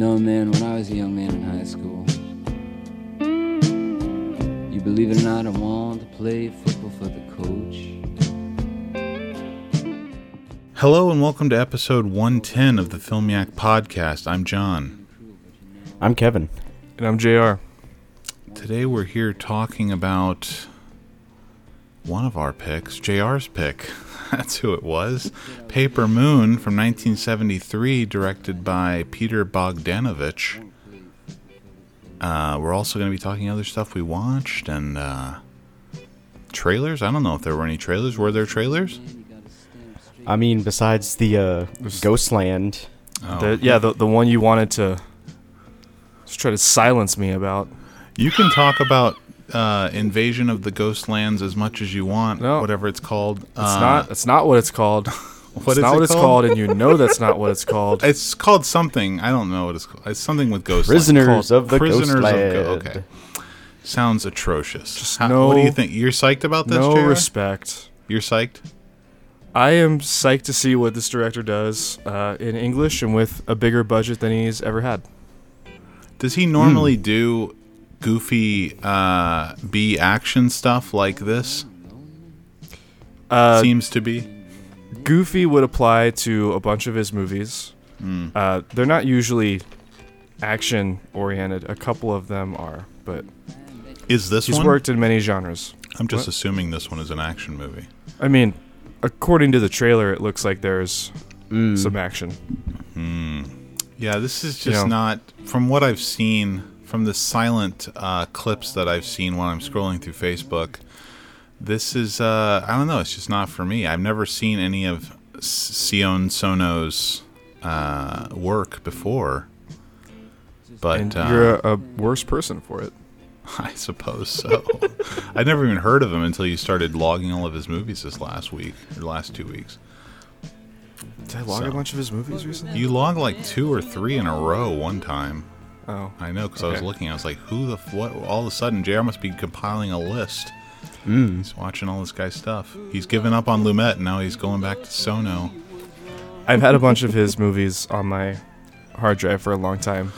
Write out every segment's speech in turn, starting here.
No, man, when I was a young man in high school, you believe it or not, I wanted to play football for the coach. Hello and welcome to episode 110 of the Filmiac podcast. I'm John. I'm Kevin. And I'm JR. Today we're here talking about one of our picks, JR's pick. That's who it was. Paper Moon from 1973, directed by Peter Bogdanovich. Uh, we're also going to be talking other stuff we watched and uh, trailers. I don't know if there were any trailers. Were there trailers? I mean, besides the uh, Ghostland, Oh. The, yeah, the, the one you wanted to just try to silence me about. You can talk about uh, Invasion of the Ghostlands as much as you want, No. whatever it's called. It's Uh, not. That's not what it's called. What it's is not it what it's called? called, and you know that's not what it's called. It's called something. I don't know what it's called. It's something with ghosts. Prisoners of the Prisoners of Go- okay. Sounds atrocious. Just How- no- what do you think? You're psyched about this, no JR? respect. You're psyched? I am psyched to see what this director does uh, in English and with a bigger budget than he's ever had. Does he normally Hmm. do goofy uh, B action stuff like this? Uh, Seems to be. Goofy would apply to a bunch of his movies. Mm. Uh, they're not usually action oriented. A couple of them are, but Is this he's one? worked in many genres. I'm just what? assuming this one is an action movie. I mean, according to the trailer, it looks like there's Mm. some action. Hmm. Yeah, this is You just know. not from what I've seen from the silent uh, clips that I've seen when I'm scrolling through Facebook. This is uh, I don't know. It's just not for me. I've never seen any of Sion Sono's uh, work before, but and uh, you're a, a worse person for it. I suppose so. I'd never even heard of him until you started logging all of his movies this last week or last two weeks. Did I log So- a bunch of his movies recently? You logged like two or three in a row one time. Oh, I know because I was looking. I was like, "Who the f- what?" All of a sudden, Jr. must be compiling a list. Mm. He's watching all this guy's stuff. He's given up on Lumet, and now he's going back to Sono. I've had a bunch of his movies on my hard drive for a long time,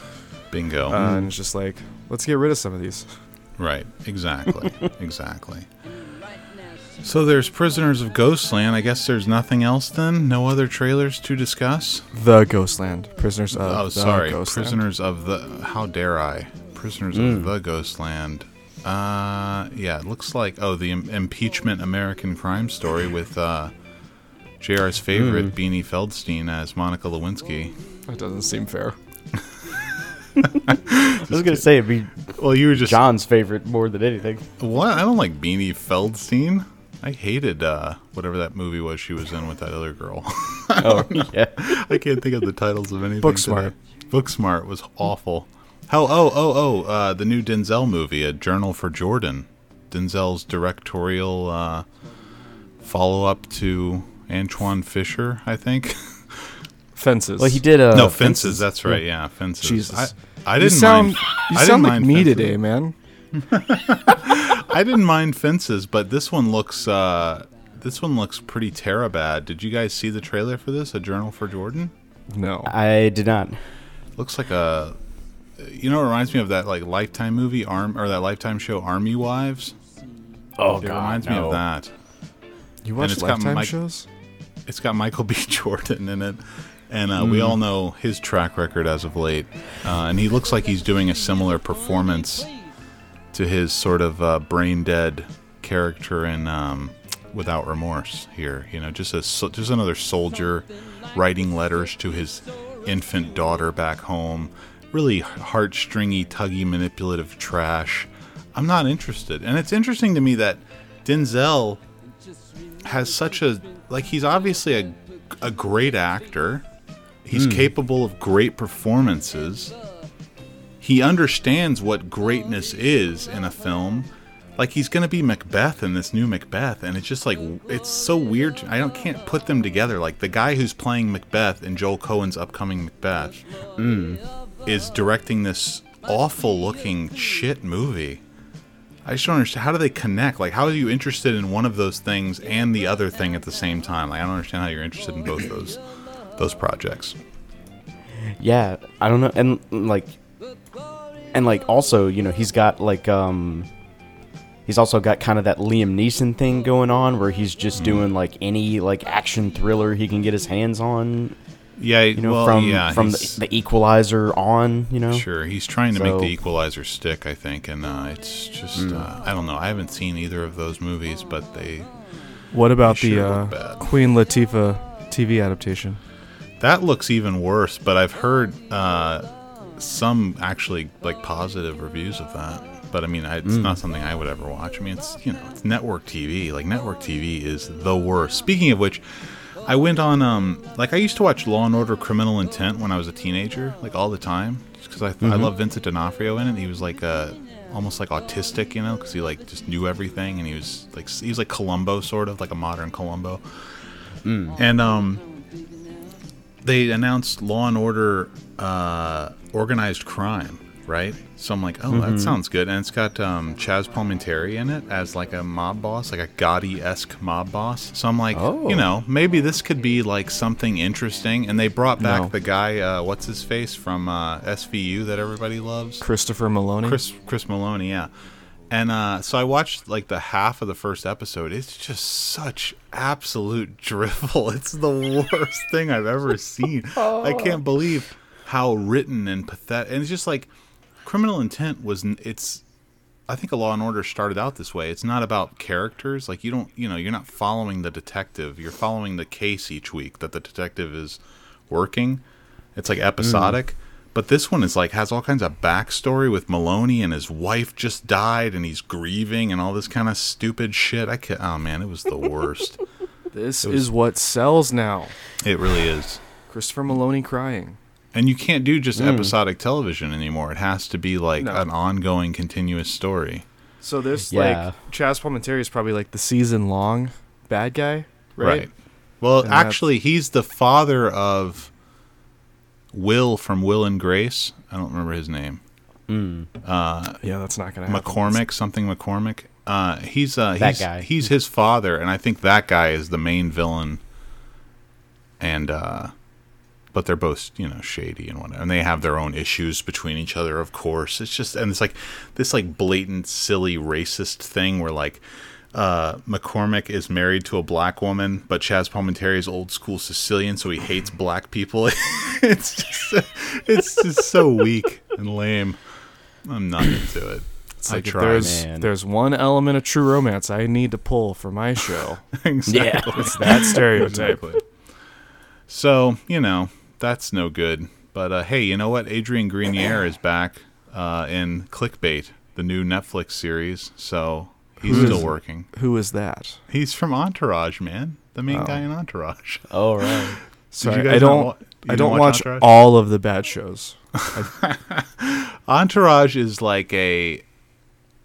Bingo. uh, and it's just like, let's get rid of some of these. right. Exactly. exactly. So there's Prisoners of Ghostland. I guess there's nothing else then. No other trailers to discuss. The Ghostland, Prisoners of oh, sorry. Ghostland. Prisoners of the. How dare I? Prisoners Mm. of the Ghostland. Uh, yeah. It looks like oh, the im- impeachment American crime story with uh, JR's favorite Beanie Feldstein as Monica Lewinsky. That doesn't seem fair. I was gonna say it'd be Well, you were just John's favorite more than anything. what? I don't like Beanie Feldstein. I hated uh, whatever that movie was she was in with that other girl. oh yeah, I can't think of the titles of anything. Booksmart. today. Booksmart was awful. How? Oh, oh, oh! Uh, the new Denzel movie, A Journal for Jordan. Denzel's directorial uh, follow-up to Antwone Fisher, I think. Fences. well he did. Uh, no, Fences. That's right. Yeah, Fences. Jesus. I, I didn't sound, mind. you I didn't sound like mind me Fences. today, man. I didn't mind Fences, but this one looks. Uh, this one looks pretty bad. Did you guys see the trailer for this? A Journal for Jordan. No. I did not. Looks like a. You know, it reminds me of that like Lifetime movie, Arm, or that Lifetime show, Army Wives. Oh it reminds me of that. You watch it's got Lifetime Mike- shows? It's got Michael B. Jordan in it, and uh, we all know his track record as of late. Uh, and he looks like he's doing a similar performance to his sort of uh, brain dead character in um, Without Remorse. Here, you know, just a so- just another soldier writing letters to his infant daughter back home. Really heartstringy, tuggy, manipulative trash. I'm not interested, and it's interesting to me that Denzel has such a like he's obviously a a great actor. He's capable of great performances. He understands what greatness is in a film. Like he's to be Macbeth in this new Macbeth and it's just like it's so weird. I don't can't put them together. Like the guy who's playing Macbeth in Joel Coen's upcoming Macbeth mm, is directing this awful looking shit movie. I just don't understand. How do they connect? Like, how are you interested in one of those things and the other thing at the same time? Like, I don't understand how you're interested in both those those projects. Yeah, I don't know, and like, and like also, you know, he's got like um, he's also got kind of that Liam Neeson thing going on where he's just doing like any like action thriller he can get his hands on, Yeah, you know, well, from yeah, from the, the Equalizer on, you know. Sure, he's trying to make the Equalizer stick, I think, and uh, it's just Hmm. uh, I don't know. I haven't seen either of those movies, but they What about They the sure uh. Queen Latifah TV adaptation? that looks even worse. But I've heard uh, some actually like positive reviews of that. But I mean, I, it's not something I would ever watch. I mean, it's you know, it's network TV. Like network TV is the worst. Speaking of which, I went on um like I used to watch Law and Order: Criminal Intent when I was a teenager, like all the time, just because I I love Vincent D'Onofrio in it. He was like uh almost like autistic, you know, because he like just knew everything, and he was like he was like Columbo, sort of like a modern Columbo. And um, they announced Law and Order uh, Organized Crime, right? So I'm like, oh, that sounds good. And it's got um, Chaz Palminteri in it as like a mob boss, like a Gotti esque mob boss. So I'm like, Oh. you know, maybe this could be like something interesting. And they brought back No. the guy, uh, what's his face from uh, SVU that everybody loves, Christopher Meloni. Chris Chris Meloni, yeah. And uh, so I watched like the half of the first episode. It's just such absolute drivel. It's the worst thing I've ever seen. I can't believe how written and pathetic. And it's just like Criminal Intent was. It's. I think a Law and Order started out this way. It's not about characters. Like you don't. You know, you're not following the detective. You're following the case each week that the detective is working. It's like episodic. Mm. But this one is like has all kinds of backstory with Meloni and his wife just died and he's grieving and all this kind of stupid shit. I can oh man, it was the worst. This is what sells now. it really is. Christopher Meloni crying. And you can't do just episodic television anymore. It has to be like No. an ongoing, continuous story. So this Yeah. like Chaz Palminteri is probably like the season long bad guy, right? Well, And that's- actually, he's the father of Will from Will and Grace. I don't remember his name. Yeah, that's not gonna happen. McCormack, something McCormack. Uh, he's uh, That he's, guy. He's his father, and I think that guy is the main villain. And uh, but they're both you know shady and whatnot, and they have their own issues between each other. Of course, it's just and it's like this like blatant, silly, racist thing where like. Uh, McCormack is married to a black woman, but Chaz Palminteri is old school Sicilian, so he hates black people. it's just, it's just so weak and lame. I'm not into it. It's I like if tried. there's Man. there's one element of true romance I need to pull for my show. exactly. it's that stereotype. Exactly. So you know that's no good. But uh, hey, you know what? Adrian Grenier is back uh, in Clickbait, the new Netflix series. So he's Who still is- working. Who is that? He's from Entourage, man. The main Oh. guy in Entourage. All right. Sorry, you guys I don't. wa- I don't don't watch watch Entourage? all of the bad shows. Entourage is like a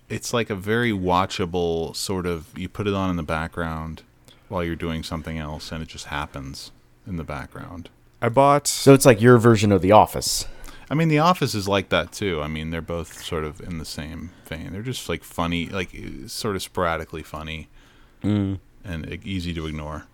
it's like a very watchable sort of you put it on in the background while you're doing something else and it just happens in the background. I bought. So it's like your version of The Office. I mean The Office is like that too. I mean they're both sort of in the same vein. They're just like funny like sort of sporadically funny Mm. and easy to ignore.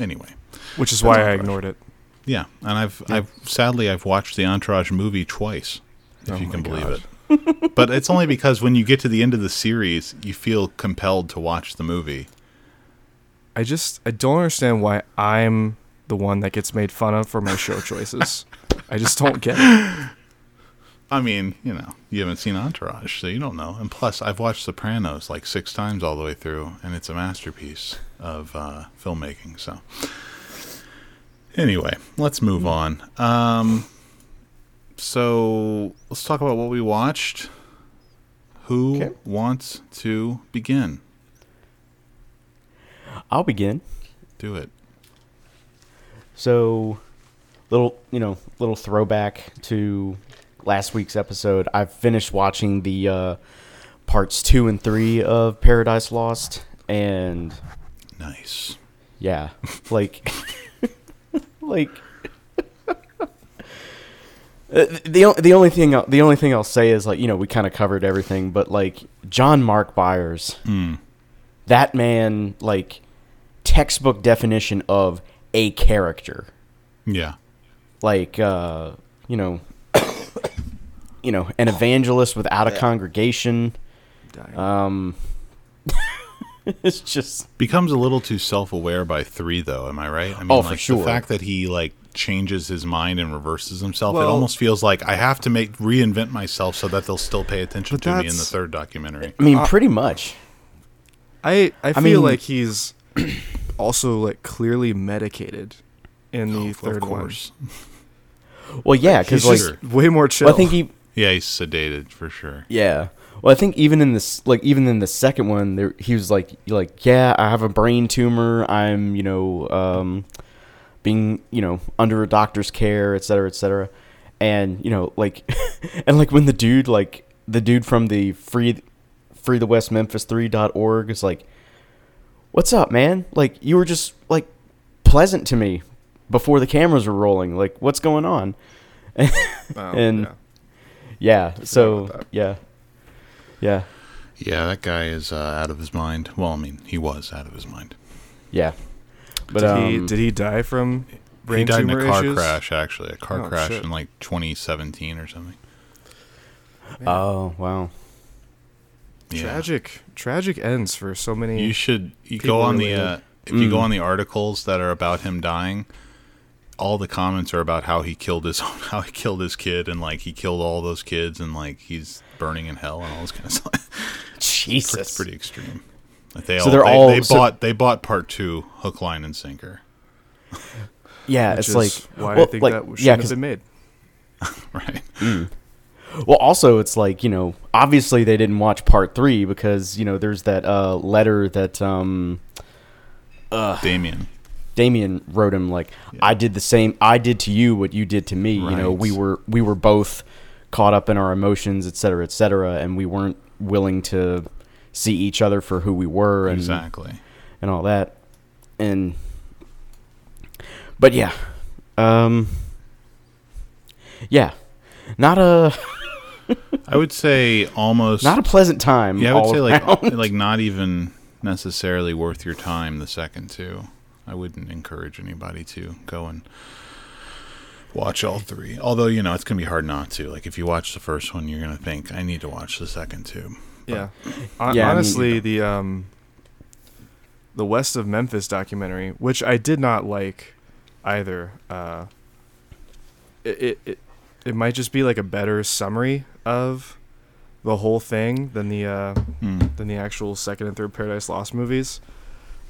Anyway, which is why I ignored it. yeah, and I've I've sadly I've watched the Entourage movie twice, if Oh you can believe God. it. but it's only because when you get to the end of the series, you feel compelled to watch the movie. I just I don't understand why I'm the one that gets made fun of for my show choices. I just don't get it. I mean, you know, you haven't seen Entourage, so you don't know. And plus, I've watched Sopranos like six times all the way through, and it's a masterpiece of uh, filmmaking. So, anyway, let's move on. Um, so let's talk about what we watched. Who Okay. wants to begin? I'll begin. Do it. So, little, you know, little throwback to last week's episode. I've finished watching the uh, parts two and three of Paradise Lost, and Nice. yeah, like, like. Uh, The the only thing I'll- the only thing I'll say is like you know we kind of covered everything but like John Mark Byers Mm. that man like textbook definition of a character Yeah. like uh, you know, you know, an evangelist without a congregation. Dying. Um, it's just Becomes a little too self-aware by three, though. Am I right? I mean, Oh, for like, sure. The fact that he like changes his mind and reverses himself, it almost feels like I have to make reinvent myself so that they'll still pay attention to me in the third documentary. I mean, Uh, pretty much. I I feel mean- like he's also like clearly medicated in the Of third one. course. Well, yeah, because like, just way more chill. well, I think he, Yeah, he's sedated for sure. yeah. Well, I think even in this, like, even in the second one, there he was like, like, yeah, I have a brain tumor. I'm, you know, um, being, you know, under a doctor's care, et cetera, et cetera. And you know, like, and like when the dude, like, the dude from the free, free the West Memphis three dot org is like, what's up, man? Like, you were just like pleasant to me before the cameras were rolling. Like, what's going on? Oh, and- yeah. Yeah. So yeah, yeah, Yeah, that guy is uh, out of his mind. Well, I mean, he was out of his mind. yeah. But did um, he did he die from brain he died in tumor a car issues? crash, actually, a car Oh, crash shit. in like 2017 or something. oh wow. Yeah. Tragic, tragic ends for so many. You should you go on the uh, if you go Mm. on the articles that are about him dying. All the comments are about how he killed his how he killed his kid and like he killed all those kids and like he's burning in hell and all this kind of stuff. Jesus. It's pretty extreme. Like they So all they're they, all- they so- bought they bought part two hook line and sinker. Yeah, which it's is like why well, I think like, that shouldn't yeah, have 'cause- been made. Right. Well, also it's like you know, obviously they didn't watch part three because you know there's that uh, letter that um, uh, Damien. Damien wrote him like I did the same I did to you what you did to me. You know, we were we were both caught up in our emotions, et cetera, et cetera, and we weren't willing to see each other for who we were and Exactly. and all that. And but yeah. Um yeah. Not a I would say almost not a pleasant time. Yeah, I would all say like around. like not even necessarily worth your time. The second two, I wouldn't encourage anybody to go and watch all three. Although you know it's gonna be hard not to. Like if you watch the first one, you're gonna think I need to watch the second two. Yeah. Hon- Yeah, I mean- honestly, the um, the West of Memphis documentary, which I did not like either. Uh, it, it it it might just be like a better summary of the whole thing than the uh, Hmm. than the actual second and third Paradise Lost movies.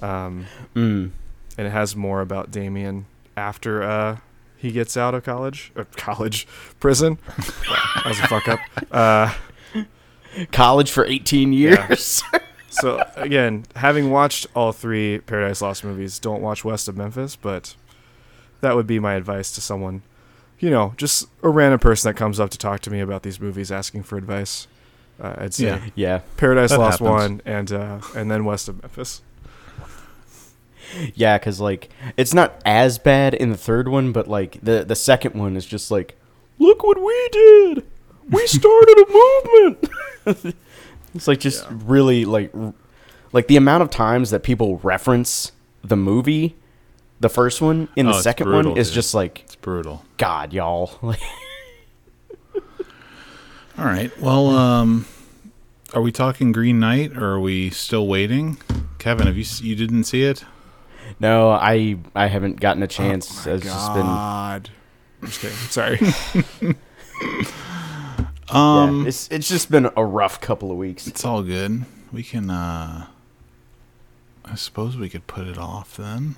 Um, Mm. and it has more about Damien after uh he gets out of college or college prison. that was a fuck up. Uh, College for 18 Yeah. years. so again, having watched all three Paradise Lost movies, don't watch West of Memphis, but that would be my advice to someone, you know, just a random person that comes up to talk to me about these movies, asking for advice. Uh, I'd say Yeah. yeah. Paradise That Lost happens. one and uh, and then West of Memphis. Yeah, cuz like it's not as bad in the third one, but like the the second one is just like look what we did. We started a movement. it's like just Yeah. really like r- like the amount of times that people reference the movie the first one in Oh, the second brutal, one is dude. just like It's brutal. god y'all All right. Well, um, are we talking Green Knight or are we still waiting? Kevin, have you you didn't see it? no i i haven't gotten a chance it's just been God. I'm just kidding. Sorry. Um, yeah, it's it's just been a rough couple of weeks It's all good. We can uh I suppose we could put it off then.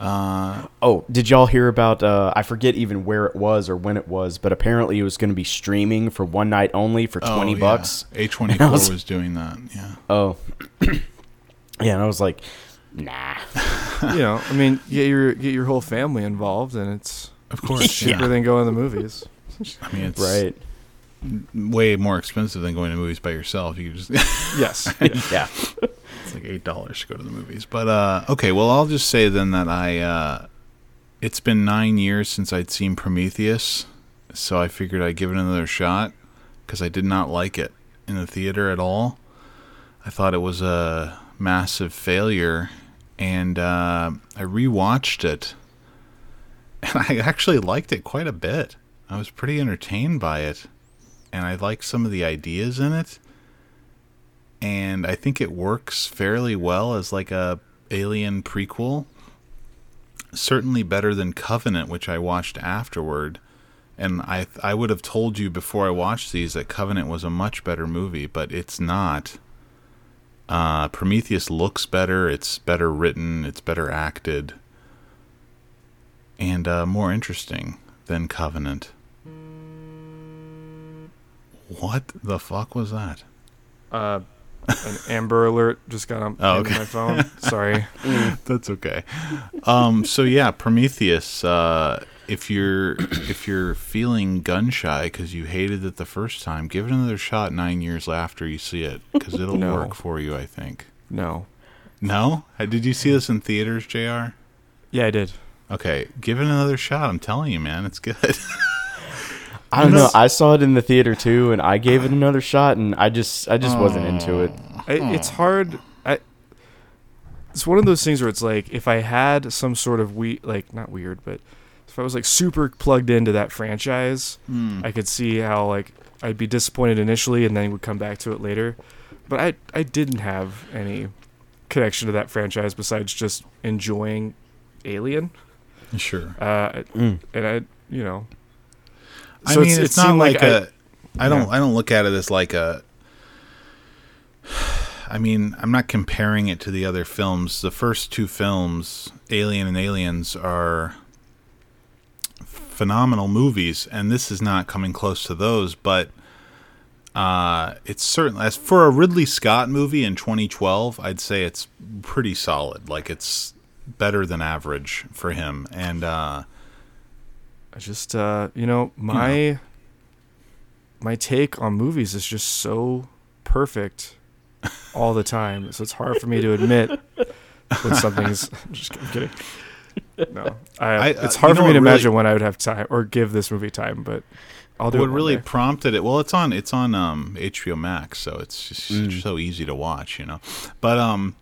Uh Oh, did y'all hear about? Uh, I forget even where it was or when it was, but apparently it was going to be streaming for one night only for oh, twenty yeah. bucks. A24 I was- was doing that. Yeah. Oh, yeah, and I was like, nah. you know, I mean, get your get your whole family involved, and it's Of course. cheaper yeah. than going to the movies. I mean, it's Right? way more expensive than going to movies by yourself. You just Yes. Yeah. It's like eight dollars to go to the movies. But uh, okay, well, I'll just say then that I uh, it's been nine years since I'd seen Prometheus, so I figured I'd give it another shot because I did not like it in the theater at all. I thought it was a massive failure, and uh, I rewatched it and I actually liked it quite a bit. I was pretty entertained by it, and I liked some of the ideas in it. And I think it works fairly well as like a alien prequel. Certainly better than Covenant, which I watched afterward. And I I would have told you before I watched these that Covenant was a much better movie, but it's not. Uh, Prometheus looks better. It's better written. It's better acted, and uh, more interesting than Covenant. What the fuck was that? Uh, an Amber Alert just got on Oh, okay. my phone. Sorry. That's okay. Um, so yeah, Prometheus. Uh, if you're if you're feeling gun shy because you hated it the first time, give it another shot nine years after you see it because it'll No. work for you. I think. No. No, Uh, did you see this in theaters, Jr? Yeah, I did. Okay, give it another shot. I'm telling you, man, it's good. I don't know. know- I saw it in the theater too, and I gave it another shot, and I just, I just wasn't into it. I, it's hard. I. It's one of those things where it's like if I had some sort of we like not weird, but if I was like super plugged into that franchise, Hmm. I could see how like I'd be disappointed initially and then would come back to it later. But I I didn't have any connection to that franchise besides just enjoying Alien. Sure. Uh, Mm. and I you know. I so mean, it's- it's, it not like, I- a. I don't. Yeah. I don't look at it as like a. I mean, I'm not comparing it to the other films. The first two films, Alien and Aliens, are phenomenal movies, and this is not coming close to those. But uh, it's certainly as for a Ridley Scott movie in 2012, I'd say it's pretty solid. Like it's better than average for him, and. uh I just uh you know my my take on movies is just so perfect all the time so it's hard for me to admit when something's I'm just I'm kidding no I, I- it's uh, hard for me to really- imagine when I would have time or give this movie time but I'll do what really day. prompted it well it's on it's on um hbo max so it's just Mm. so easy to watch you know but um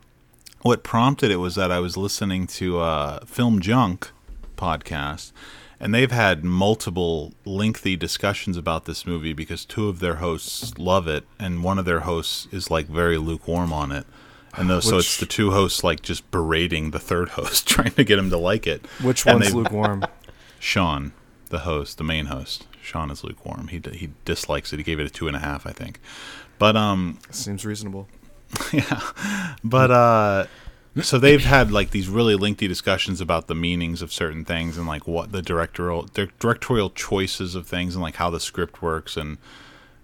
what prompted it was that i was listening to uh film junk podcast and they've had multiple lengthy discussions about this movie because two of their hosts love it and one of their hosts is like very lukewarm on it and those, so it's the two hosts like just berating the third host trying to get him to like it which and one's they- lukewarm Sean, the host, the main host. Sean is lukewarm. He he dislikes it. He gave it a two and a half, I think. But um, seems reasonable yeah. But uh, so they've had like these really lengthy discussions about the meanings of certain things and like what the directorial the directorial choices of things and like how the script works and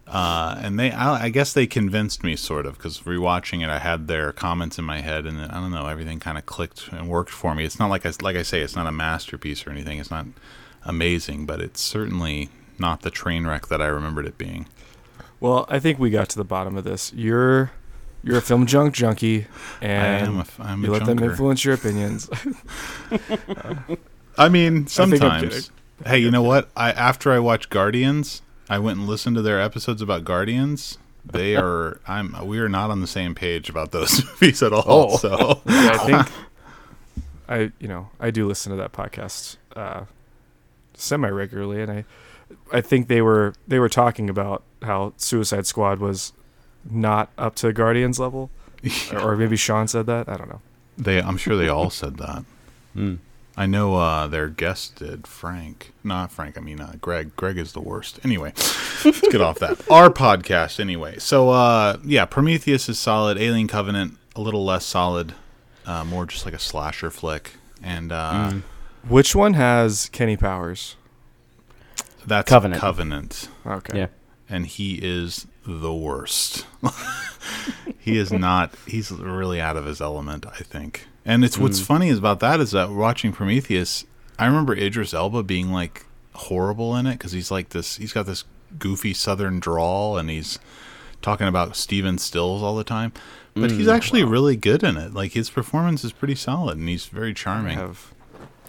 uh, and they I, I guess they convinced me sort of because rewatching it I had their comments in my head and I don't know everything kind of clicked and worked for me. It's not like I like I say it's not a masterpiece or anything. It's not amazing, but it's certainly not the train wreck that I remembered it being. well I think we got to the bottom of this you're you're a film junk junkie I and am a, I'm you a let them influence your opinions I mean, sometimes. kidding. hey, you know what? I after I watched Guardians, I went and listened to their episodes about Guardians. They are I'm we are not on the same page about those movies at all. Oh. So Yeah, I think I you know I do listen to that podcast uh, semi regularly, and I I think they were they were talking about how Suicide Squad was not up to Guardians level, or, or maybe Sean said that. I don't know. they I'm sure they all said that. Mm. I know uh, their guest did, Frank. Not Frank, I mean uh, Greg. Greg is the worst. Anyway, let's get off that. Our podcast, anyway. So, uh, yeah, Prometheus is solid. Alien Covenant, a little less solid. Uh, more just like a slasher flick. And uh, Mm. Which one has Kenny Powers? that's Covenant. Covenant. Okay. Yeah. and he is the worst. he is not. He's really out of his element, I think. And it's what's Mm. funny is about that is that watching Prometheus, I remember Idris Elba being like horrible in it because he's like this. He's got this goofy Southern drawl, and he's talking about Stephen Stills all the time. But he's Mm, actually really good in it. Like his performance is pretty solid, and he's very I charming. have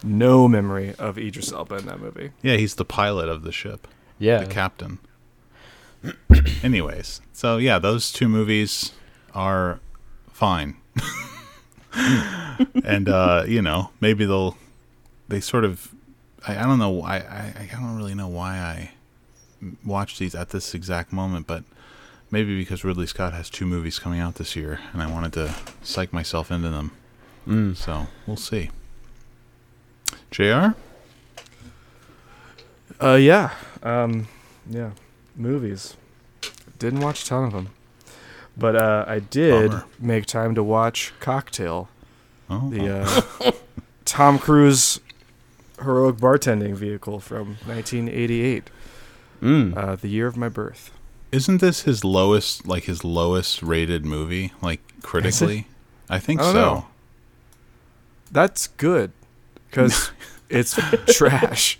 no memory of Idris Elba in that movie. Yeah, he's the pilot of the ship. Yeah. the captain. Anyways, so yeah, those two movies are fine. and uh, you know, maybe they'll they sort of I, I don't know. I, I I don't really know why I watched these at this exact moment, but maybe because Ridley Scott has two movies coming out this year, and I wanted to psych myself into them. Mm. So we'll see. Jr. Uh, yeah. Um, yeah. Movies. Didn't watch a ton of them, but uh, I did Bummer. make time to watch Cocktail, Oh, the uh, Tom Cruise heroic bartending vehicle from 1988, Mm. uh, the year of my birth. isn't this his lowest, like his lowest rated movie, like critically? I think I so. know. That's good because it's trash.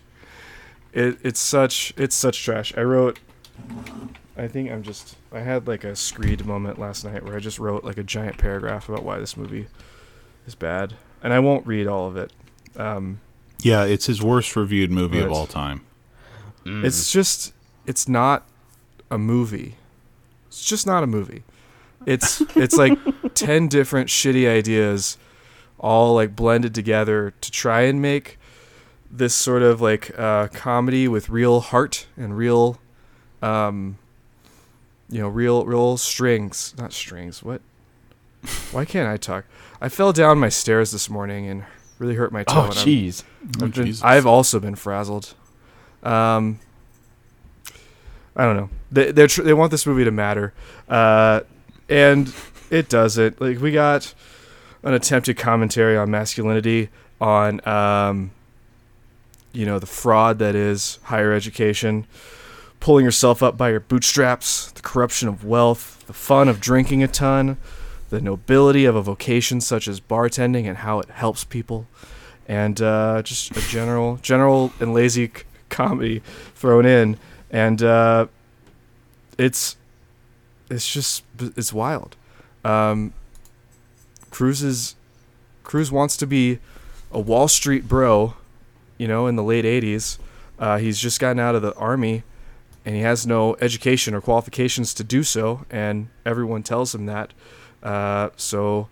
It it's such it's such trash. I wrote. I think I'm just. I had like a screed moment last night where I just wrote like a giant paragraph about why this movie is bad, and I won't read all of it. Um, Yeah, it's his worst reviewed movie of all time. Mm. It's just it's not a movie. It's just not a movie. It's it's like 10 different shitty ideas all like blended together to try and make this sort of like uh, comedy with real heart and real um you know real real strings not strings what why can't i talk i fell down my stairs this morning and really hurt my toe oh, I'm- jeez. Oh, I've, been, I've also been frazzled. Um, I don't know. They they're tr- they want this movie to matter, uh, and it doesn't. Like we got an attempted commentary on masculinity, on um, you know the fraud that is higher education, pulling yourself up by your bootstraps, the corruption of wealth, the fun of drinking a ton, the nobility of a vocation such as bartending and how it helps people and uh, just a general, general and lazy c- comedy thrown in, and uh, it's it's just it's wild. Um, Cruise is Cruise wants to be a Wall Street bro, you know, in the late '80s. Uh, he's just gotten out of the army, and he has no education or qualifications to do so, and everyone tells him that. Uh, so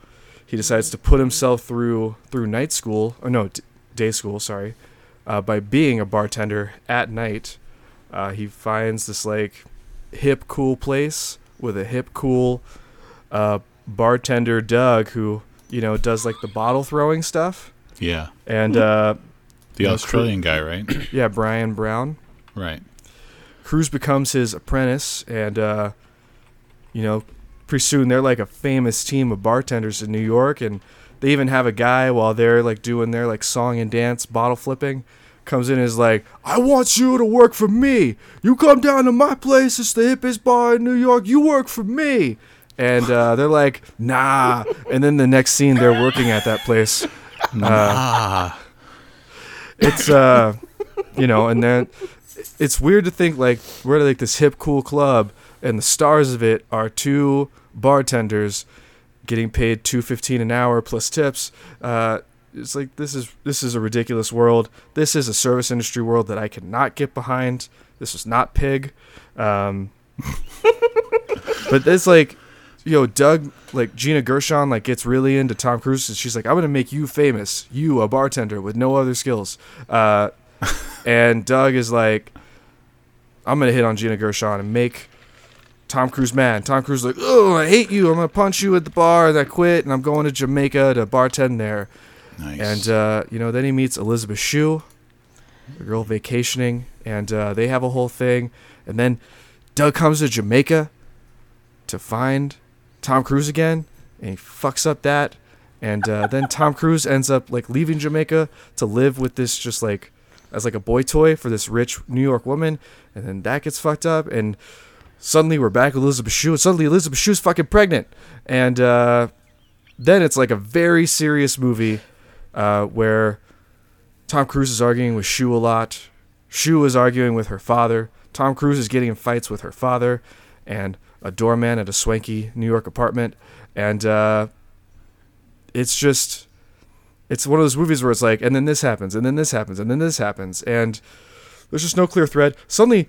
he decides to put himself through through night school or no d- day school sorry uh, by being a bartender at night uh, he finds this like hip cool place with a hip cool uh, bartender doug who you know does like the bottle throwing stuff Yeah, and uh, the Australian guy, right? yeah bryan brown right. Cruise becomes his apprentice, and uh, you know, pretty soon they're like a famous team of bartenders in New York, and they even have a guy while they're like doing their like song and dance bottle flipping, comes in and is like, "I want you to work for me. You come down to my place. It's the hippest bar in New York. You work for me." And uh, they're like, "Nah." And then the next scene, they're working at that place. ah, it's uh you know and then it's weird to think like we're like this hip cool club and the stars of it are two bartenders getting paid 215 an hour plus tips. Uh it's like this is this is a ridiculous world. This is a service industry world that i cannot get behind. This is not pig. Um but it's like you know doug like gina gershon like gets really into tom cruise and she's like i'm gonna make you famous. You a bartender with no other skills. Uh and doug is like i'm gonna hit on gina gershon and make tom cruise mad tom cruise is like oh i hate you i'm gonna punch you at the bar and i quit and i'm going to jamaica to bartend there nice. and uh, you know, then he meets Elizabeth Shue, a girl vacationing, and uh, they have a whole thing. And then Doug comes to Jamaica to find Tom Cruise again, and he fucks up that. And uh, then Tom Cruise ends up like leaving Jamaica to live with this just like as like a boy toy for this rich New York woman, and then that gets fucked up, and suddenly we're back with Elizabeth Shue, and suddenly Elizabeth Shue's fucking pregnant, and uh, then it's like a very serious movie uh, where Tom Cruise is arguing with Shue a lot. Shue is arguing with her father. Tom Cruise is getting in fights with her father and a doorman at a swanky New York apartment. And uh, it's just, it's one of those movies where it's like, and then this happens, and then this happens, and then this happens. And there's just no clear thread. Suddenly,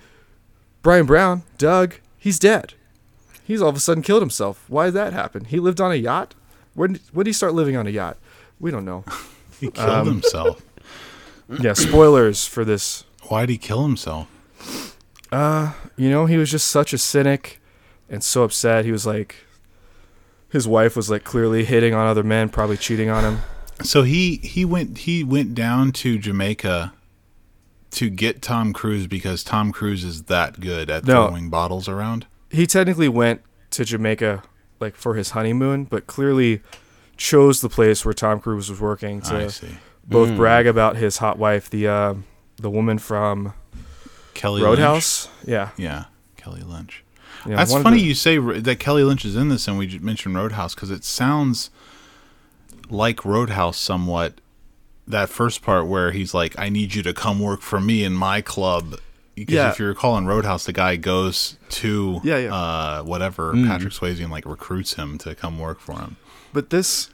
Bryan Brown, Doug, he's dead. He's all of a sudden killed himself. Why did that happen? He lived on a yacht? When, when did he start living on a yacht? We don't know. he killed um, himself. yeah, spoilers for this. Why did he kill himself? Uh, you know, he was just such a cynic and so upset. He was like, his wife was like clearly hitting on other men, probably cheating on him. So he he went he went down to Jamaica to get Tom Cruise because Tom Cruise is that good at No. throwing bottles around. He technically went to Jamaica like for his honeymoon, but clearly chose the place where Tom Cruise was working to both Mm. brag about his hot wife, the uh, the woman from Kelly Roadhouse. Yeah, Lynch? Yeah, Kelly Lynch. yeah That's funny the- you say that Kelly Lynch is in this, and we just mentioned Roadhouse because it sounds like Roadhouse somewhat. That first part where he's like, "I need you to come work for me in my club." Because Yeah. if you recall in Roadhouse, the guy goes to Yeah, yeah. Uh, whatever Patrick Swayze and like recruits him to come work for him. But this,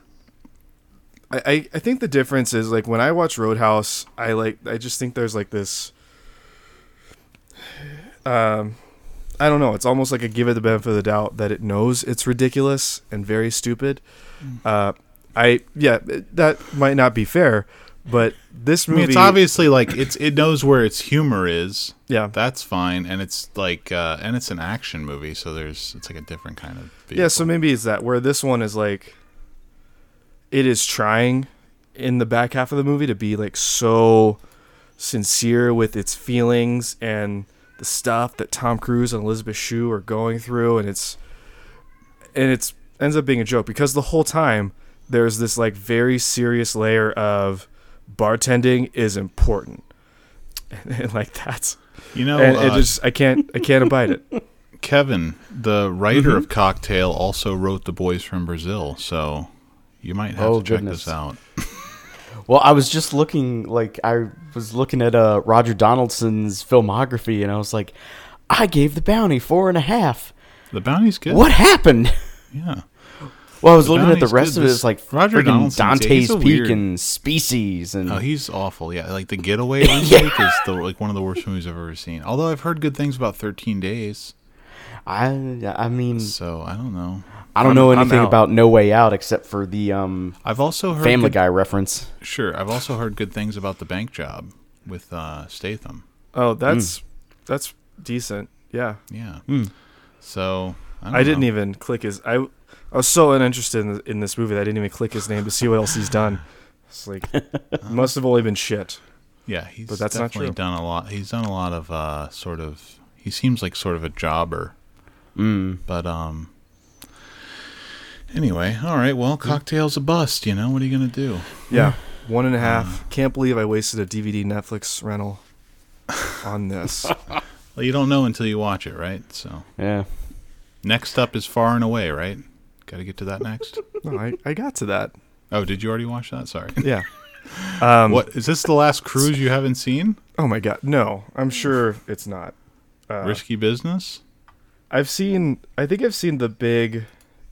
I, I I think the difference is like when I watch Roadhouse, I like I just think there's like this. Um, I don't know. It's almost like a give it the benefit of the doubt that it knows it's ridiculous and very stupid. Uh, I yeah, that might not be fair, but this I movie, mean, it's obviously like it's it knows where its humor is. yeah, That's fine, and it's like uh, and it's an action movie, so there's it's like a different kind of. Yeah, so maybe it's that where this one is like it is trying in the back half of the movie to be like so sincere with its feelings and the stuff that Tom Cruise and Elizabeth Shue are going through and it's and it's ends up being a joke because the whole time there's this like very serious layer of bartending is important. And, like that's you know, and it uh, just I can't I can't abide it. Kevin, the writer Mm-hmm. of Cocktail, also wrote The Boys from Brazil, so you might have Oh, to check this out. Well, I was just looking like I was looking at uh, Roger Donaldson's filmography, and I was like, I gave the bounty four and a half. The Bounty's good. What happened? Yeah. Well, I was The looking at the rest good. of it. This- It's like Roger Roger Donaldson's- Dante's he's a Peak weird- and Species, and Oh, he's awful. Yeah, like The Getaway remake is the like one of the worst movies I've ever seen. Although I've heard good things about Thirteen Days, I I mean so I don't know. I don't I'm- know anything about No Way Out except for the um, I've also heard Family good- Guy reference. Sure, I've also heard good things about The Bank Job with uh, Statham. Oh, that's that's decent. Yeah. Yeah. Hmm. So I, I didn't even click his. I, I was so uninterested in, in this movie that I didn't even click his name to see what else he's done. It's like must have only been shit. Yeah, he's But that's not true. done a lot. He's done a lot of uh, sort of. He seems like sort of a jobber, Mm. but um. Anyway, all right. Well, cocktail's a bust. You know what are you gonna do? Yeah, one and a half. Can't believe I wasted a DVD Netflix rental on this. Well, you don't know until you watch it, right? So Yeah. next up is Far and Away, right? Got to get to that next. No, I, I got to that. oh, did you already watch that? Sorry. Yeah. Um, what is this? The last cruise you haven't seen? Oh my god, no! I'm sure it's not. Uh, Risky business. I've seen. I think I've seen the big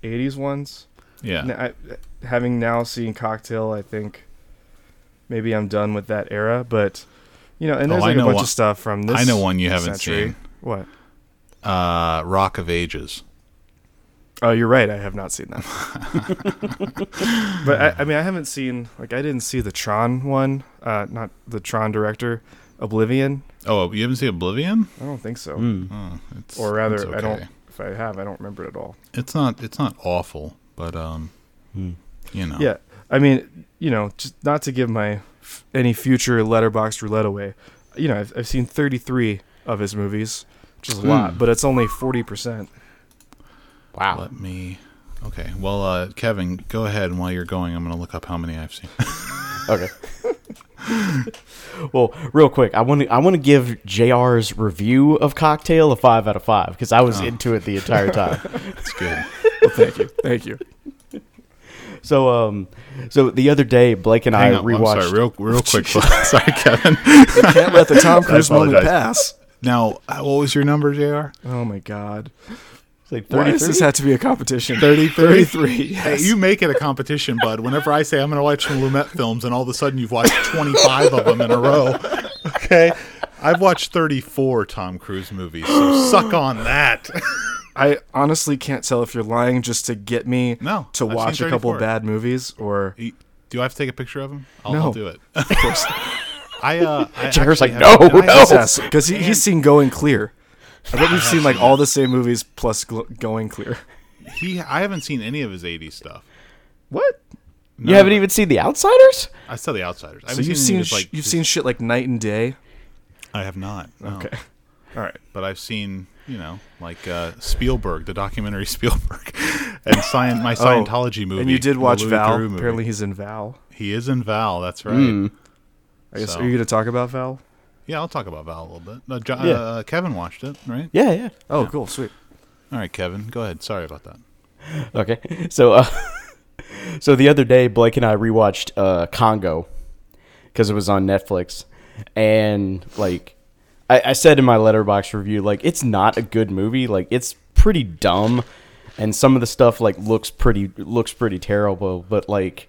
'80s ones. Yeah. I, having now seen Cocktail, I think maybe I'm done with that era. But you know, and Oh, there's I like a bunch one- of stuff from this. I know one you haven't century. seen. What? Uh, Rock of Ages. Oh, you're right. I have not seen them. but I, I mean, I haven't seen like I didn't see the Tron one. Uh, not the Tron director, Oblivion. Oh, you haven't seen Oblivion? I don't think so. Mm. Oh, it's, Or rather, it's I don't. If I have, I don't remember it at all. It's not. It's not awful, but um, Mm. you know. Yeah, I mean, you know, just not to give my f- any future Letterboxd roulette away. You know, I've, I've seen 33 of his movies, which is a lot, Hmm. but it's only 40 percent. Wow. Let me. Okay. Well, uh, Kevin, go ahead, and while you're going, I'm gonna look up how many I've seen. Okay. well, real quick, I want to I want to give JR's review of Cocktail a five out of five because I was Oh. into it the entire time. It's good. Well, thank you, thank you. so, um, so the other day, Blake and Hang I on. I'm rewatched. sorry, real, real quick. sorry, Kevin. Can't let the Tom Cruise moment pass. Now, uh, what was your number, Jr? Oh my God! It's like Why does this have to be a competition? 30, 33. Hey, Yes. you make it a competition, bud. Whenever I say I'm going to watch some Lumet films, and all of a sudden you've watched 25 of them in a row. Okay, I've watched 34 Tom Cruise movies, so suck on that. I honestly can't tell if you're lying just to get me No, to I've watch a couple 34. bad movies or Do I have to take a picture of him? I'll, No. I'll do it. of course. I uh, I Jared's like, no, no. because he, he's seen Going Clear. I bet we've seen like all the same movies plus gl- Going Clear. He, I haven't seen any of his '80s stuff. What? You haven't even seen The Outsiders? I saw The Outsiders. I So haven't you've any seen of sh- like you've his- seen shit like Night and Day. I have not. no. Okay. All right. but I've seen you know like uh, Spielberg, the documentary Spielberg, and Scient- my Scientology movie. Oh, And you did watch Val. Apparently, he's in Val. he is in Val. That's right. Hmm. I guess. So- Are you going to talk about Val? Yeah, I'll talk about Val a little bit. Uh, Jo- Yeah. uh, Kevin watched it, right? Yeah, yeah. Oh, cool, sweet. All right, Kevin, go ahead. Sorry about that. Okay. So, uh, so the other day, Blake and I rewatched uh, Congo because it was on Netflix, and like I, I said in my Letterboxd review, like it's not a good movie. Like it's pretty dumb, and some of the stuff like looks pretty looks pretty terrible. But like,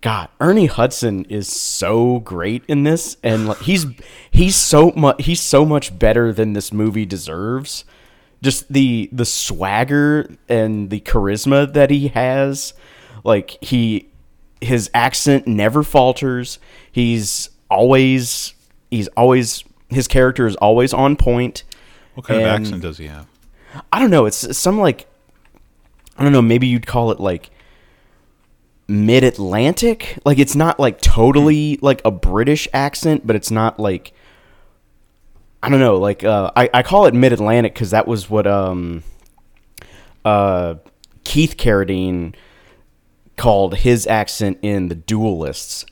God, Ernie Hudson is so great in this, and like he's he's so much he's so much better than this movie deserves. Just the the swagger and the charisma that he has, like he his accent never falters. He's always he's always his character is always on point. What kind of accent does he have? I don't know. It's some like I don't know. Maybe you'd call it like mid Atlantic. Like it's not like totally like a British accent, but it's not like I don't know. Like uh, I I call it mid Atlantic because that was what um uh Keith Carradine called his accent in The Duelists.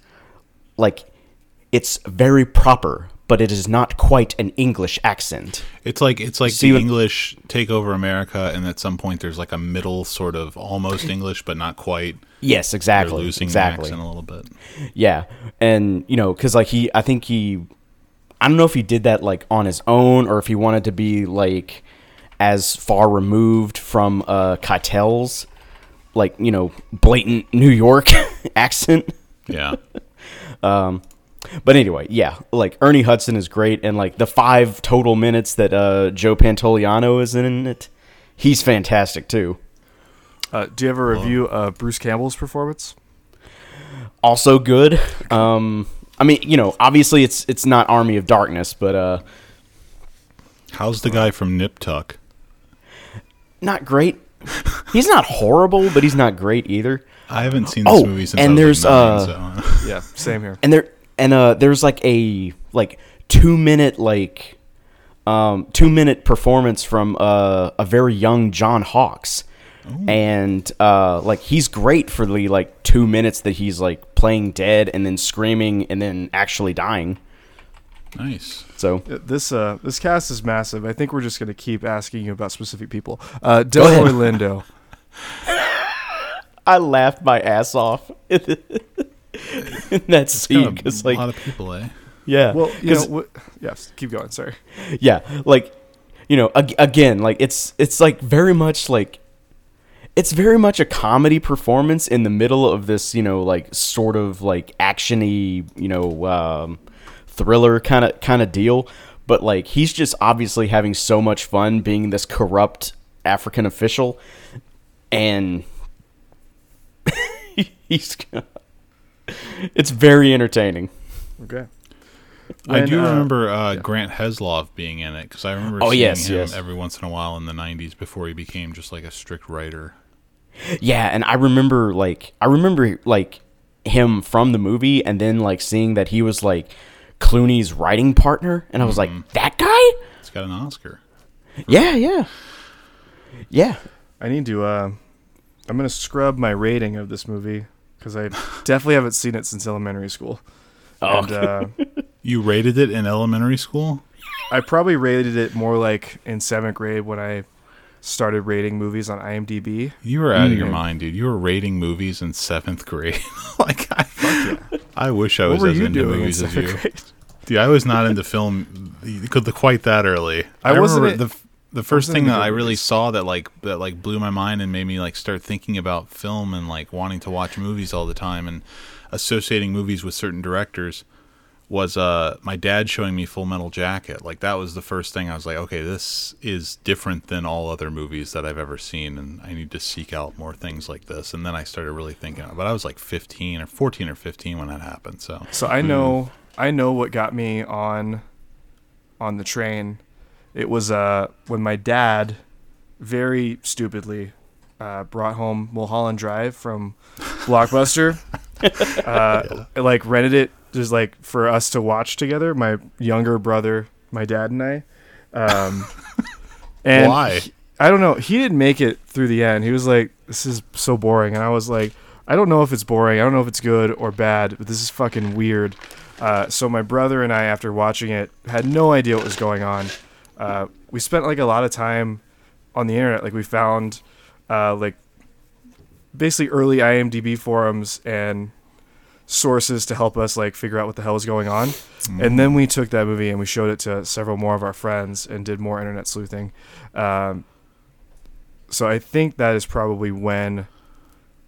Like it's very proper, but it is not quite an English accent. It's like it's like See the English take over America, and at some point there's like a middle sort of almost English, but not quite. Yes, They're exactly. losing exactly. the accent a little bit. Yeah, and you know, because like he, I think he, I don't know if he did that like on his own or if he wanted to be like as far removed from uh Keitel's like you know blatant New York accent. Yeah. But anyway, yeah, like Ernie Hudson is great, and like the five total minutes that uh Joe Pantoliano is in it, he's fantastic too. Uh, do you ever review uh, Bruce Campbell's performance? Also good. Um, I mean, you know, obviously it's it's not Army of Darkness, but uh. How's the guy from Nip Tuck? not great. He's not horrible, but he's not great either. I haven't seen this Oh, movie since and I was there's, like nine, uh, so. Yeah, same here. And there and uh there's like a like 2 minute like um 2 minute performance from uh a very young John Hawkes. And uh like he's great for the like 2 minutes that he's like playing dead and then screaming and then actually dying. nice. So Uh, This uh, this cast is massive. I think we're just gonna keep asking you about specific people. Uh, ahead. Delroy Lindo. I laughed my ass off in that scene Got a cuz like lot of people, eh? yeah. Well, you know, 'cause- what, yes. Keep going. Sorry. yeah like you know ag- again like it's it's like very much like it's very much a comedy performance in the middle of this you know like sort of like actiony you know um thriller kind of kind of deal but like he's just obviously having so much fun being this corrupt african official and he's it's very entertaining Okay. I do uh, remember uh, Grant Heslov being in it because I remember Oh, seeing yes, him yes. every once in a while in the '90s before he became just like a strict writer. Yeah, and I remember like I remember like him from the movie and then like seeing that he was like Clooney's writing partner and I was Mm-hmm. like, "That guy?" He's got an Oscar. Yeah, yeah. Yeah. I need to. Uh, I'm gonna scrub my rating of this movie because I definitely haven't seen it since elementary school. Oh. And uh, You rated it in elementary school? I probably rated it more like in seventh grade when I started rating movies on IMDb. You were out of Mm. your mind, dude. You were rating movies in seventh grade. like, I, I wish I was as into movies as you. grade? Dude, I was not into film quite that early. I wasn't remember in- the the first thing that I really movies. saw that like that like blew my mind and made me like start thinking about film and like wanting to watch movies all the time and associating movies with certain directors was uh my dad showing me Full Metal Jacket. Like that was the first thing I was like, okay, this is different than all other movies that I've ever seen and I need to seek out more things like this. And then I started really thinking, but I was like 15 or 14 or 15 when that happened. So So I know I know what got me on on the train. It was uh when my dad very stupidly uh, brought home Mulholland Drive from Blockbuster. uh, like rented it just like for us to watch together. My younger brother, my dad, and I. Um, and Why? he- I don't know. He didn't make it through the end. He was like, "This is so boring," and I was like, "I don't know if it's boring. I don't know if it's good or bad, but this is fucking weird." Uh, so my brother and I, after watching it, had no idea what was going on. Uh, we spent like a lot of time on the internet. Like we found uh, like basically early IMDb forums and sources to help us like figure out what the hell was going on. And then we took that movie and we showed it to several more of our friends and did more internet sleuthing. Um, so I think that is probably when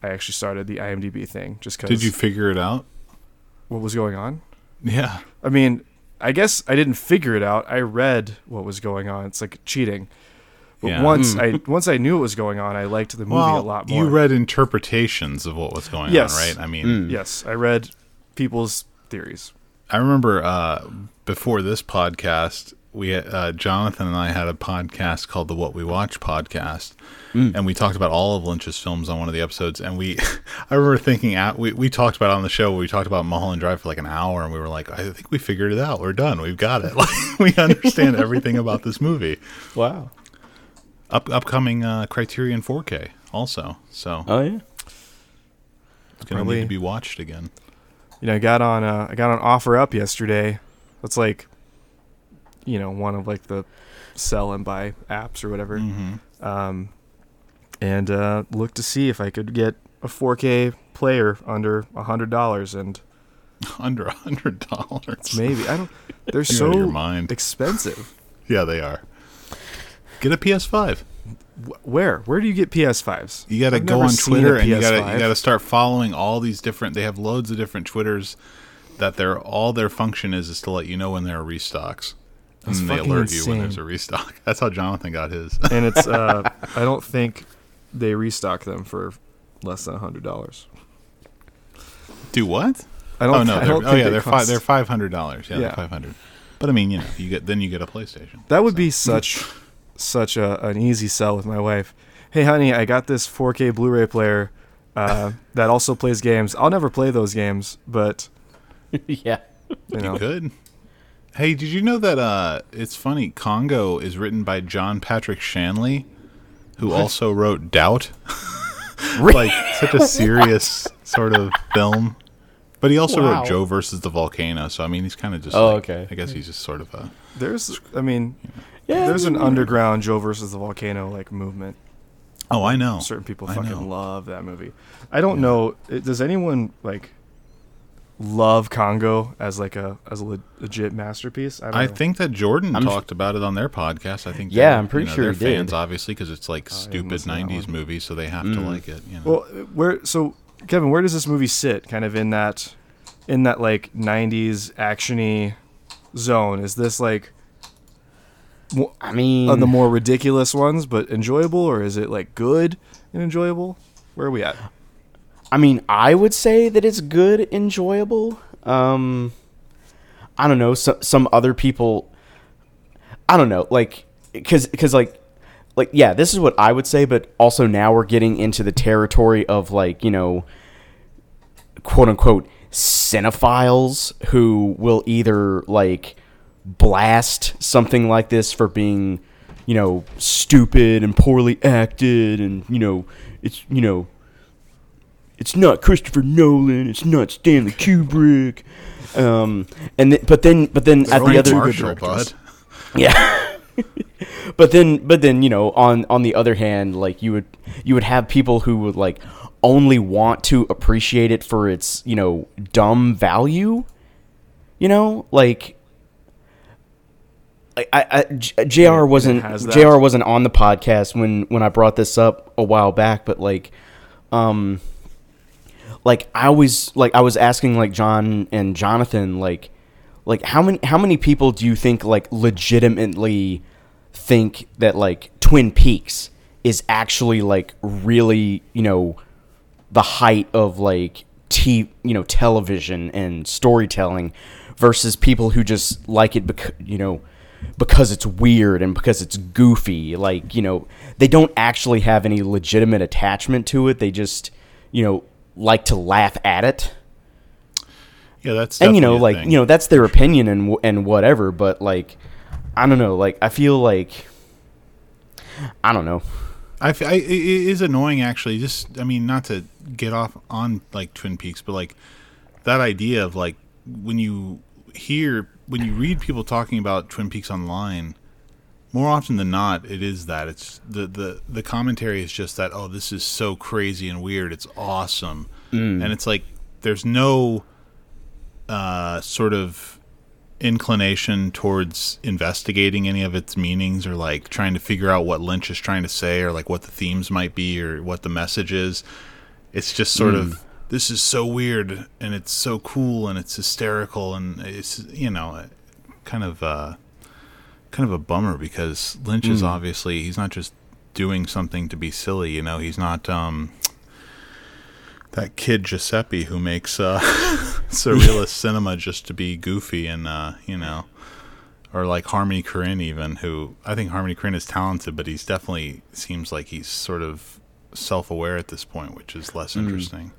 I actually started the IMDb thing. Just because Did you figure it out? what was going on? Yeah. I mean, I guess I didn't figure it out. I read what was going on. It's like cheating. But Yeah. once I once I knew what was going on, I liked the movie well, a lot more. you read interpretations of what was going Yes. on, right? I mean, Yes, I read people's theories. I remember uh, before this podcast, we uh, Jonathan and I had a podcast called the What We Watch podcast, and we talked about all of Lynch's films on one of the episodes. And we, I remember thinking, at, we we talked about it on the show. We talked about Mulholland Drive for like an hour, and we were like, I think we figured it out. We're done. We've got it. Like we understand everything about this movie. Wow. Up upcoming uh, Criterion 4K also, so Oh yeah. it's going to Probably- need to be watched again. You know, I got on uh, I got on OfferUp yesterday. That's like, you know, one of like the sell and buy apps or whatever. Mm-hmm. Um, and uh, looked to see if I could get a 4K player under a hundred dollars, and Under a hundred dollars. maybe I don't. They're of your so mind. expensive. Yeah, they are. Get a PS5. Where? Where do you get PS5s? You got to go on Twitter and you got to you got to start following all these different. They have loads of different Twitters that their all their function is is to let you know when there are restocks, That's and they fucking alert you when there's a restock. That's how Jonathan got his. and it's uh, I don't think they restock them for less than a hundred dollars. Do what? I don't. Oh no! They're, don't oh think yeah, they they're five. cost- They're five hundred dollars. Yeah, Yeah. they're five hundred. But I mean, you know, you get then you get a PlayStation. That would be such such a, an easy sell with my wife. Hey, honey, I got this 4K Blu-ray player uh, that also plays games. I'll never play those games, but yeah. you know, You could. Hey, did you know that? uh It's funny. Congo is written by John Patrick Shanley, who also wrote Doubt. like such a serious sort of film. But he also Wow. wrote Joe versus the volcano. So I mean, he's kind of just. Oh, like- okay. I guess he's just sort of a. there's, I mean, Yeah. there's an underground Joe versus the volcano like movement. Oh, I know. Certain people I fucking know. love that movie. I don't know. Does anyone like love Congo as like a as a legit masterpiece? I, don't I know. think that Jordan I'm- talked about it on their podcast. I think. Yeah, I'm pretty you know, sure they're he did. fans, obviously, because it's like I stupid listen to that '90s one. movie, so they have to Mm. like it. You know. Well, where so Kevin, where does this movie sit? Kind of in that, in that like '90s actiony zone. Is this like I mean, uh, the more ridiculous ones, but enjoyable, or is it like good and enjoyable? Where are we at? I mean, I would say that it's good, enjoyable. Um, I don't know. So, some other people, I don't know, like, because, because, like, like, yeah, this is what I would say. But also now we're getting into the territory of like, you know, quote unquote cinephiles who will either like blast something like this for being, you know, stupid and poorly acted, and you know, it's you know it's not Christopher Nolan, it's not Stanley Kubrick. Um, and th- but then but then at the other Marshall, directors. bud. yeah. but then but then you know on on the other hand like you would you would have people who would like only want to appreciate it for its you know dumb value you know like I, I, I- J- Jr. wasn't. Jr. wasn't on the podcast when when I brought this up a while back, but like, um, like I always like I was asking like John and Jonathan like like how many how many people do you think like legitimately think that like Twin Peaks is actually like really you know the height of like t you know television and storytelling versus people who just like it because you know because it's weird and because it's goofy. Like you know they don't actually have any legitimate attachment to it. They just you know like to laugh at it. Yeah, that's and you know like thing. you know that's their opinion and and whatever. But like I don't know. Like I feel like I don't know. I, f- I- it is annoying actually. Just I mean, not to get off on like Twin Peaks, but like that idea of like when you hear when you read people talking about Twin Peaks online, more often than not, it is that. It's the the the commentary is just that oh this is so crazy and weird, it's awesome, and it's like there's no uh, sort of inclination towards investigating any of its meanings or like trying to figure out what Lynch is trying to say or like what the themes might be or what the message is. It's just sort of this is so weird and it's so cool and it's hysterical and it's you know kind of uh kind of a bummer because Lynch is obviously he's not just doing something to be silly, you know, he's not um that kid Giuseppe who makes uh, surrealist cinema just to be goofy and uh, you know, or like Harmony Korine even who I think Harmony Korine is talented, but he's definitely seems like he's sort of self-aware at this point, which is less interesting.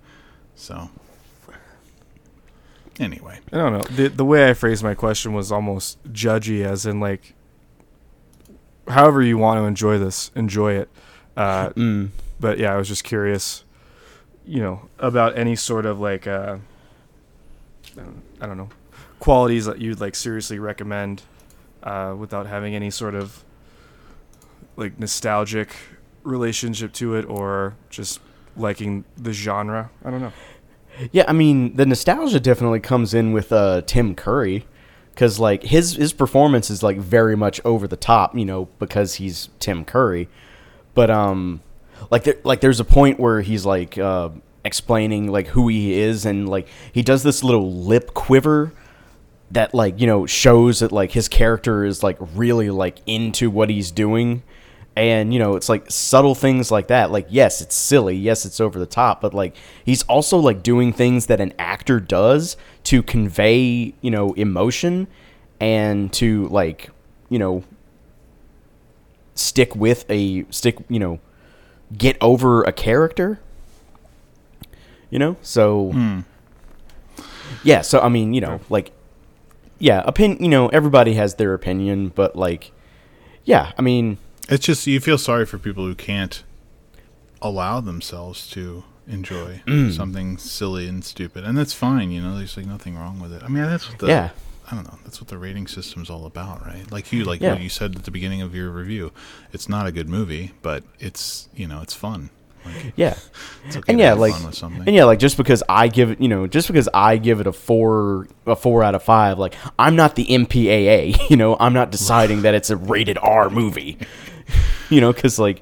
So anyway, I don't know. The the way I phrased my question was almost judgy, as in like, however you want to enjoy this, enjoy it. Uh, Mm. but yeah, I was just curious, you know, about any sort of like, uh, I don't- know, qualities that you'd like seriously recommend, uh, without having any sort of like nostalgic relationship to it, or just liking the genre. I don't know. Yeah, I mean the nostalgia definitely comes in with uh, Tim Curry, because like his his performance is like very much over the top, you know, because he's Tim Curry. But um, like there like there's a point where he's like uh, explaining like who he is, and like he does this little lip quiver that like you know shows that like his character is like really like into what he's doing and you know it's like subtle things like that. Like yes it's silly. Yes it's over the top. But like he's also like doing things that an actor does to convey you know emotion and to like you know stick with a stick you know get over a character. You know? So hmm. yeah so i mean you know like yeah opinion you know everybody has their opinion but like yeah i mean it's just you feel sorry for people who can't allow themselves to enjoy mm. something silly and stupid, and that's fine. You know, there's like nothing wrong with it. I mean, that's what the Yeah. I don't know. That's what the rating system's all about, right? Like you, like Yeah. what you said at the beginning of your review. It's not a good movie, but it's you know it's fun. Like, yeah it's okay and yeah like fun with something. and yeah like just because i give it you know just because i give it a four a four out of five like i'm not the mpaa you know i'm not deciding that it's a rated r movie you know because like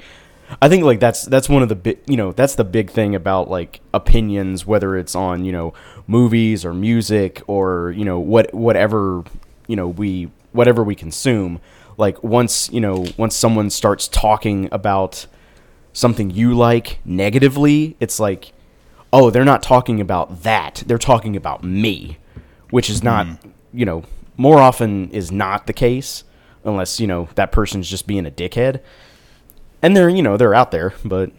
i think like that's that's one of the big you know that's the big thing about like opinions whether it's on you know movies or music or you know what whatever you know we whatever we consume like once you know once someone starts talking about something you like negatively, it's like, oh, they're not talking about that. They're talking about me, which is not, mm-hmm. you know, more often is not the case unless, you know, that person's just being a dickhead. And they're, you know, they're out there, but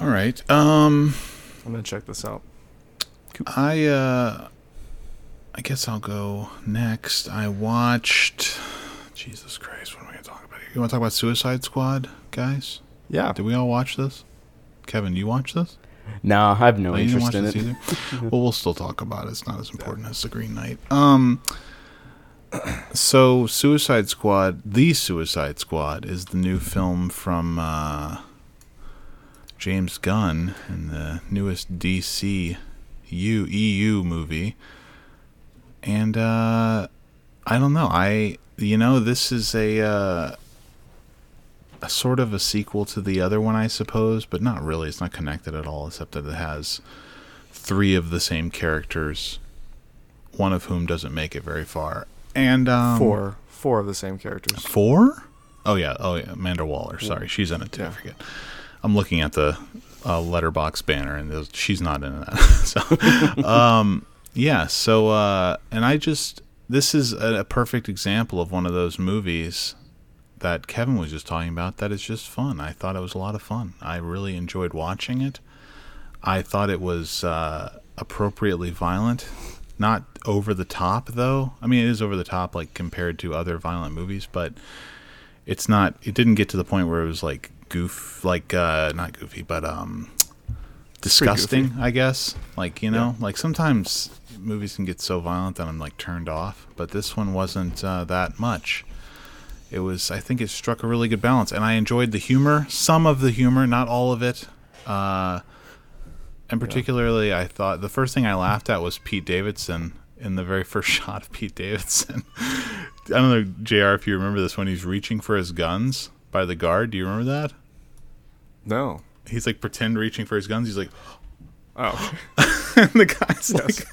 all right. Um, I'm gonna check this out. I uh, I guess I'll go next. I watched. Jesus Christ, what am I going to talk about here? You want to talk about Suicide Squad, guys? Yeah. Did we all watch this? Kevin, do you watch this? No, I have no Oh, you didn't interest watch in this it. either. well, we'll still talk about it. It's not as important as the Green Knight. Um. So, Suicide Squad, the Suicide Squad, is the new film from uh, James Gunn and the newest DC EU movie. And uh, I don't know. I you know this is a uh, a sort of a sequel to the other one, I suppose, but not really. It's not connected at all, except that it has three of the same characters, one of whom doesn't make it very far. And um, Four. Four of the same characters. Four? Oh yeah, oh yeah, Amanda Waller. Sorry, she's in it too. I forget. I'm looking at the uh, Letterboxd banner, and she's not in that. so, um, Yeah, so uh and I just this is a, a perfect example of one of those movies that Kevin was just talking about that is just fun. I thought it was a lot of fun. I really enjoyed watching it. I thought it was uh appropriately violent. Not over the top though. I mean it is over the top like compared to other violent movies, but it's not it didn't get to the point where it was like goof like uh not goofy, but um disgusting, I guess. Like, you know, like sometimes movies can get so violent that I'm like turned off, but this one wasn't uh, that much. It was, I think it struck a really good balance, and I enjoyed the humor, some of the humor, not all of it. Uh, and particularly, I thought the first thing I laughed at was Pete Davidson in the very first shot of Pete Davidson. I don't know, JR, if you remember this when he's reaching for his guns by the guard. Do you remember that? No. He's like pretend reaching for his guns. He's like, Oh. and the guy's like,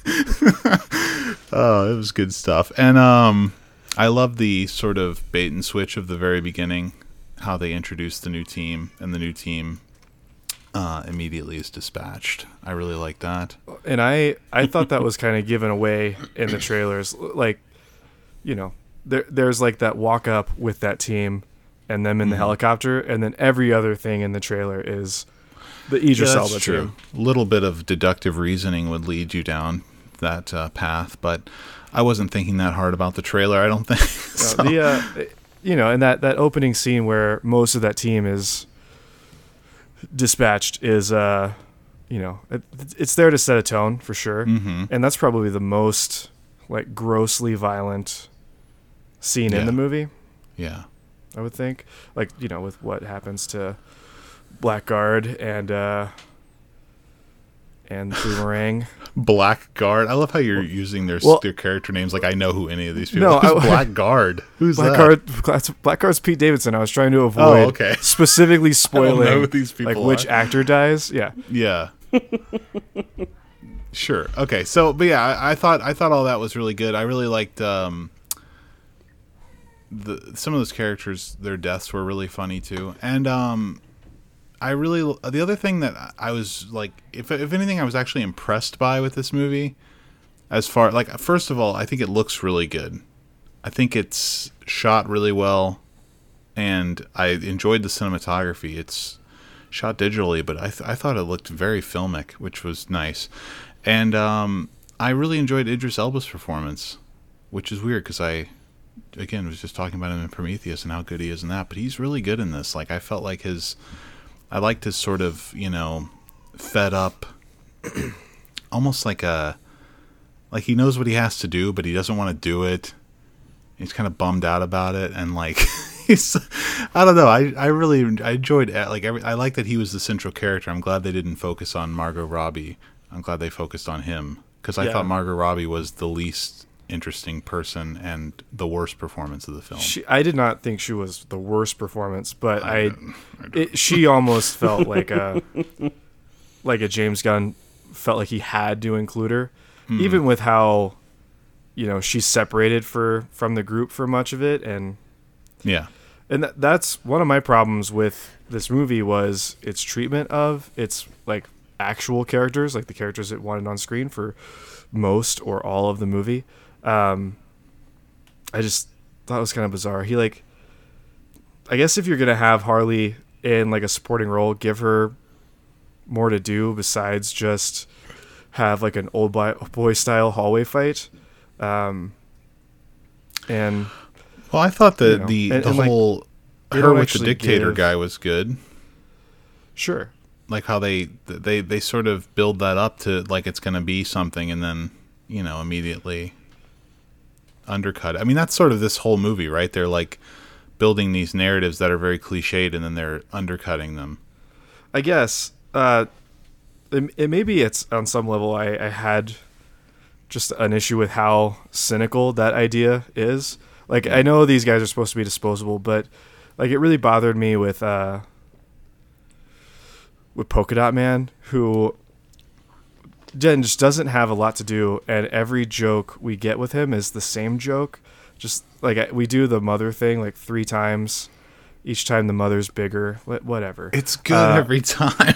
oh, it was good stuff. And um, I love the sort of bait and switch of the very beginning, how they introduce the new team, and the new team uh, immediately is dispatched. I really like that. and I I thought that was kind of given away in the trailers. Like, you know, there there's like that walk up with that team and them in the helicopter, and then every other thing in the trailer is the Idris Yeah, Elba team. A little bit of deductive reasoning would lead you down that uh, path, but I wasn't thinking that hard about the trailer. I don't think. No, the uh, you know, and that that opening scene where most of that team is dispatched is uh, you know, it, it's there to set a tone for sure, Mhm. and that's probably the most like grossly violent scene Yeah. in the movie. Yeah. I would think. Like, you know, with what happens to Blackguard and uh and Boomerang. Blackguard. I love how you're using their well- their character names. Like I know who any of these people. No, Who's I- Blackguard? Who's that? Blackguard Blackguard's Pete Davidson. I was trying to avoid Oh, okay. specifically know spoiling who these like people which actor dies. Yeah. Yeah. sure. Okay. So, but yeah, I, I thought I thought all that was really good. I really liked um, the some of those characters. Their deaths were really funny too, and um, I really the other thing that I was like, if if anything, I was actually impressed by with this movie. As far like, first of all, I think it looks really good. I think it's shot really well, and I enjoyed the cinematography. It's shot digitally, but I, th- I thought it looked very filmic, which was nice. And um, I really enjoyed Idris Elba's performance, which is weird because I, again, was just talking about him in Prometheus and how good he is in that. But he's really good in this. Like I felt like his, I like his sort of you know, fed up, almost like a, like he knows what he has to do, but he doesn't want to do it. He's kind of bummed out about it, and like he's, I don't know. I, I really I enjoyed uh, like every. I like that he was the central character. I'm glad they didn't focus on Margot Robbie. I'm glad they focused on him because I Yeah. thought Margot Robbie was the least interesting person and the worst performance of the film. She, I did not think she was the worst performance, but I. I didn't. it, she almost felt like a like a James Gunn felt like he had to include her, Hmm. even with how you know she's separated for from the group for much of it, and yeah, and that, that's one of my problems with this movie was its treatment of its like actual characters, like the characters it wanted on screen for most or all of the movie. Um, I just thought it was kind of bizarre. He like, I guess if you're gonna have Harley in like a supporting role, give her more to do besides just have like an old boy, boy style hallway fight. Um, and well, I thought the You know, the and- the and, whole they her with the dictator give- guy was good. sure, like how they they they sort of build that up to like it's going to be something and then you know immediately undercut i mean that's sort of this whole movie right? They're like building these narratives that are very cliched and then they're undercutting them. I guess uh, it, it maybe it's on some level I, I had just an issue with how cynical that idea is. Like I know these guys are supposed to be disposable, but like it really bothered me with uh, with Polka Dot Man, who Jen just doesn't have a lot to do, and every joke we get with him is the same joke. Just like we do the mother thing like three times. Each time the mother's bigger, whatever. it's good Uh, every time I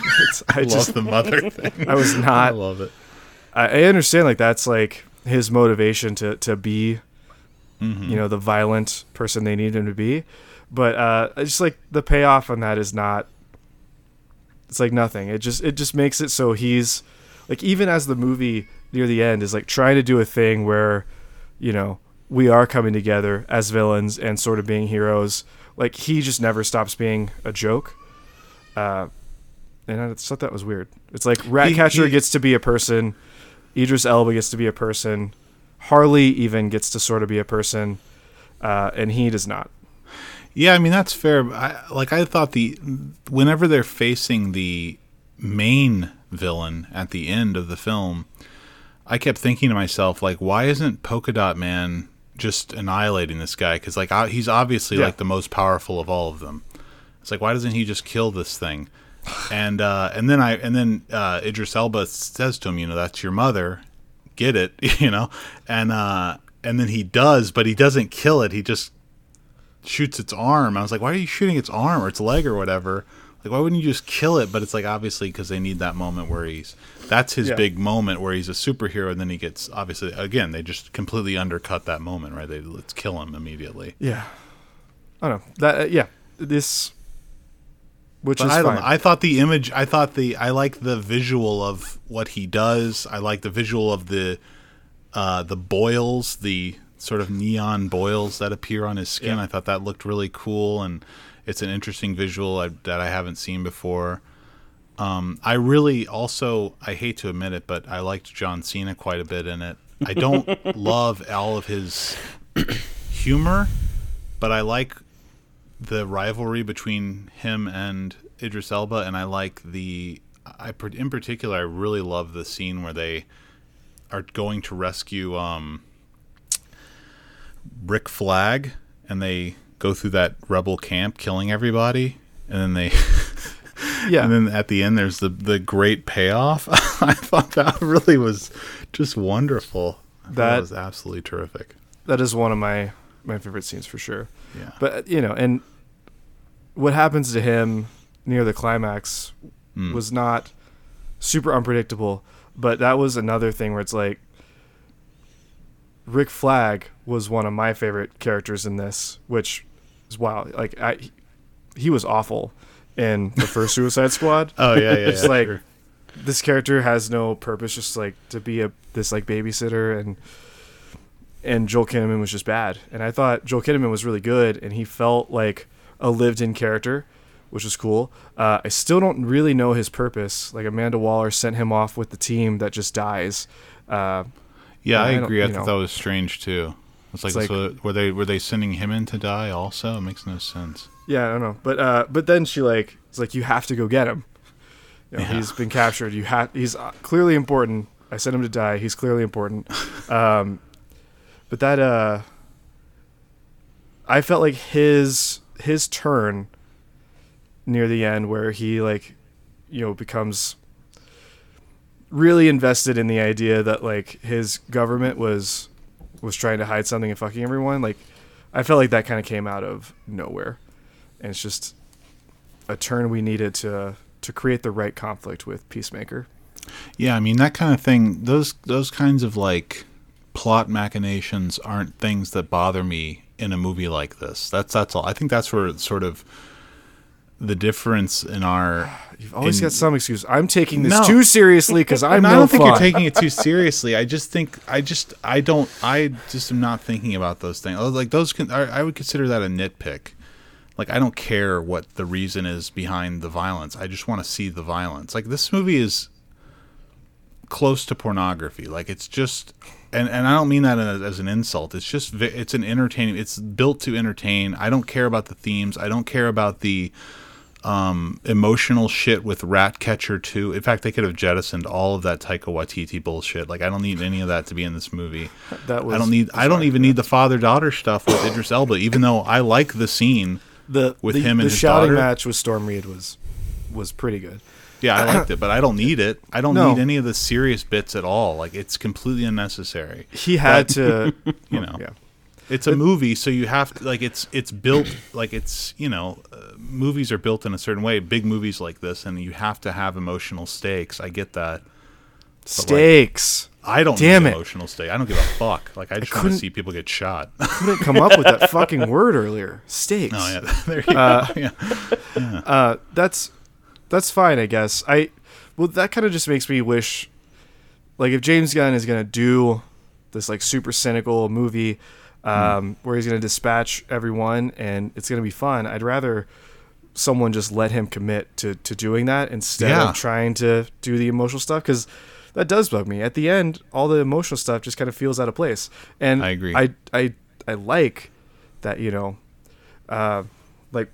i just love the mother thing I was not. i love it I, I understand like that's like his motivation to to be, Mhm. you know, the violent person they need him to be, but uh, I just like the payoff on that is not. It's like nothing. It just it just makes it so he's like even as the movie near the end is like trying to do a thing where, you know, we are coming together as villains and sort of being heroes. Like he just never stops being a joke. Uh, and I thought that was weird. It's like Ratcatcher he- gets to be a person, Idris Elba gets to be a person, Harley even gets to sort of be a person, uh, and he does not. Yeah, I mean that's fair. I, like I thought the whenever they're facing the main villain at the end of the film, I kept thinking to myself like, why isn't Polka Dot Man just annihilating this guy? Because like I- he's obviously Yeah. like the most powerful of all of them. It's like why doesn't he just kill this thing? And uh, and then I and then uh, Idris Elba says to him, you know, that's your mother, get it, you know, and uh, and then he does, but he doesn't kill it. He just shoots its arm. I was like, why are you shooting its arm or its leg or whatever? Like, why wouldn't you just kill it? But it's like obviously because they need that moment where he's that's his Yeah. big moment where he's a superhero, and then he gets obviously again they just completely undercut that moment, right? They let's kill him immediately. Yeah, I don't know that. Uh, yeah, this, which But is I don't fine. know. I thought the image. I thought the. I like the visual of what he does. I like the visual of the, uh, the boils, the sort of neon boils that appear on his skin. Yeah. I thought that looked really cool, and it's an interesting visual I, that I haven't seen before. Um, I really also. I hate to admit it, but I liked John Cena quite a bit in it. I don't love all of his humor, but I like the rivalry between him and Idris Elba, and I like the. I in particular, I really love the scene where they are going to rescue um, Rick Flag, and they go through that rebel camp, killing everybody, and then they. yeah, And then at the end, there's the the great payoff. I thought that really was just wonderful. That- that was absolutely terrific. that is one of my my favorite scenes for sure. Yeah. But you know, and what happens to him near the climax Mm. was not super unpredictable. But that was another thing where it's like Rick Flag was one of my favorite characters in this, which wild. Like I, he was awful in the first Suicide Squad. Oh yeah, yeah. It's yeah, like- sure. this character has no purpose, just like to be a this like babysitter and and Joel Kinnaman was just bad. And I thought Joel Kinnaman was really good, and he felt like a lived-in character, which was cool. Uh, I still don't really know his purpose. Like Amanda Waller sent him off with the team that just dies. Uh, Yeah, I I agree. I thought know. that was strange too. It's like, It's like- so were they were they sending him in to die also? It makes no sense. yeah, I don't know, but uh, but then she like it's like you have to go get him. You know, Yeah. He's been captured. You have. He's uh, clearly important. I sent him to die. He's clearly important. Um, but that uh, I felt like his his turn near the end, where he like, you know, becomes really invested in the idea that like his government was was trying to hide something and fucking everyone. Like, I felt like that kind of came out of nowhere, and it's just a turn we needed to to create the right conflict with Peacemaker. Yeah, I mean that kind of thing. Those those kinds of like plot machinations aren't things that bother me in a movie like this. That's that's all. I think that's where sort of the difference in our. You've always in- got some excuse. I'm taking this No. too seriously because I'm And I don't think you're taking it too seriously. I just think I just I don't I just am not thinking about those things. Oh, Like those can I, I would consider that a nitpick. Like I don't care what the reason is behind the violence. I just want to see the violence. Like this movie is close to pornography. Like it's just and and I don't mean that as, as an insult. It's just it's an entertaining. It's built to entertain. I don't care about the themes. I don't care about the um, emotional shit with Ratcatcher 2. In fact, they could have jettisoned all of that Taika Waititi bullshit. Like I don't need any of that to be in this movie. that was I don't need I don't even need the father daughter stuff with Idris Elba. Even though I like the scene. the with the, him and the his shouting daughter. match with Storm Reed was was pretty good. Yeah, I liked it, but I don't need it. I don't No. need any of the serious bits at all. Like it's completely unnecessary. He had to, You know. yeah. It's a movie, so you have to like it's it's built like it's you know uh, movies are built in a certain way. Big movies like this, and you have to have emotional stakes. I get that, Steaks. I don't Damn need it. emotional stake. I don't give a fuck. Like I just want to couldn't- see people get shot. couldn't come up with that fucking word earlier. Stakes. oh yeah, there you Uh, go. Yeah. uh, that's that's fine, I guess. I well, that kind of just makes me wish, like, if James Gunn is gonna do this like super cynical movie, um, where he's gonna dispatch everyone and it's gonna be fun, I'd rather someone just let him commit to to doing that instead Yeah. of trying to do the emotional stuff because. That does bug me. At the end, all the emotional stuff just kind of feels out of place, and I agree. I I I like that you know, uh, like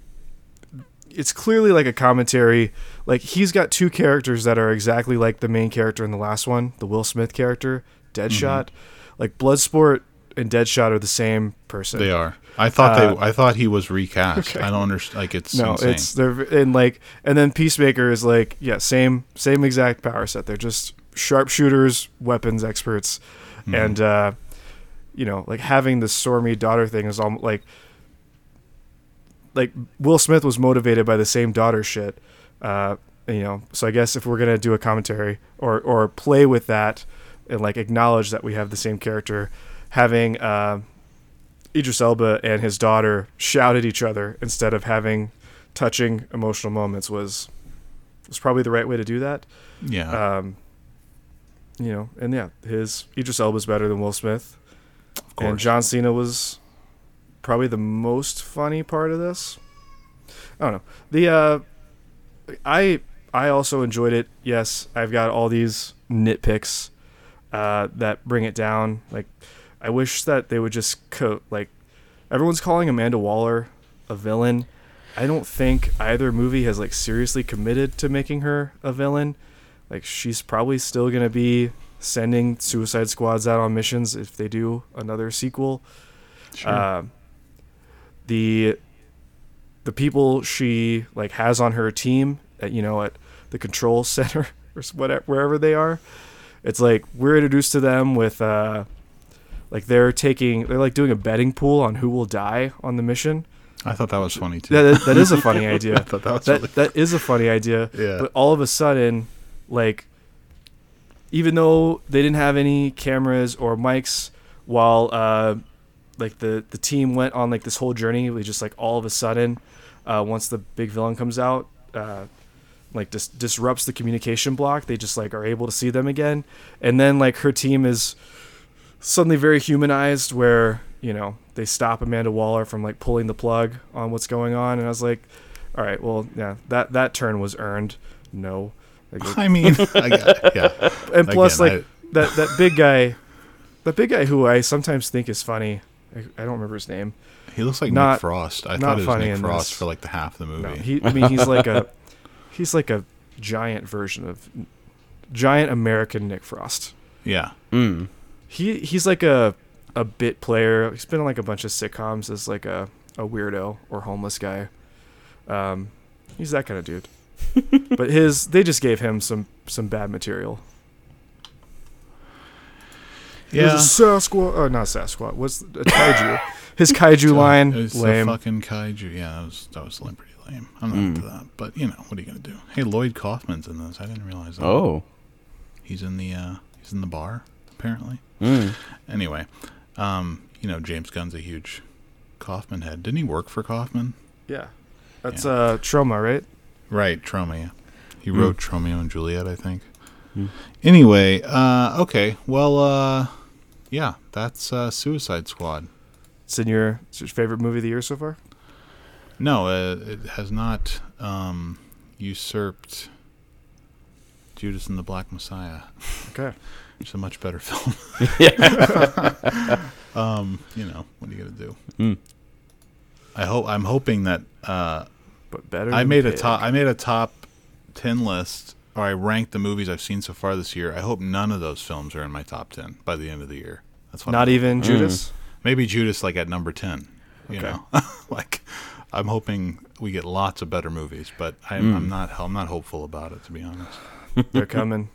it's clearly like a commentary. Like he's got two characters that are exactly like the main character in the last one, the Will Smith character, Deadshot. Mm-hmm. Like Bloodsport and Deadshot are the same person. They are. I thought Uh, they. I thought he was recast. okay. I don't understand. Like it's no, insane. it's they're and like and then Peacemaker is like yeah, same same exact power set. They're just sharpshooters, weapons experts, Mm-hmm. and uh, you know like having the Stormy daughter thing is all like like Will Smith was motivated by the same daughter shit. Uh, you know, so I guess if we're gonna do a commentary or or play with that and like acknowledge that we have the same character, having uh, Idris Elba and his daughter shout at each other instead of having touching emotional moments was was probably the right way to do that. yeah. Um, you know, and yeah, his Idris Elba's better than Will Smith, of course. and. John Cena was probably the most funny part of this. I don't know. The uh, I I also enjoyed it. Yes, I've got all these nitpicks uh, that bring it down. Like, I wish that they would just co- like everyone's calling Amanda Waller a villain. I don't think either movie has like seriously committed to making her a villain. Like she's probably still gonna be sending Suicide Squads out on missions if they do another sequel. Sure. Um, the the people she like has on her team at you know at the control center or whatever wherever they are, it's like we're introduced to them with uh like they're taking they're like doing a betting pool on who will die on the mission. I thought that was funny too. That is, that is a funny idea. I thought that was that really. that is a funny idea. Yeah. But all of a sudden, like, even though they didn't have any cameras or mics, while uh, like the the team went on like this whole journey, we just like all of a sudden, uh, once the big villain comes out, uh, like dis- disrupts the communication block, they just like are able to see them again, and then like her team is suddenly very humanized, where you know they stop Amanda Waller from like pulling the plug on what's going on, and I was like, all right, well, yeah, that that turn was earned. No, like, I mean, I got, yeah. and plus, Again, like that that big guy, that big guy who I sometimes think is funny. I, I don't remember his name. He looks like Not- Nick Frost. I thought it was Nick Frost this. for like the half of the movie. No, he. I mean, he's like a he's like a giant version of giant American Nick Frost. yeah. Mm. He he's like a a bit player. He's been in like a bunch of sitcoms as like a a weirdo or homeless guy. Um, he's that kind of dude. but his they just gave him some some bad material. He was Yeah. a Sasquatch. Oh, not Sasquatch. What's a kaiju? His kaiju line, It's lame. the fucking kaiju. Yeah, that was that was lame, pretty lame. I'm not into that, but you know what are you gonna do? Hey, Lloyd Kaufman's in this. I didn't realize that. Oh. he's in the uh, he's in the bar apparently. Mm. Anyway, um, you know James Gunn's a huge Kaufman head. Didn't he work for Kaufman? Yeah, that's Yeah. uh Troma, right? Right, Tromeo. He Hmm. wrote Tromeo and Juliet, I think. Hmm. Anyway, uh, okay. Well, uh, yeah, that's uh, Suicide Squad. It's in your, it's your favorite movie of the year so far. No, uh, it has not um, usurped Judas and the Black Messiah. Okay. It's a much better film. um, you know, what are you gonna do? Mm. I hope I'm hoping that uh, But better. I than made a top. I made a top ten list, or I ranked the movies I've seen so far this year. I hope none of those films are in my top ten by the end of the year. That's what. Not I'm, even Judas. maybe Judas like at number ten. You Okay. know, like I'm hoping we get lots of better movies, but I'm, Mm. I'm not. I'm not hopeful about it to be honest. They're coming.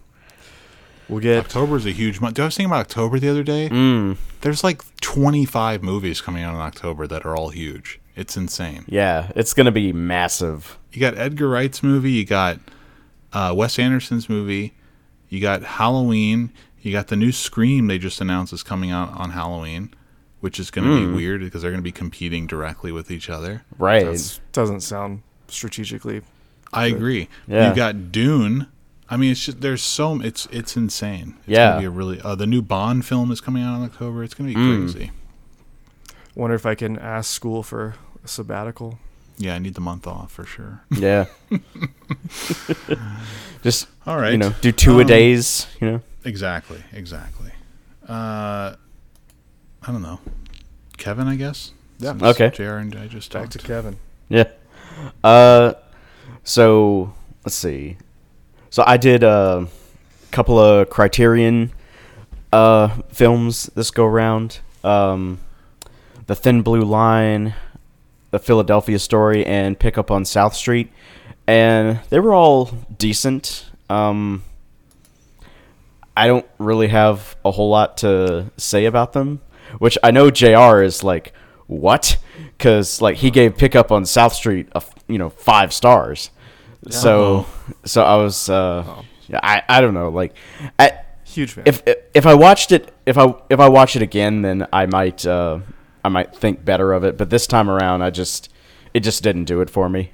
We'll get. October is a huge month. Do I was thinking about October the other day. Mm. There's like 25 movies coming out in October that are all huge. It's insane. Yeah, it's gonna be massive. You got Edgar Wright's movie. You got uh, Wes Anderson's movie. You got Halloween. You got the new Scream they just announced is coming out on Halloween, which is going to Hmm. be weird because they're going to be competing directly with each other. Right. That doesn't sound strategically. I agree. Yeah. You got Dune. I mean, it's just there's so it's it's insane. It's Yeah. gonna be a really uh, the new Bond film is coming out in October. It's gonna be Mm. crazy. Wonder if I can ask school for a sabbatical. Yeah, I need the month off for sure. yeah. Just All right. you know, do two a Um, days. You know. Exactly. Exactly. Uh, I don't know. Kevin, I guess. Yeah. Since Okay. Jr. and I just Back talked. to Kevin. Yeah. Uh, so let's see. So I did a couple of Criterion uh films this go round. Um, the Thin Blue Line, the Philadelphia Story, and Pick Up on South Street, and they were all decent. Um, I don't really have a whole lot to say about them, which I know Jr. is like, what? Because like he gave Pickup on South Street a you know five stars. So so I was uh, yeah, I I don't know like I, Huge fan. if if I watched it if I if I watch it again then I might uh, I might think better of it. But this time around I just it just didn't do it for me.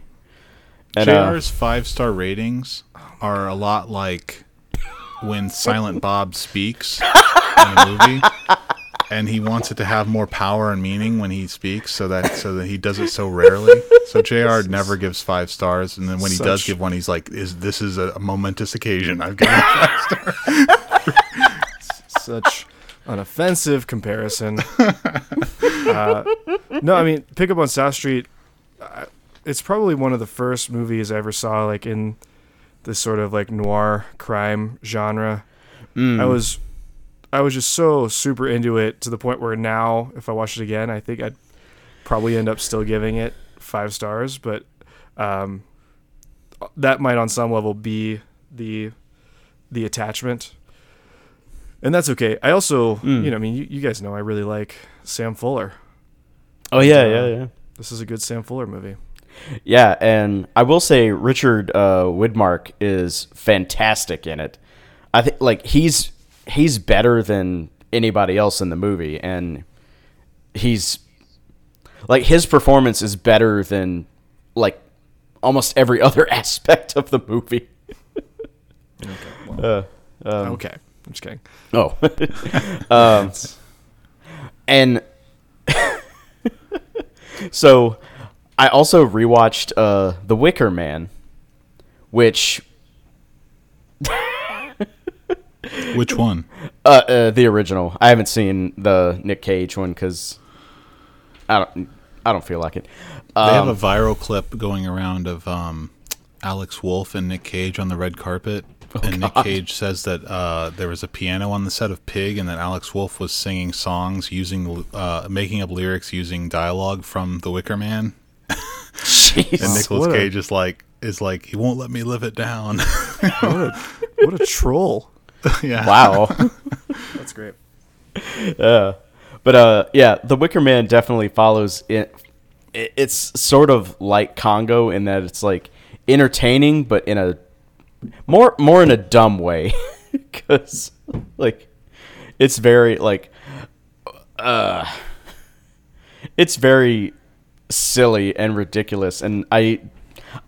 And, uh, JR's five star ratings are a lot like when Silent Bob speaks in a movie, and he wants it to have more power and meaning when he speaks, so that so that he does it so rarely. So Jr. never gives five stars, and then when he does give one, he's like, "Is this is a momentous occasion? I've given five stars." Such an offensive comparison. uh, no, I mean, Pick Up on South Street. Uh, it's probably one of the first movies I ever saw, like in this sort of like noir crime genre. mm, I was, I was just so super into it to the point where now, if I watch it again, I think I'd probably end up still giving it five stars. But um, that might, on some level, be the the attachment, and that's okay. I also, Mm. you know, I mean, you, you guys know I really like Sam Fuller. oh yeah uh, yeah yeah. This is a good Sam Fuller movie. Yeah, and I will say Richard uh, Widmark is fantastic in it. I think like he's he's better than anybody else in the movie, and he's like his performance is better than like almost every other aspect of the movie. Uh, um, okay, I'm just kidding. Oh. um, and so I also rewatched uh, The Wicker Man, which Which one? uh, uh, the original. I haven't seen the Nick Cage one because I don't. I don't feel like it. They Um, have a viral clip going around of um, Alex Wolff and Nick Cage on the red carpet. Oh, and Nick Cage says that uh, there was a piano on the set of Pig, and that Alex Wolff was singing songs using, uh, making up lyrics using dialogue from The Wicker Man. jeez. And Nicholas what a- Cage is like, is like, he won't let me live it down. What a what a troll. yeah. wow. That's great. Uh, but uh, yeah, The Wicker Man definitely follows it. it- It's sort of like Congo in that it's like entertaining, but in a more more in a dumb way, because like it's very like uh, it's very silly and ridiculous, and I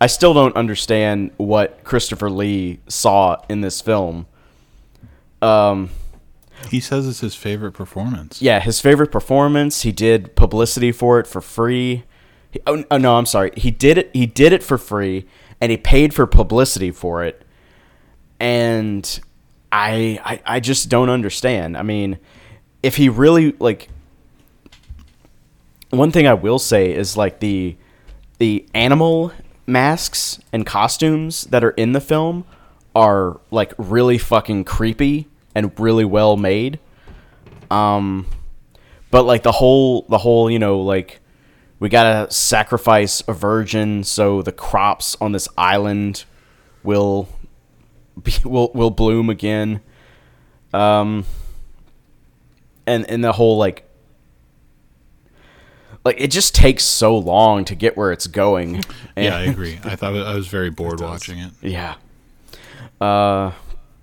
I still don't understand what Christopher Lee saw in this film. Um. He says it's his favorite performance. Yeah, his favorite performance. He did publicity for it for free. He, oh, oh, no, I'm sorry. He did it. He did it for free, and he paid for publicity for it. And I, I, I just don't understand. I mean, if he really like, one thing I will say is like the, the animal masks and costumes that are in the film are like really fucking creepy and really well made. Um, but like the whole the whole you know like we gotta sacrifice a virgin so the crops on this island will be, will will bloom again. Um, and and the whole like like it just takes so long to get where it's going. And- Yeah, I agree. I thought I was very bored watching it. yeah. Uh,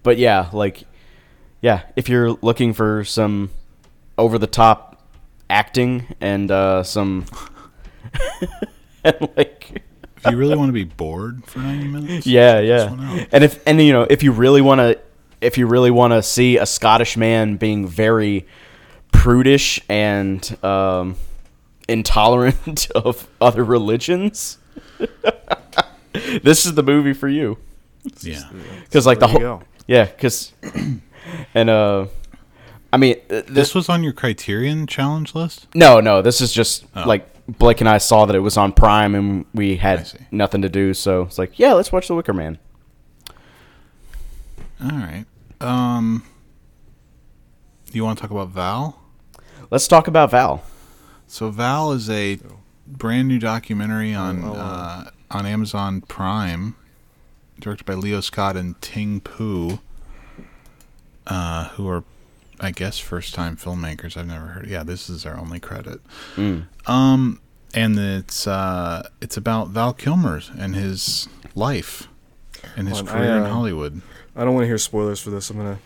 but yeah, like yeah, if you're looking for some over the top acting and uh, some and like If you really want to be bored for 90 minutes, yeah, check this one yeah. And if and you know, if you really want to if you really want to see a Scottish man being very prudish and um, intolerant of other religions, this is the movie for you. Yeah. Because like the whole go. yeah, because and uh, I mean uh, this This was on your Criterion challenge list? no no this is just Oh. like Blake and I saw that it was on Prime and we had nothing to do, so it's like yeah, let's watch The Wicker Man. All right. Um, you want to talk about Val? Let's talk about Val. So Val is a brand new documentary on Oh, oh, uh, on Amazon Prime, directed by Leo Scott and Ting Poo, uh, who are, I guess, first time filmmakers. I've never heard. Yeah, this is their only credit. Mm. Um, and it's uh, it's about Val Kilmer and his life and his Hold on, career I, in uh, Hollywood. I don't want to hear spoilers for this. I'm gonna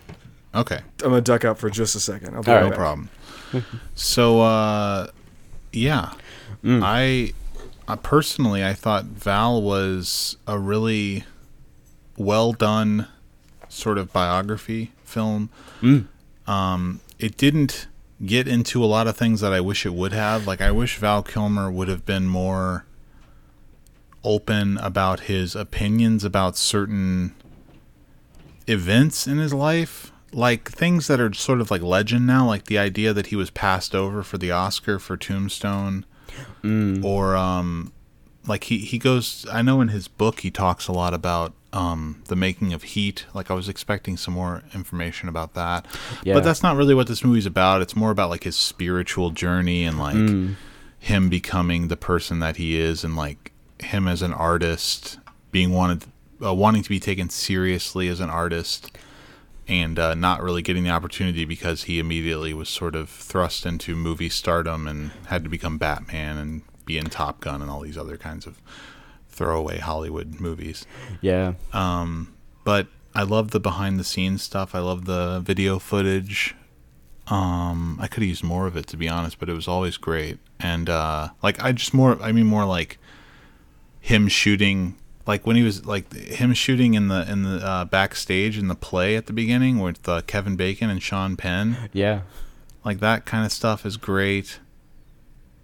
Okay. I'm gonna duck out for just a second. I'll be All right no back. problem. so, uh, yeah, Mm. I, I personally, I thought Val was a really well done sort of biography film. Mm. Um, it didn't get into a lot of things that I wish it would have. Like, I wish Val Kilmer would have been more open about his opinions about certain events in his life like things that are sort of like legend now like the idea that he was passed over for the oscar for tombstone Mm. or um like he he goes i know in his book he talks a lot about um the making of heat like i was expecting some more information about that Yeah. but that's not really what this movie's about it's more about like his spiritual journey and like Mm. him becoming the person that he is and like him as an artist being wanted uh, wanting to be taken seriously as an artist and uh, not really getting the opportunity because he immediately was sort of thrust into movie stardom and had to become Batman and be in Top Gun and all these other kinds of throwaway Hollywood movies. Yeah. Um, but I love the behind the scenes stuff. I love the video footage. Um, I could have used more of it to be honest, but it was always great. And uh, like I just more, I mean more like him shooting, like when he was like him shooting in the in the uh, backstage in the play at the beginning with uh, Kevin Bacon and Sean Penn. Yeah. Like that kind of stuff is great.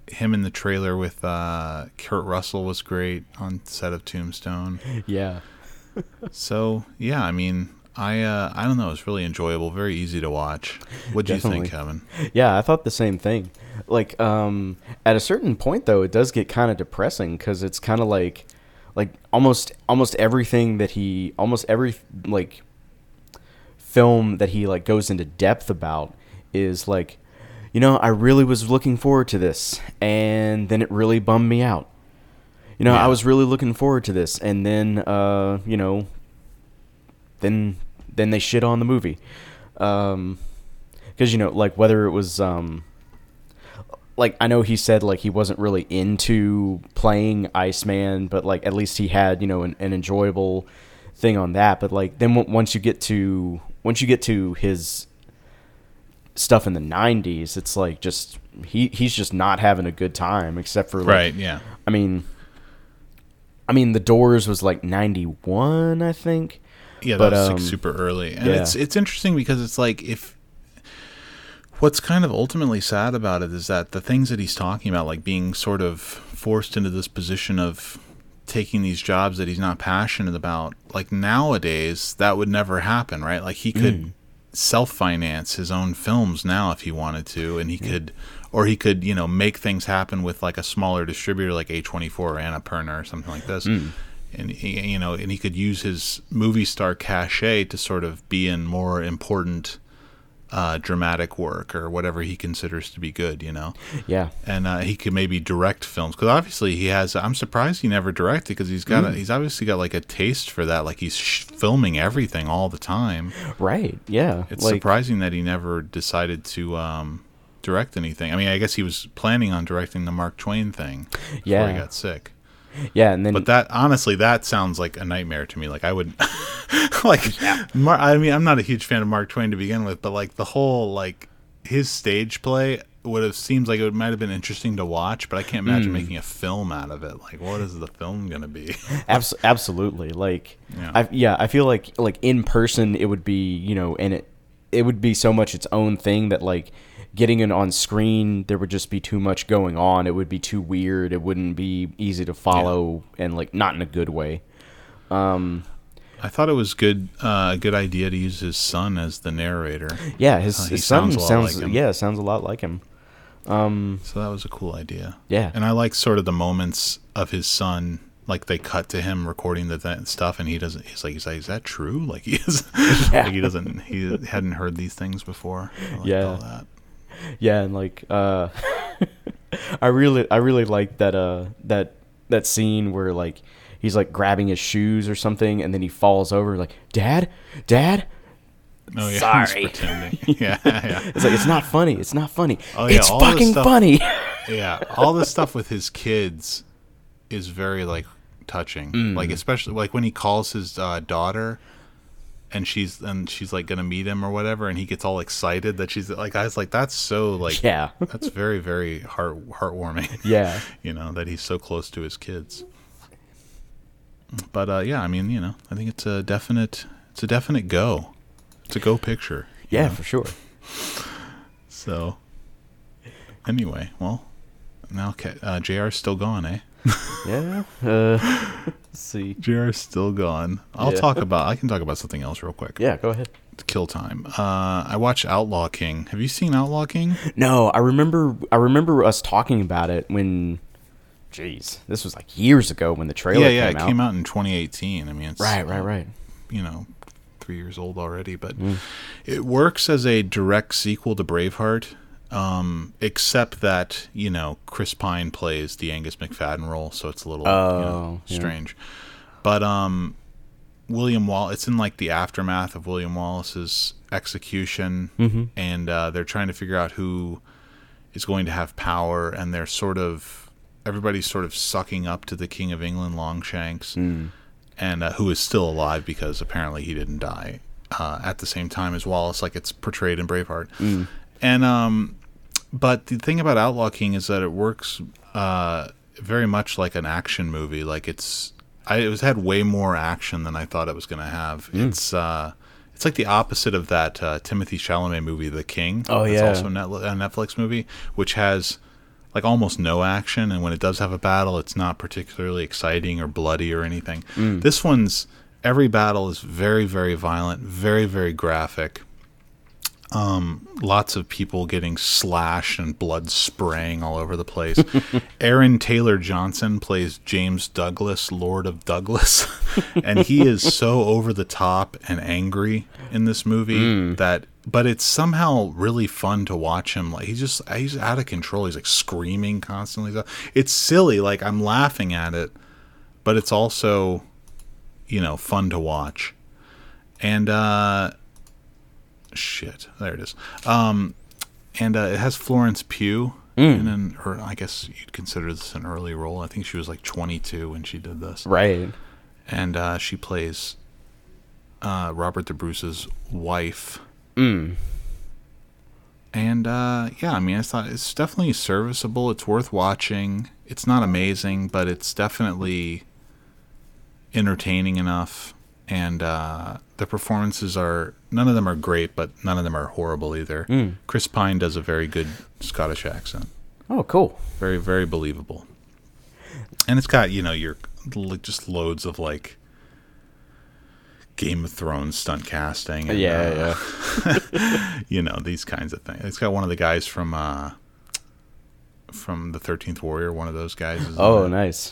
Him in the trailer with uh, Kurt Russell was great on set of Tombstone. Yeah. So yeah, I mean, I uh, I don't know, it's really enjoyable, very easy to watch. What do you think, Kevin? Yeah, I thought the same thing. Like, um, at a certain point though, it does get kind of depressing because it's kind of like, like almost almost everything that he almost every like film that he like goes into depth about is like, you know, I really was looking forward to this, and then it really bummed me out. You know, Yeah. I was really looking forward to this, and then uh, you know, then then they shit on the movie. Um, because you know like whether it was um like I know he said like he wasn't really into playing Iceman, but like at least he had you know an, an enjoyable thing on that. But like then w- once you get to once you get to his stuff in the '90s, it's like just he he's just not having a good time, except for like, Right, yeah. I mean, I mean the Doors was like '91, I think. Yeah, But, that was um, like super early. And yeah. it's it's interesting because it's like if what's kind of ultimately sad about it is that the things that he's talking about like being sort of forced into this position of taking these jobs that he's not passionate about like nowadays that would never happen right like he could self-finance his own films now if he wanted to and he could or he could you know make things happen with like a smaller distributor like a24 or annapurna or something like this. Hmm. And he, you know and he could use his movie star cachet to sort of be in more important uh, dramatic work or whatever he considers to be good you know Yeah, and uh, he could maybe direct films because obviously he has. I'm surprised he never directed because he's got. A, he's obviously got like a taste for that. Like he's sh- filming everything all the time. right. Yeah, It's like, surprising that he never decided to um, direct anything. I mean, I guess he was planning on directing the Mark Twain thing before Yeah. he got sick. Yeah, and then But that honestly, that sounds like a nightmare to me. Like I would, like, Mar- I mean, I'm not a huge fan of Mark Twain to begin with, but like the whole like his stage play would have seems like it would, might have been interesting to watch, but I can't imagine Hmm. making a film out of it. Like, what is the film gonna be? Abs- absolutely. Like, Yeah. I yeah, I feel like like in person it would be you know, and it it would be so much its own thing that like getting it on screen there would just be too much going on. It would be too weird. It wouldn't be easy to follow and like not in a good way. um I thought it was good, uh, a good idea to use his son as the narrator. Yeah, his, Uh, his son sounds sounds, like yeah sounds a lot like him. Um, So that was a cool idea. Yeah. And I like sort of the moments of his son, like they cut to him recording the th- stuff, and he doesn't. He's like, he's like, is that true? Like he is, like he doesn't. He hadn't heard these things before. I liked Yeah. Yeah, and like uh I really I really like that uh that that scene where like he's like grabbing his shoes or something and then he falls over like, "Dad? Dad?" Oh yeah, Sorry. he's pretending. yeah, yeah, It's like it's not funny. It's not funny. Oh, yeah, it's all fucking stuff- funny. yeah. All the stuff with his kids is very like touching. Mm. Like especially like when he calls his uh, daughter. And she's and she's like gonna meet him or whatever, and he gets all excited that she's like I was like that's so like yeah. That's very, very heart heartwarming. Yeah. you know that he's so close to his kids. But uh, yeah, I mean, you know, I think it's a definite, it's a definite go. It's a go picture. Yeah, know? for sure. So, anyway, well, now uh, Jr's still gone, eh? Yeah. Uh let's see. Jr's still gone. I'll Yeah. talk about. I can talk about something else real quick. Yeah, go ahead. It's kill time. Uh, I watch Outlaw King. Have you seen Outlaw King? No, I remember I remember us talking about it when jeez, this was like years ago when the trailer yeah, yeah. came it out. came out in 2018. I mean, it's Right, right, right. you know, three years old already, but Mm. it works as a direct sequel to Braveheart, um, except that you know Chris Pine plays the Angus Macfadyen role, so it's a little you know, Oh, yeah. strange. But um, William Wall, it's in like the aftermath of William Wallace's execution, Mm-hmm. and uh, they're trying to figure out who is going to have power, and they're sort of everybody's sort of sucking up to the King of England, Longshanks Mm. and uh, who is still alive because apparently he didn't die uh, at the same time as Wallace, like it's portrayed in Braveheart. And um, but the thing about Outlaw King is that it works uh, very much like an action movie. Like it's, I, it was had way more action than I thought it was going to have. It's uh, it's like the opposite of that uh, Timothée Chalamet movie, The King. Oh, it's yeah. also a Net- a Netflix movie, which has like almost no action and when it does have a battle it's not particularly exciting or bloody or anything this one's every battle is very very violent very very graphic um, lots of people getting slashed and blood spraying all over the place. Aaron Taylor Johnson plays James Douglas, Lord of Douglas, and he is so over the top and angry in this movie that. But it's somehow really fun to watch him. Like he's just he's out of control. He's like screaming constantly. It's silly. Like I'm laughing at it, but it's also, you know, fun to watch. And uh shit. There it is. Um and uh, it has florence pugh and then her i guess you'd consider this an early role. I think she was like 22 when she did this. Right. and uh, she plays uh, robert De bruce's wife. Mm. and uh, yeah i mean I thought it's definitely serviceable. It's worth watching. It's not amazing but it's definitely entertaining enough and uh, the performances are none of them are great but none of them are horrible either Mm. chris pine does a very good scottish accent Oh, cool. very very believable and it's got you know your like just loads of like game of thrones stunt casting and, Yeah, uh, yeah. you know these kinds of things it's got one of the guys from uh from the 13th warrior one of those guys is Oh, nice.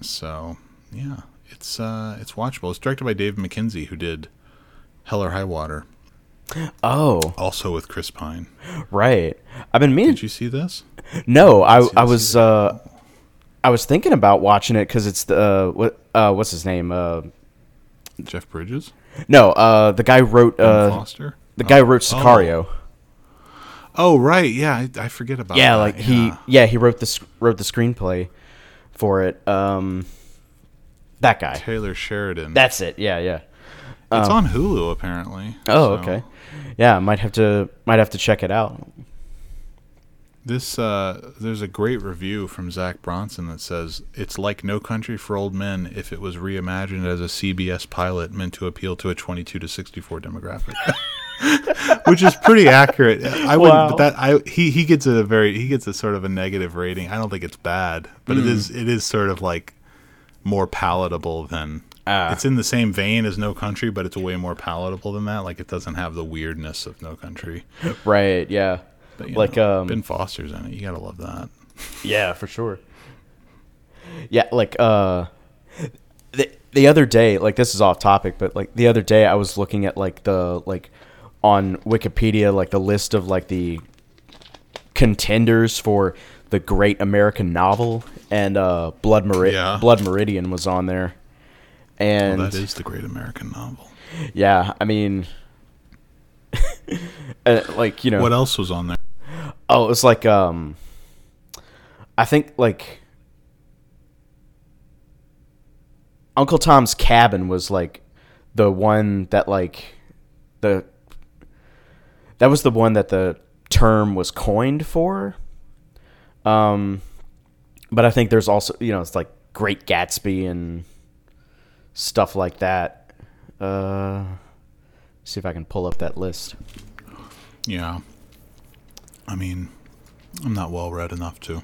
so yeah it's uh it's watchable it's directed by dave mackenzie who did hell or high water Oh, also with chris pine right. I've been meaning. did you see this No, I I was uh, I was thinking about watching it because it's the uh, what uh, what's his name? Uh, jeff bridges no, uh, the guy wrote uh, foster the guy wrote Oh. Sicario. oh right yeah i, I forget about yeah, that. like he yeah he wrote the sc- wrote the screenplay for it. Um, that guy. Taylor Sheridan. That's it. Yeah, yeah. it's um, on Hulu apparently. Oh, so okay. Yeah, might have to might have to check it out. This uh, there's a great review from Zach Bronson that says it's like No Country for Old Men if it was reimagined as a CBS pilot meant to appeal to a 22 to 64 demographic. Which is pretty accurate. I would Wow. but that I he he gets a very he gets a sort of a negative rating. I don't think it's bad, but Hmm. it is it is sort of like more palatable than Ah. it's in the same vein as No Country, but it's way more palatable than that. Like it doesn't have the weirdness of No Country. Right. Yeah. But, Like, know, um, Ben Foster's in it. You gotta love that. Yeah, for sure. Yeah, like uh the the other day, like this is off topic, but like the other day I was looking at like the like on Wikipedia like the list of like the contenders for the great American novel and uh Blood Meri- Yeah. Blood Meridian was on there. And Well, that is the great American novel. yeah, I mean uh, like, you know What else was on there? Oh, it was like um I think like Uncle Tom's Cabin was like the one that like the that was the one that the term was coined for. Um but I think there's also, you know, it's like Great Gatsby and stuff like that. Uh see if I can pull up that list. Yeah. I mean, I'm not well read enough to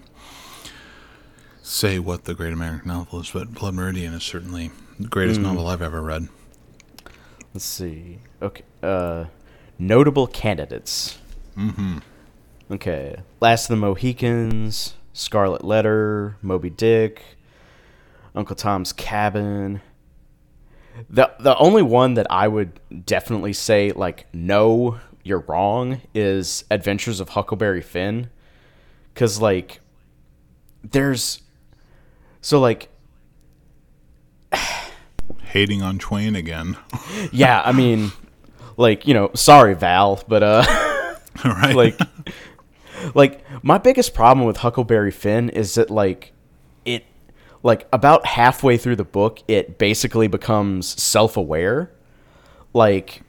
say what the great American novel is, but Blood Meridian is certainly the greatest novel I've ever read. Let's see. Okay. Uh, notable candidates. Mm-hmm. Okay. Last of the Mohicans, Scarlet Letter, Moby Dick, Uncle Tom's Cabin. The the only one that I would definitely say like no, you're wrong is Adventures of Huckleberry Finn, because like there's so like Hating on Twain again. yeah I mean like you know sorry Val but uh. right? like like my biggest problem with huckleberry finn is that like it like about halfway through the book it basically becomes self-aware. Like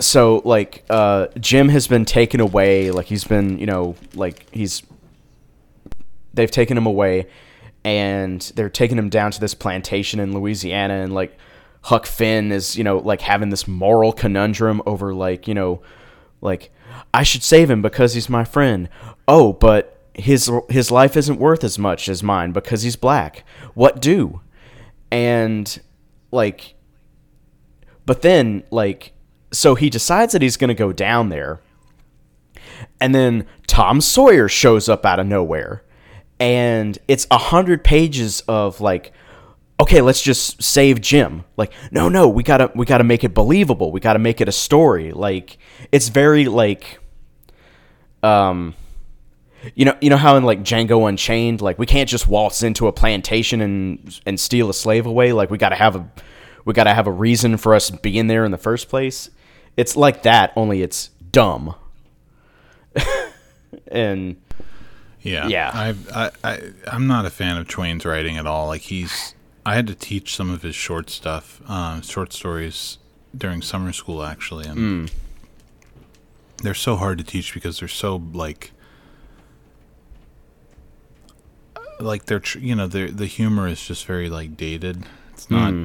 so like uh jim has been taken away like he's been you know like he's they've taken him away and they're taking him down to this plantation in Louisiana and like Huck Finn is, you know, like having this moral conundrum over like, you know, like I should save him because he's my friend. Oh, but his his life isn't worth as much as mine because he's black. What do? And like but then like so he decides that he's going to go down there. And then Tom Sawyer shows up out of nowhere. And it's a hundred pages of like, okay, let's just save Jim. Like, no, no, we gotta we gotta make it believable. We gotta make it a story. Like, it's very like, um, you know, you know how in like Django Unchained, like we can't just waltz into a plantation and and steal a slave away. Like, we gotta have a we gotta have a reason for us being there in the first place. It's like that, only it's dumb. and Yeah, Yeah. I've, I, I, I'm not a fan of Twain's writing at all. Like he's, I had to teach some of his short stuff, uh, short stories during summer school actually, and they're so hard to teach because they're so like, like they're, tr- you know, the the humor is just very like dated. It's not hmm.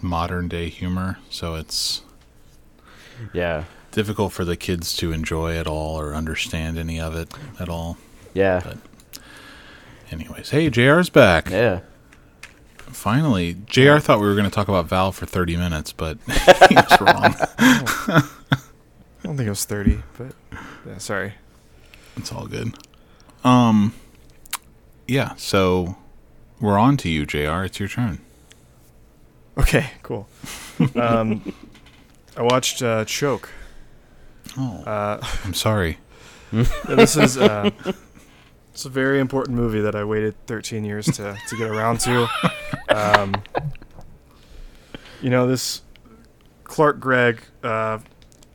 modern day humor, so it's yeah, difficult for the kids to enjoy at all or understand any of it at all. yeah, But- Anyways, hey, JR's back. yeah. Finally, JR thought we were going to talk about Val for 30 minutes, but he was wrong. I don't think it was 30, but yeah, sorry. It's all good. Um, yeah, so we're on to you, JR. It's your turn. Okay, cool. Um, I watched uh, Choke. Oh, Uh, I'm sorry. this is uh, it's a very important movie that I waited 13 years to to get around to. Um, you know this Clark Gregg, uh,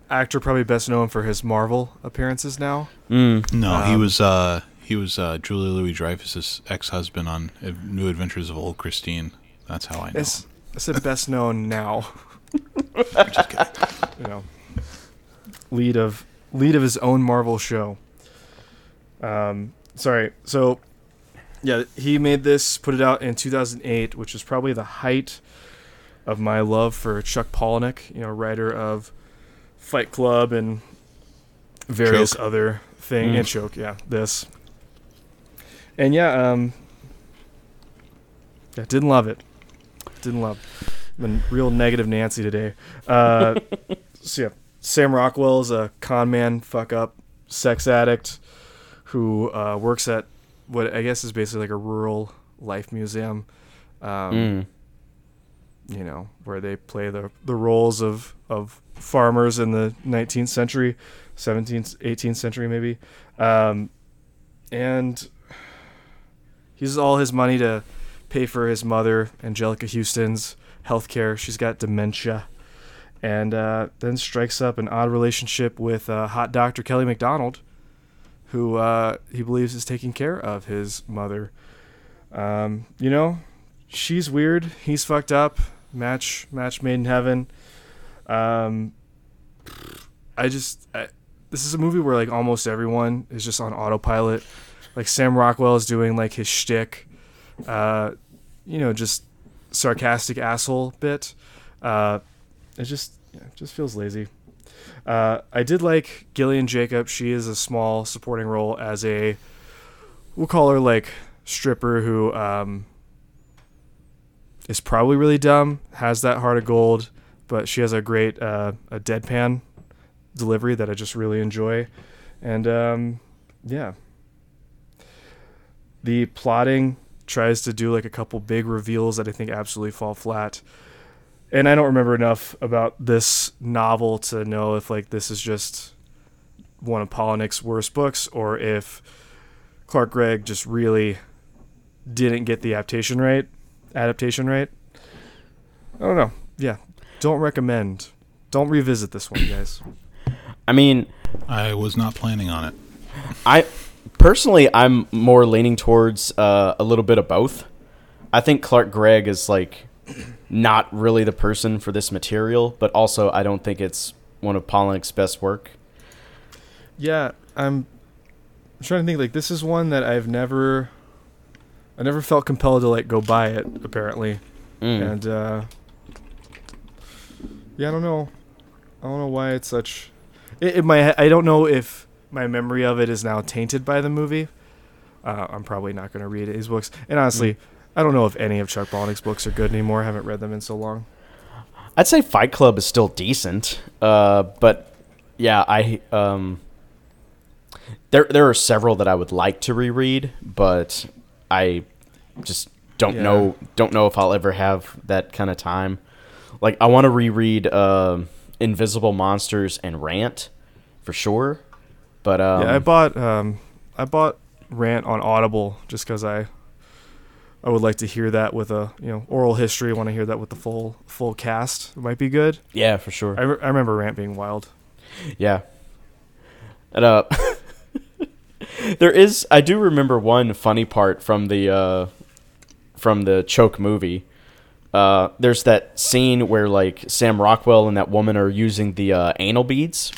actor probably best known for his Marvel appearances now. Mm. No, he Um, was uh He was uh, Julia Louis Dreyfus's ex-husband on uh, New Adventures of Old Christine. That's how I know. It's, I said best known now. I'm just kidding. you know, lead of lead of his own Marvel show. Um, sorry. So, yeah, he made this, put it out in 2008, which is probably the height of my love for Chuck Palahniuk. You know, writer of Fight Club and various Choke. other thing Mm. and Choke. Yeah, this. And yeah, um, yeah, didn't love it. Didn't love. Been real negative Nancy today. Uh, so yeah, Sam Rockwell is a con man, fuck up, sex addict who uh, works at what I guess is basically like a rural life museum. Um, Mm. You know, where they play the the roles of of farmers in the 19th century, 17th, 18th century maybe, um, and he uses all his money to pay for his mother, Anjelica Huston's health care. She's got dementia. And uh, then strikes up an odd relationship with uh, hot doctor Kelly Macdonald, who uh, he believes is taking care of his mother. Um, you know, she's weird. He's fucked up. Match, match made in heaven. Um, I just, I, this is a movie where like almost everyone is just on autopilot. Like Sam Rockwell is doing like his shtick, uh, you know, just sarcastic asshole bit. Uh, it just, yeah, it just feels lazy. Uh, I did like Gillian Jacob. She is a small supporting role as a, we'll call her like stripper who um, is probably really dumb, has that heart of gold, but she has a great uh, a deadpan delivery that I just really enjoy, and um, yeah, the plotting tries to do like a couple big reveals that I think absolutely fall flat. And I don't remember enough about this novel to know if like this is just one of Palahniuk's worst books or if Clark Gregg just really didn't get the adaptation right. Adaptation right. I don't know. Yeah, don't recommend. Don't revisit this one, guys. I mean, I was not planning on it. I personally, I'm more leaning towards uh, a little bit of both. I think Clark Gregg is like not really the person for this material, but also I don't think it's one of Palahniuk's best work. Yeah, I'm I'm trying to think like this is one that I've never I never felt compelled to like go buy it apparently. Mm. And uh Yeah, I don't know. I don't know why it's such it, it my I don't know if my memory of it is now tainted by the movie. Uh, I'm probably not going to read his books. And honestly, I don't know if any of Chuck Palahniuk's books are good anymore. I haven't read them in so long. I'd say Fight Club is still decent, uh, but yeah, I um, there there are several that I would like to reread, but I just don't Yeah. know don't know if I'll ever have that kind of time. Like I want to reread uh, Invisible Monsters and Rant for sure, but um, yeah, I bought um, I bought Rant on Audible just because I I would like to hear that with a you know oral history. I want to hear that with the full full cast. It might be good. yeah, for sure. I, re- I remember Rant being wild. Yeah. And uh there is I do remember one funny part from the uh from the choke movie. Uh there's that scene where like Sam Rockwell and that woman are using the uh, anal beads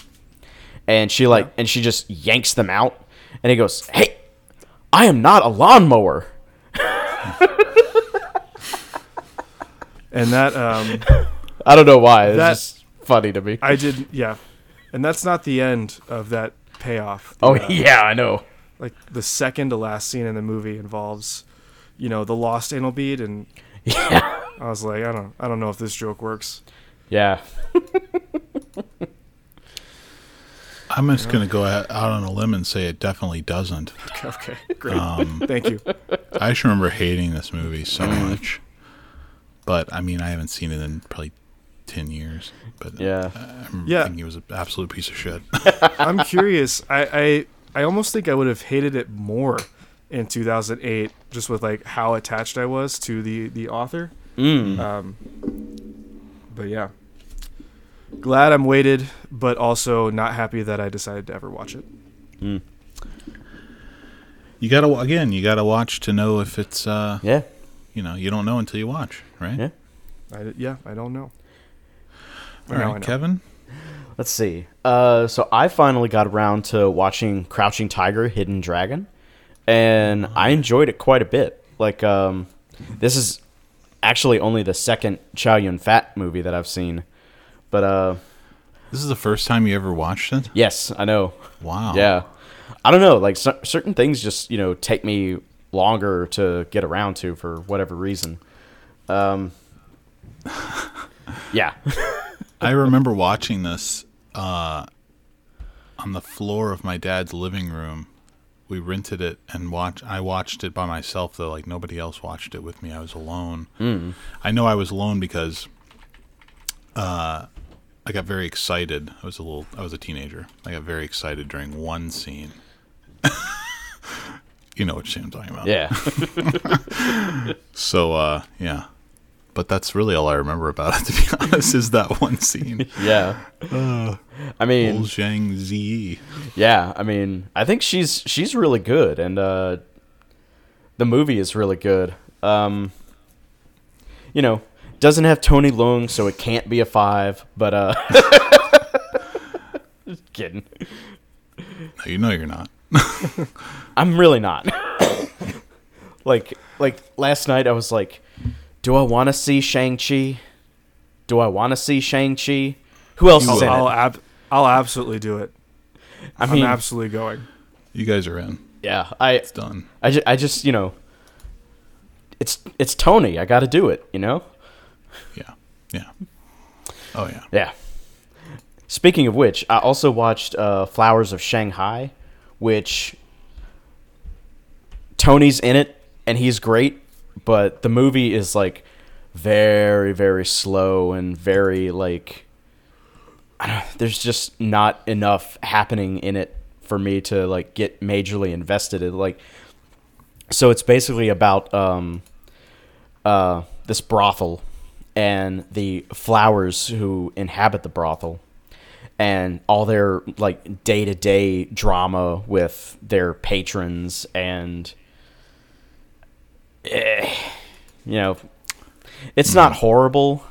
and she like and she just yanks them out and he goes, "Hey, I am not a lawnmower." And that um, I don't know why. It's just funny to me. I did yeah, and that's not the end of that payoff. oh uh, yeah, I know. like the second to last scene in the movie involves, you know, the lost anal bead, and Yeah. I was like, I don't I don't know if this joke works. Yeah. I'm just going to go out on a limb and say it definitely doesn't. Okay, okay great, Um, thank you. I just remember hating this movie so much. But, I mean, I haven't seen it in probably 10 years. But Yeah. I remember Yeah. thinking it was an absolute piece of shit. I'm curious. I, I I almost think I would have hated it more in 2008, just with like how attached I was to the the author. Mm. Um, but yeah, glad I'm waited, but also not happy that I decided to ever watch it. Mm. You gotta again. You gotta watch to know if it's. uh Yeah. You know, you don't know until you watch, right? Yeah. I, yeah, I don't know. All Now I right, know. Kevin. Let's see. Uh, so I finally got around to watching Crouching Tiger, Hidden Dragon, and I enjoyed it quite a bit. Like, um, this is actually only the second Chow Yun Fat movie that I've seen, but uh, This is the first time you ever watched it. yes, I know. Wow. Yeah, I don't know. Like cer- certain things just you know take me longer to get around to for whatever reason. Um, yeah. I remember watching this uh, on the floor of my dad's living room. We rented it and watch. I watched it by myself though, like nobody else watched it with me. I was alone. I know I was alone because uh, I got very excited. I was a little. I was a teenager. I got very excited during one scene. you know which scene I'm talking about. Yeah. So uh, yeah, but that's really all I remember about it. To be honest, is that one scene. Yeah. I mean, Old Zhang Zi. Yeah, I mean, I think she's she's really good, and uh, the movie is really good. Um, you know, doesn't have Tony Leung, so it can't be a five. But uh, just kidding. No, you know you're not. I'm really not. like like last night, I was like, do I want to see Shang Chi? Do I want to see Shang Chi? Who else is I'll, in I'll, it? ab- I'll absolutely do it. I I'm mean, absolutely going. You guys are in. yeah, I It's done. I, ju- I just you know it's it's tony i gotta do it you know Yeah. Yeah. Oh yeah. yeah speaking of which i also watched uh, flowers of shanghai which tony's in it and he's great but the movie is like very very slow and very like there's just not enough happening in it for me to like get majorly invested in like so it's basically about um uh this brothel and the flowers who inhabit the brothel and all their like day-to-day drama with their patrons and eh, you know it's not horrible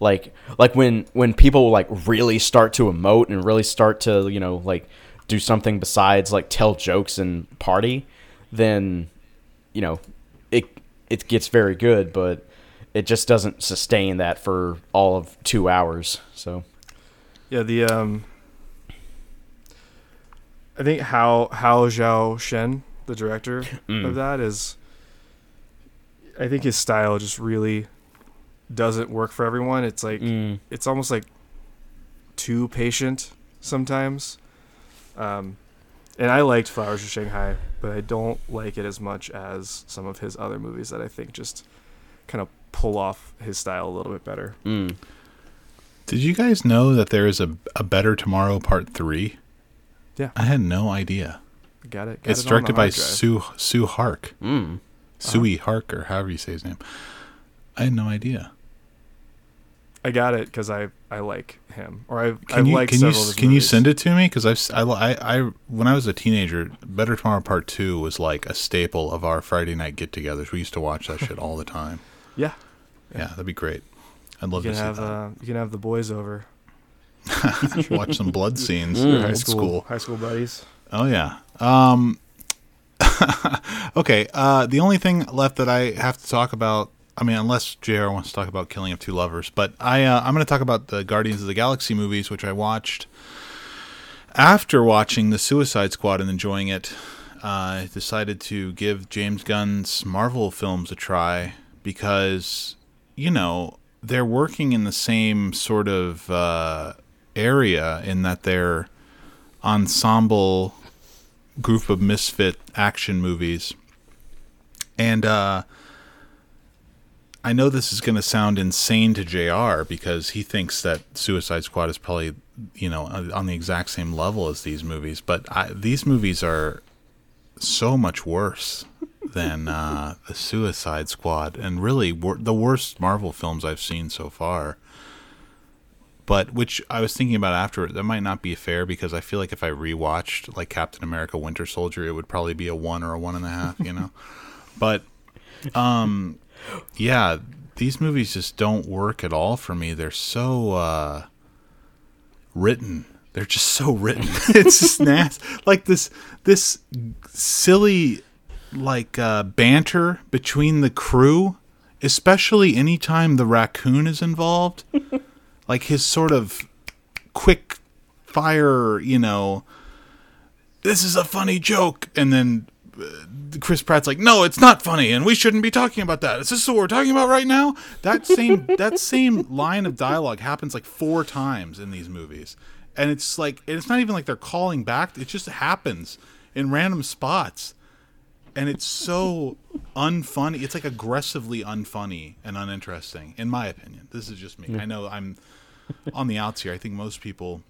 like like when when people like really start to emote and really start to you know like do something besides like tell jokes and party then you know it it gets very good but it just doesn't sustain that for all of two hours so Yeah, the um, I think how Hou Hsiao-hsien, the director Mm. of that, is. I think his style just really doesn't work for everyone. It's like mm, it's almost like too patient sometimes. Um, and I liked Flowers of Shanghai, but I don't like it as much as some of his other movies that I think just kind of pull off his style a little bit better. mm. Did you guys know that there is a, a Better Tomorrow Part Three? Yeah. I had no idea. Got it. Got it's it directed by drive. Sue Tsui Hark. Mm. Tsui Hark or however you say his name. I had no idea. I got it because I I like him, or I've Can I've you liked can you several of his can you send it to me? Because I, I I when I was a teenager, Better Tomorrow Part Two was like a staple of our Friday night get-togethers. We used to watch that shit all the time. Yeah, Yeah, that'd be great. I'd love can to see have that. uh, you can have the boys over. watch some blood scenes. Mm. High school, school. high school buddies. Oh yeah. Um Okay, uh the only thing left that I have to talk about I mean unless JR wants to talk about Killing of Two Lovers, but I uh, I'm going to talk about the Guardians of the Galaxy movies which I watched after watching the Suicide Squad and enjoying it. uh, I decided to give James Gunn's Marvel films a try because you know, they're working in the same sort of uh area in that they're ensemble group of misfit action movies. And uh I know this is going to sound insane to JR because he thinks that Suicide Squad is probably, you know, on the exact same level as these movies, but I, these movies are so much worse than uh, the Suicide Squad and really wor- the worst Marvel films I've seen so far. But which I was thinking about after that might not be fair because I feel like if I rewatched like Captain America: Winter Soldier, it would probably be a one or a one and a half, you know. but, um, yeah, these movies just don't work at all for me. They're so uh, written. They're just so written. it's just nasty. Like this this silly like uh, banter between the crew, especially anytime the raccoon is involved. like his sort of quick fire, you know, this is a funny joke, and then uh, Chris Pratt's like, no, it's not funny, and we shouldn't be talking about that. Is this what we're talking about right now? That same that same line of dialogue happens like four times in these movies, and it's like it's not even like they're calling back. It just happens in random spots, and it's so unfunny. It's like aggressively unfunny and uninteresting, in my opinion. This is just me. I know I'm on the outs here. I think most people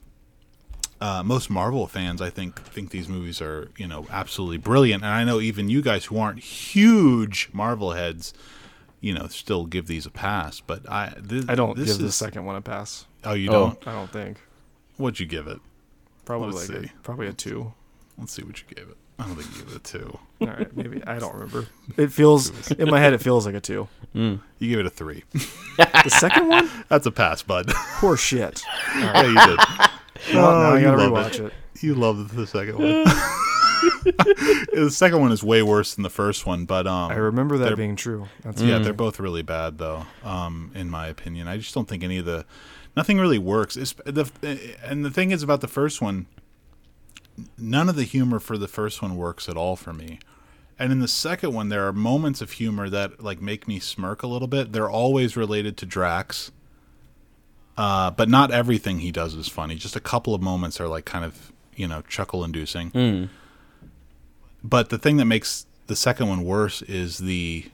uh, most Marvel fans, I think, think these movies are you know absolutely brilliant, and I know even you guys who aren't huge Marvel heads, you know, still give these a pass. But I, th- I don't this give the second one a pass. Oh, you Oh. don't? I don't think. What'd you give it? Probably Let's like a, probably a two. Let's see what you gave it. I don't think you gave it a two. All right, maybe I don't remember. It feels in my head. It feels like a two. You gave it a three. The second one, That's a pass, bud. poor shit. yeah, you did. Well, now Oh, I you gotta rewatch it. it. You loved the second one. the second one is way worse than the first one, but um, I remember that they're- being true. That's Yeah, they're both really bad though. Um, in my opinion, I just don't think any of the nothing really works. It's, the and the thing is about the first one, none of the humor for the first one works at all for me. And in the second one, there are moments of humor that like make me smirk a little bit. They're always related to Drax, uh, but not everything he does is funny. Just a couple of moments are like kind of you know chuckle inducing. Mm. But the thing that makes the second one worse is the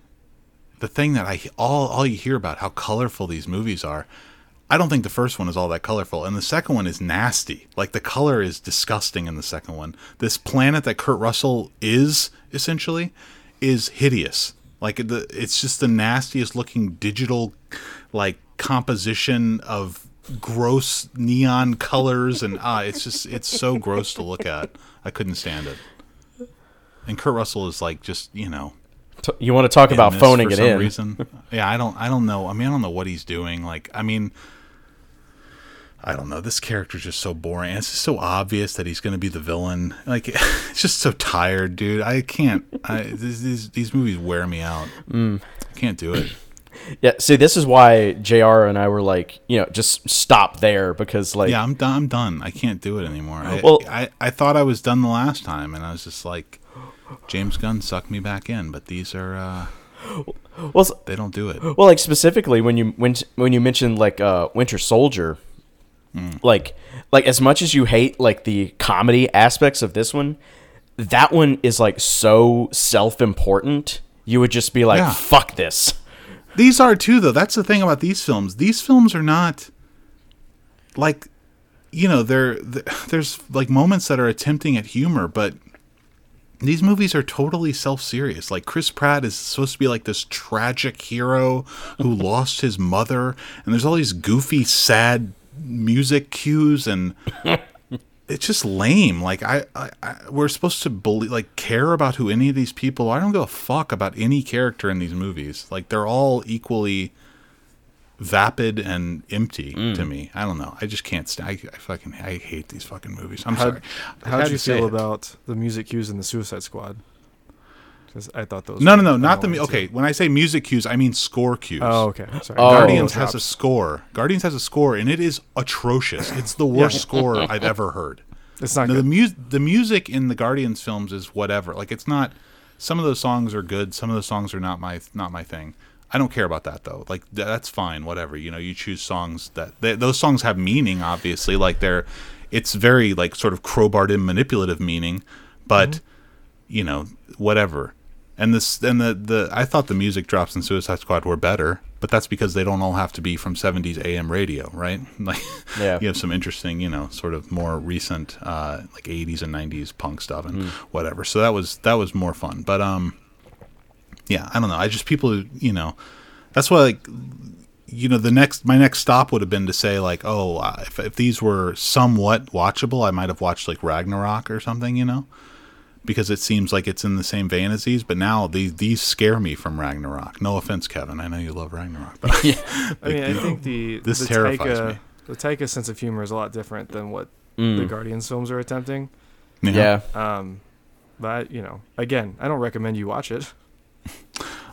the thing that I all all you hear about how colorful these movies are. I don't think the first one is all that colorful, and the second one is nasty. Like the color is disgusting in the second one. This planet that Kurt Russell is essentially is hideous. Like the it's just the nastiest looking digital like composition of gross neon colors and ah it's just it's so gross to look at. I couldn't stand it. And Kurt Russell is like just, you know, You want to talk about phoning it some in? Reason. Yeah, I don't. I don't know. I mean, I don't know what he's doing. Like, I mean, I don't know. This character's just so boring. It's just so obvious that he's going to be the villain. Like, it's just so tired, dude. I can't. I, these, these these movies wear me out. Mm. I can't do it. Yeah. See, this is why Jr. and I were like, you know, just stop there because like, Yeah, I'm done. I'm done. I can't do it anymore. I, Well- I I thought I was done the last time, and I was just like, James Gunn sucked me back in. But these are. uh well, They don't do it. well, like specifically when you when when you mentioned like uh, Winter Soldier, like like as much as you hate like the comedy aspects of this one, that one is like so self important. You would just be like, Yeah. fuck this. These are too, though. That's the thing about these films. These films are not like, you know, there. There's like moments that are attempting at humor, but these movies are totally self-serious. Like Chris Pratt is supposed to be like this tragic hero who lost his mother, and there's all these goofy, sad music cues and. It's just lame. Like I, I, I, we're supposed to believe, like, care about who any of these people. are. I don't give a fuck about any character in these movies. Like, they're all equally vapid and empty mm. to me. I don't know. I just can't stand. I, I fucking I hate these fucking movies. I'm How sorry. I How had did you feel it. about the music cues in the Suicide Squad? Because I thought those. No, no, were no, not the mu- okay. When I say music cues, I mean score cues. Oh, okay. Sorry. Oh. Guardians has a score. Guardians has a score, and it is atrocious. It's the worst score I've ever heard. It's not No, the good. mu- the music in the Guardians films is whatever. Like it's not. Some of those songs are good. Some of those songs are not my not my thing. I don't care about that though. Like th- that's fine. Whatever. You know, you choose songs that th- those songs have meaning. Obviously, like they're. It's very like sort of crowbarred in manipulative meaning, but mm-hmm. you know whatever. And this and the the I thought the music drops in Suicide Squad were better, but that's because they don't all have to be from 70s AM radio, right? Like Yeah. you have some interesting, you know, sort of more recent uh like 80s and 90s punk stuff and whatever. So that was that was more fun. But um yeah, I don't know. I just people who, you know, that's why like you know, the next my next stop would have been to say like, oh, if if these were somewhat watchable, I might have watched like Ragnarok or something, you know, because it seems like it's in the same vein as these. But now these these scare me from Ragnarok. No offense, Kevin. I know you love Ragnarok, but I mean, I think the this the terrifies Taika, me. the Taika sense of humor is a lot different than what the Mm. Guardians films are attempting. Yeah. Um, but you know, again, I don't recommend you watch it.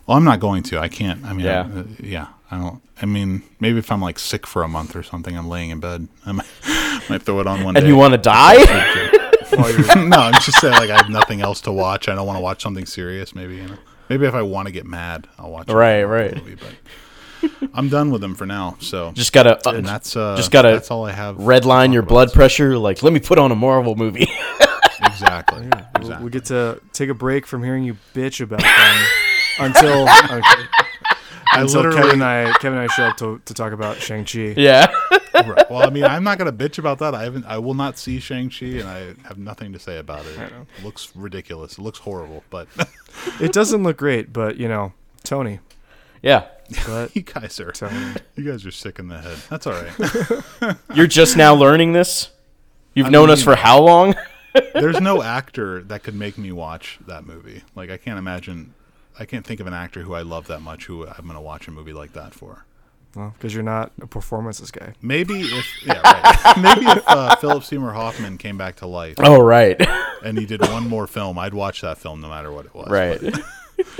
Well, I'm not going to. I can't. I mean, Yeah. I, uh, yeah. I don't. I mean, maybe if I'm like sick for a month or something, I'm laying in bed. I might, might throw it on one And day. you want to die? While you're, no, I'm just saying like I have nothing else to watch. I don't want to watch something serious. Maybe you know. Maybe if I want to get mad, I'll watch. Right, Marvel right. Movie, but I'm done with them for now. So Just gotta uh, and that's uh, just gotta that's all I have. red line your blood about. pressure. Like, let me put on a Marvel movie. Exactly. we'll- exactly. we get to take a break from hearing you bitch about them until okay, I until literally- Kevin and I Kevin and I show up to to talk about Shang Chi. yeah. Right. Well, I mean, I'm not gonna bitch about that. I haven't. I will not see Shang Chi, and I have nothing to say about it. It looks ridiculous. It looks horrible, but It doesn't look great, but you know, Tony. Yeah. But you guys are Tony. you guys are sick in the head. That's all right. You're just now learning this? You've I known us for how long? There's no actor that could make me watch that movie. Like I can't imagine. I can't think of an actor who I love that much who I'm gonna watch a movie like that for. Well, because you're not a performances guy. Maybe if yeah, right. Maybe if uh, Philip Seymour Hoffman came back to life oh, right. and he did one more film, I'd watch that film no matter what it was. right. But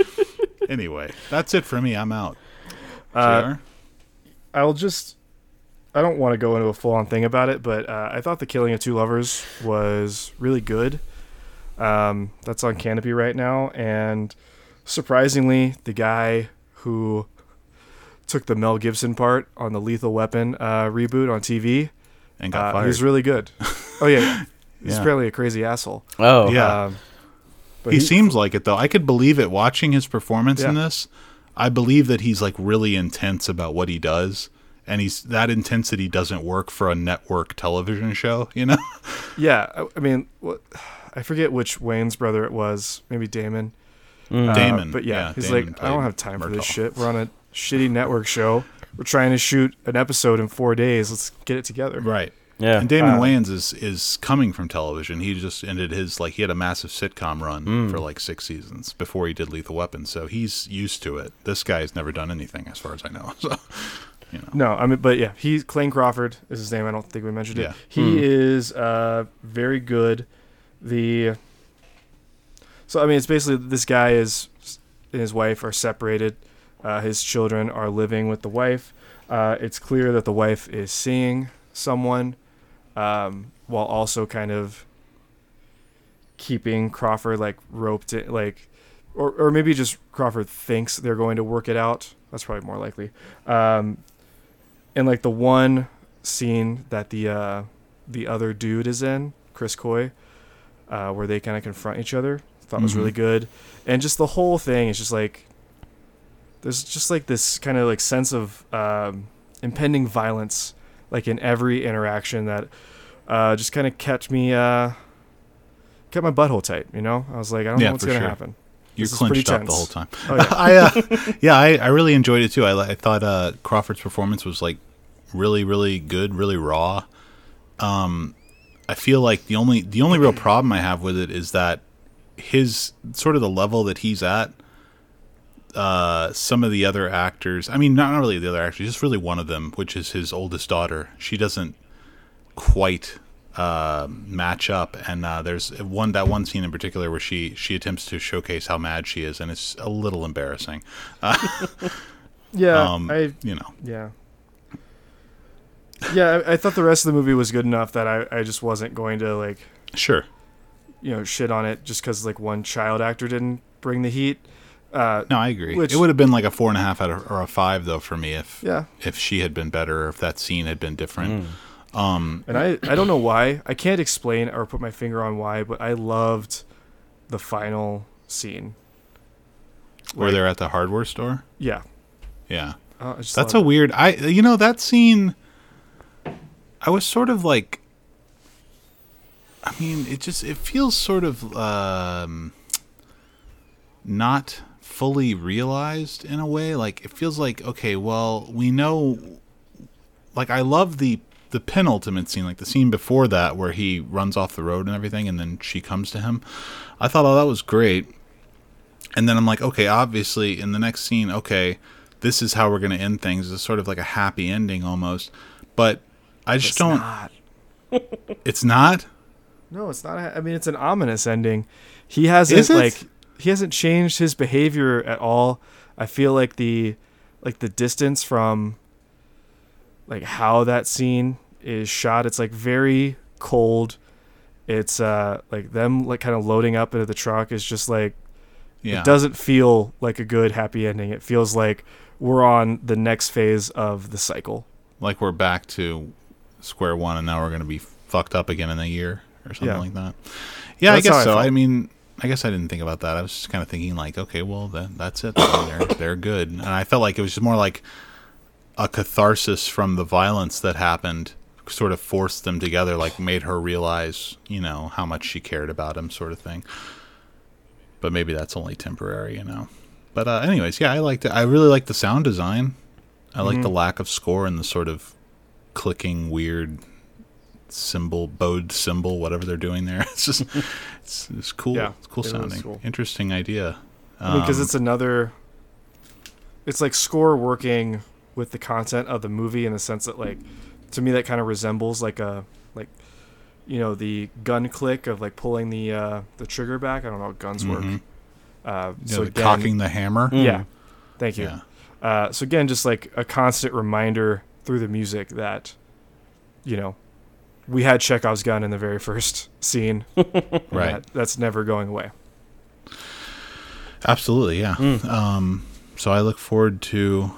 anyway, that's it for me. I'm out. Uh, I'll just. I don't want to go into a full on thing about it, but uh, I thought The Killing of Two Lovers was really good. Um, that's on Kanopy right now, and surprisingly, the guy who took the Mel Gibson part on the Lethal Weapon uh, reboot on TV, and got uh, fired. he's really good. Oh yeah, he's Yeah. apparently a crazy asshole. Oh. Yeah. Um, but he, seems like it though. I could believe it watching his performance in this. I believe that he's like really intense about what he does, and he's that intensity doesn't work for a network television show. You know? Yeah, I, I mean, what, I forget which Wayans brother it was. Maybe Damon. Mm. Uh, Damon, but yeah, yeah, he's Damon like, I don't have time for this shit. We're on a shitty network show. We're trying to shoot an episode in four days. Let's get it together. right. Yeah. And Damon Uh, Wayans is is coming from television. He just ended his like he had a massive sitcom run Mm. for like six seasons before he did Lethal Weapon, so he's used to it. This guy's never done anything, as far as I know. So, you know, No, I mean, but yeah, he's Clayne Crawford is his name. I don't think we mentioned Yeah. it. He Hmm. is uh, very good. The so I mean, it's basically this guy is and his wife are separated. Uh, his children are living with the wife. Uh, it's clear that the wife is seeing someone, um, while also kind of keeping Crawford like roped in, like, or or maybe just Crawford thinks they're going to work it out. That's probably more likely. Um, and like the one scene that the uh, the other dude is in, Chris Coy, uh, where they kind of confront each other, thought was Mhm. really good, and just the whole thing is just like there's just like this kind of like sense of um, impending violence, like in every interaction that uh, just kind of kept me uh, kept my butthole tight. You know, I was like, I don't Yeah, know what's gonna sure. happen. you're This clinched up the whole time. Oh yeah. I uh, yeah, I, I really enjoyed it too. I, I thought uh, Crawford's performance was like really, really good, really raw. Um, I feel like the only the only real problem I have with it is that his sort of the level that he's at. Uh, some of the other actors, I mean, not, not really the other actors, just really one of them, which is his oldest daughter. She doesn't quite uh, match up, and uh, there's one that one scene in particular where she she attempts to showcase how mad she is, and it's a little embarrassing. Yeah, um, I you know, Yeah. Yeah, I, I thought the rest of the movie was good enough that I, I just wasn't going to like sure, you know shit on it just because like one child actor didn't bring the heat. Uh, no, I agree. Which- it would have been like a four and a half out of or a five though for me if yeah, if she had been better, or if that scene had been different. Um, and I I don't know why I can't explain or put my finger on why, but I loved the final scene. where Like, they're at the hardware store. Yeah, Yeah, uh, I just that's a it. weird. I you know that scene. I was sort of like. I mean, it just it feels sort of um, not fully realized in a way. Like it feels like okay, well, we know. Like I love the the penultimate scene, like the scene before that where he runs off the road and everything, and then she comes to him. I thought, oh, that was great. And then I'm like, okay, obviously in the next scene, okay, this is how we're going to end things. It's sort of like a happy ending almost. But I just It's don't. not. It's not. No, it's not. a- I mean, it's an ominous ending. He hasn't like he hasn't changed his behavior at all. I feel like the like the distance from like how that scene is shot. It's like very cold. It's uh like them like kind of loading up into the truck is just like Yeah. it doesn't feel like a good happy ending. It feels like we're on the next phase of the cycle. like we're back to square one, and now we're going to be fucked up again in a year or something Yeah. like that. Yeah, I guess I so. felt. I mean, I guess I didn't think about that. I was just kind of thinking like, okay, well, that, that's it. they're they're good, and I felt like it was just more like a catharsis from the violence that happened. Sort of forced them together, like made her realize, you know, how much she cared about him, sort of thing. But maybe that's only temporary, you know. But uh, anyways, yeah, I liked it. I really like the sound design. I like the lack of score and the sort of clicking weird cymbal, bowed cymbal, whatever they're doing there. It's just, it's, it's cool. Yeah, it's cool it is sounding. cool. Interesting idea. I mean, because Um, it's another. It's like score working with the content of the movie in the sense that, like, to me, that kind of resembles like a like, you know, the gun click of like pulling the uh, the trigger back. I don't know how guns Mhm. work. Uh, you so know, again, cocking the hammer. Mm. yeah, thank you. Yeah. Uh, so again, just like a constant reminder through the music that, you know, we had Chekhov's gun in the very first scene. Right. that- that's never going away. Absolutely, yeah. Mm. Um, so I look forward to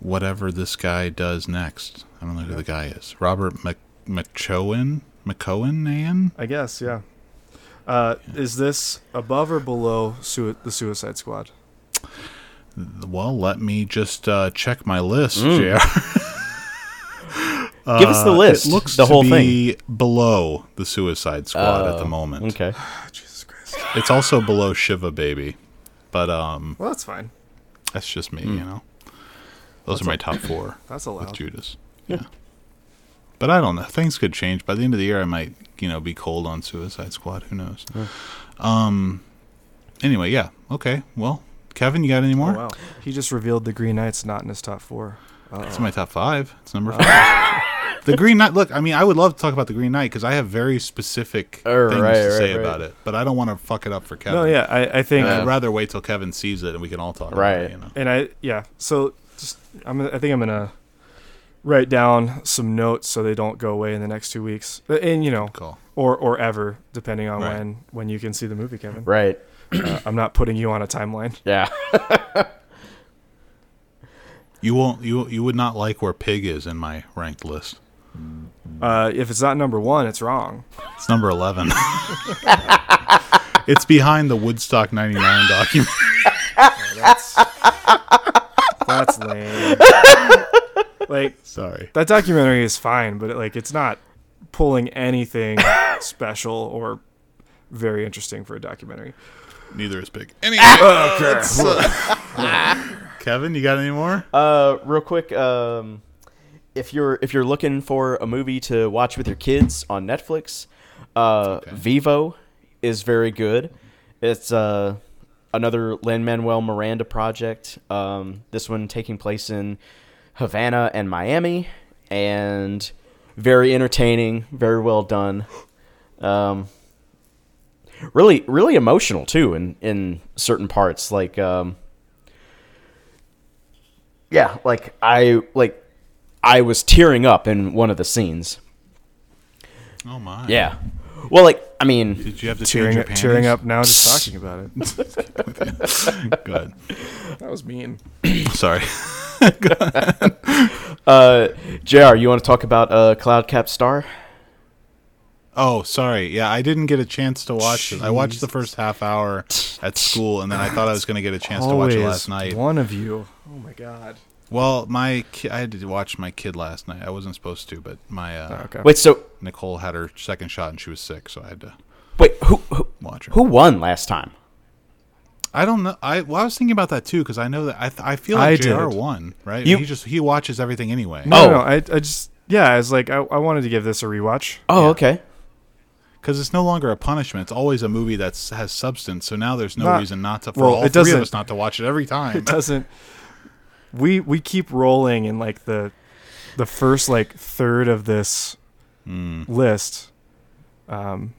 whatever this guy does next. I don't know who the guy is. Robert Mc- McCowan? McCowan? I guess, yeah. Uh, is this above or below sui- the Suicide Squad? Well, let me just uh, check my list, Mm. JR. Give us the Uh, list, It looks the to whole be below the Suicide Squad at the Oh, moment. Okay. Jesus Christ. It's also below Shiva Baby, but um, Well, that's fine. that's just me, Hmm. you know. Those That's are my a- top four That's with allowed. Judas. Yeah, but I don't know. Things could change by the end of the year. I might, you know, be cold on Suicide Squad. Who knows? Um. Anyway, yeah. Okay. Well, Kevin, you got any more? Oh, wow. He just revealed the Green Knight's not in his top four. Uh-oh. It's my top five. It's number five. the Green Knight. Look, I mean, I would love to talk about the Green Knight because I have very specific Oh, things right, to right, say right. about it. But I don't want to fuck it up for Kevin. No, yeah, I, I think, Yeah. I'd rather wait till Kevin sees it and we can all talk. About Right. it, you know. and I, yeah. So just, I'm, I think I'm gonna write down some notes so they don't go away in the next two weeks, Uh, and you know, Cool. or or ever, depending on Right. when when you can see the movie, Kevin. Right. Uh, I'm not putting you on a timeline. Yeah. You won't. You you would not like where Pig is in my ranked list. Uh, if it's not number one, it's wrong. It's number eleven. it's behind the Woodstock '99 document. That's that's lame. like Sorry. that documentary is fine, but it, like it's not pulling anything special or very interesting for a documentary. Neither is Pig. Anyway, uh, Kevin, you got any more? Uh, real quick, um, if you're if you're looking for a movie to watch with your kids on Netflix, uh, Vivo is very good. It's uh, another Lin Manuel Miranda project. Um, this one taking place in Havana and Miami, and very entertaining, very well done. Um, really, really emotional too in in certain parts, like. Um, yeah, like I like I was tearing up in one of the scenes. Oh my. Yeah. Well, like I mean, Did you have to Tearing change your tearing up now just talking about it. Go ahead. That was mean. Sorry. uh, Jr. You want to talk about uh, Cloud-Capped Star? Oh, sorry. Yeah, I didn't get a chance to watch it. I watched the first half hour at school, and then I thought I was going to get a chance to watch it last night. one of you. Oh my god. Well, my ki- I had to watch my kid last night. I wasn't supposed to, but my uh, Okay. Wait, so Nicole had her second shot and she was sick, so I had to wait, who who, watch her. who won last time? I don't know. I well, I was thinking about that too because I know that I th- I feel I like Jr. did. won right. You- he just he watches everything anyway. No, Oh. no, I, I just yeah, I was like, I, I wanted to give this a rewatch. Oh, Yeah. okay. Because it's no longer a punishment. It's always a movie that has substance. So now there's no Not- reason not to for well, all it three of us not to watch it every time. It doesn't. We we keep rolling in like the the first like third of this Mm. list. Um,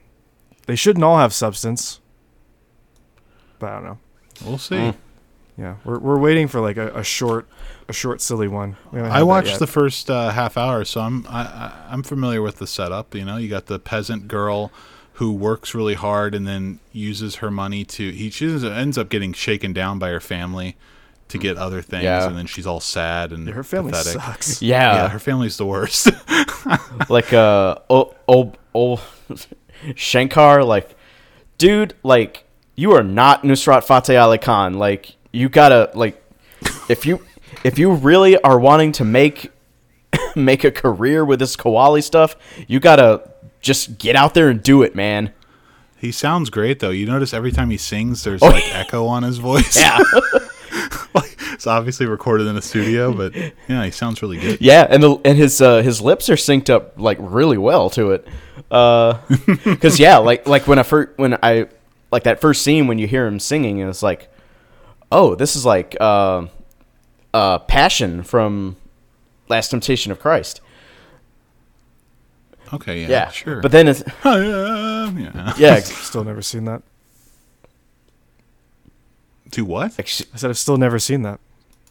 they shouldn't all have substance, but I don't know. We'll see. Mm. Yeah, we're we're waiting for like a, a short a short silly one. We haven't had I watched the first uh, half hour, so I'm I, I, I'm familiar with the setup. You know, you got the peasant girl who works really hard and then uses her money to he she ends up getting shaken down by her family to get other things, Yeah. and then she's all sad and Yeah, her family pathetic. sucks. Yeah, Yeah, her family's the worst. like uh, old old, old Shankar, like, dude, like, you are not Nusrat Fateh Ali Khan. Like, you gotta like, if you if you really are wanting to make make a career with this qawwali stuff, you gotta just get out there and do it, man. he sounds great though. You notice every time he sings, there's Oh, like yeah. echo on his voice. Yeah, like, it's obviously recorded in a studio, but yeah, he sounds really good. yeah, and the and his uh, his lips are synced up like really well to it. Uh, cause yeah, like like when I first when I like that first scene when you hear him singing, it's like, oh, this is like uh, uh, passion from Last Temptation of Christ. Okay, yeah, Yeah, sure. But then it's yeah. yeah, Still never seen that. To what? I said I've still never seen that.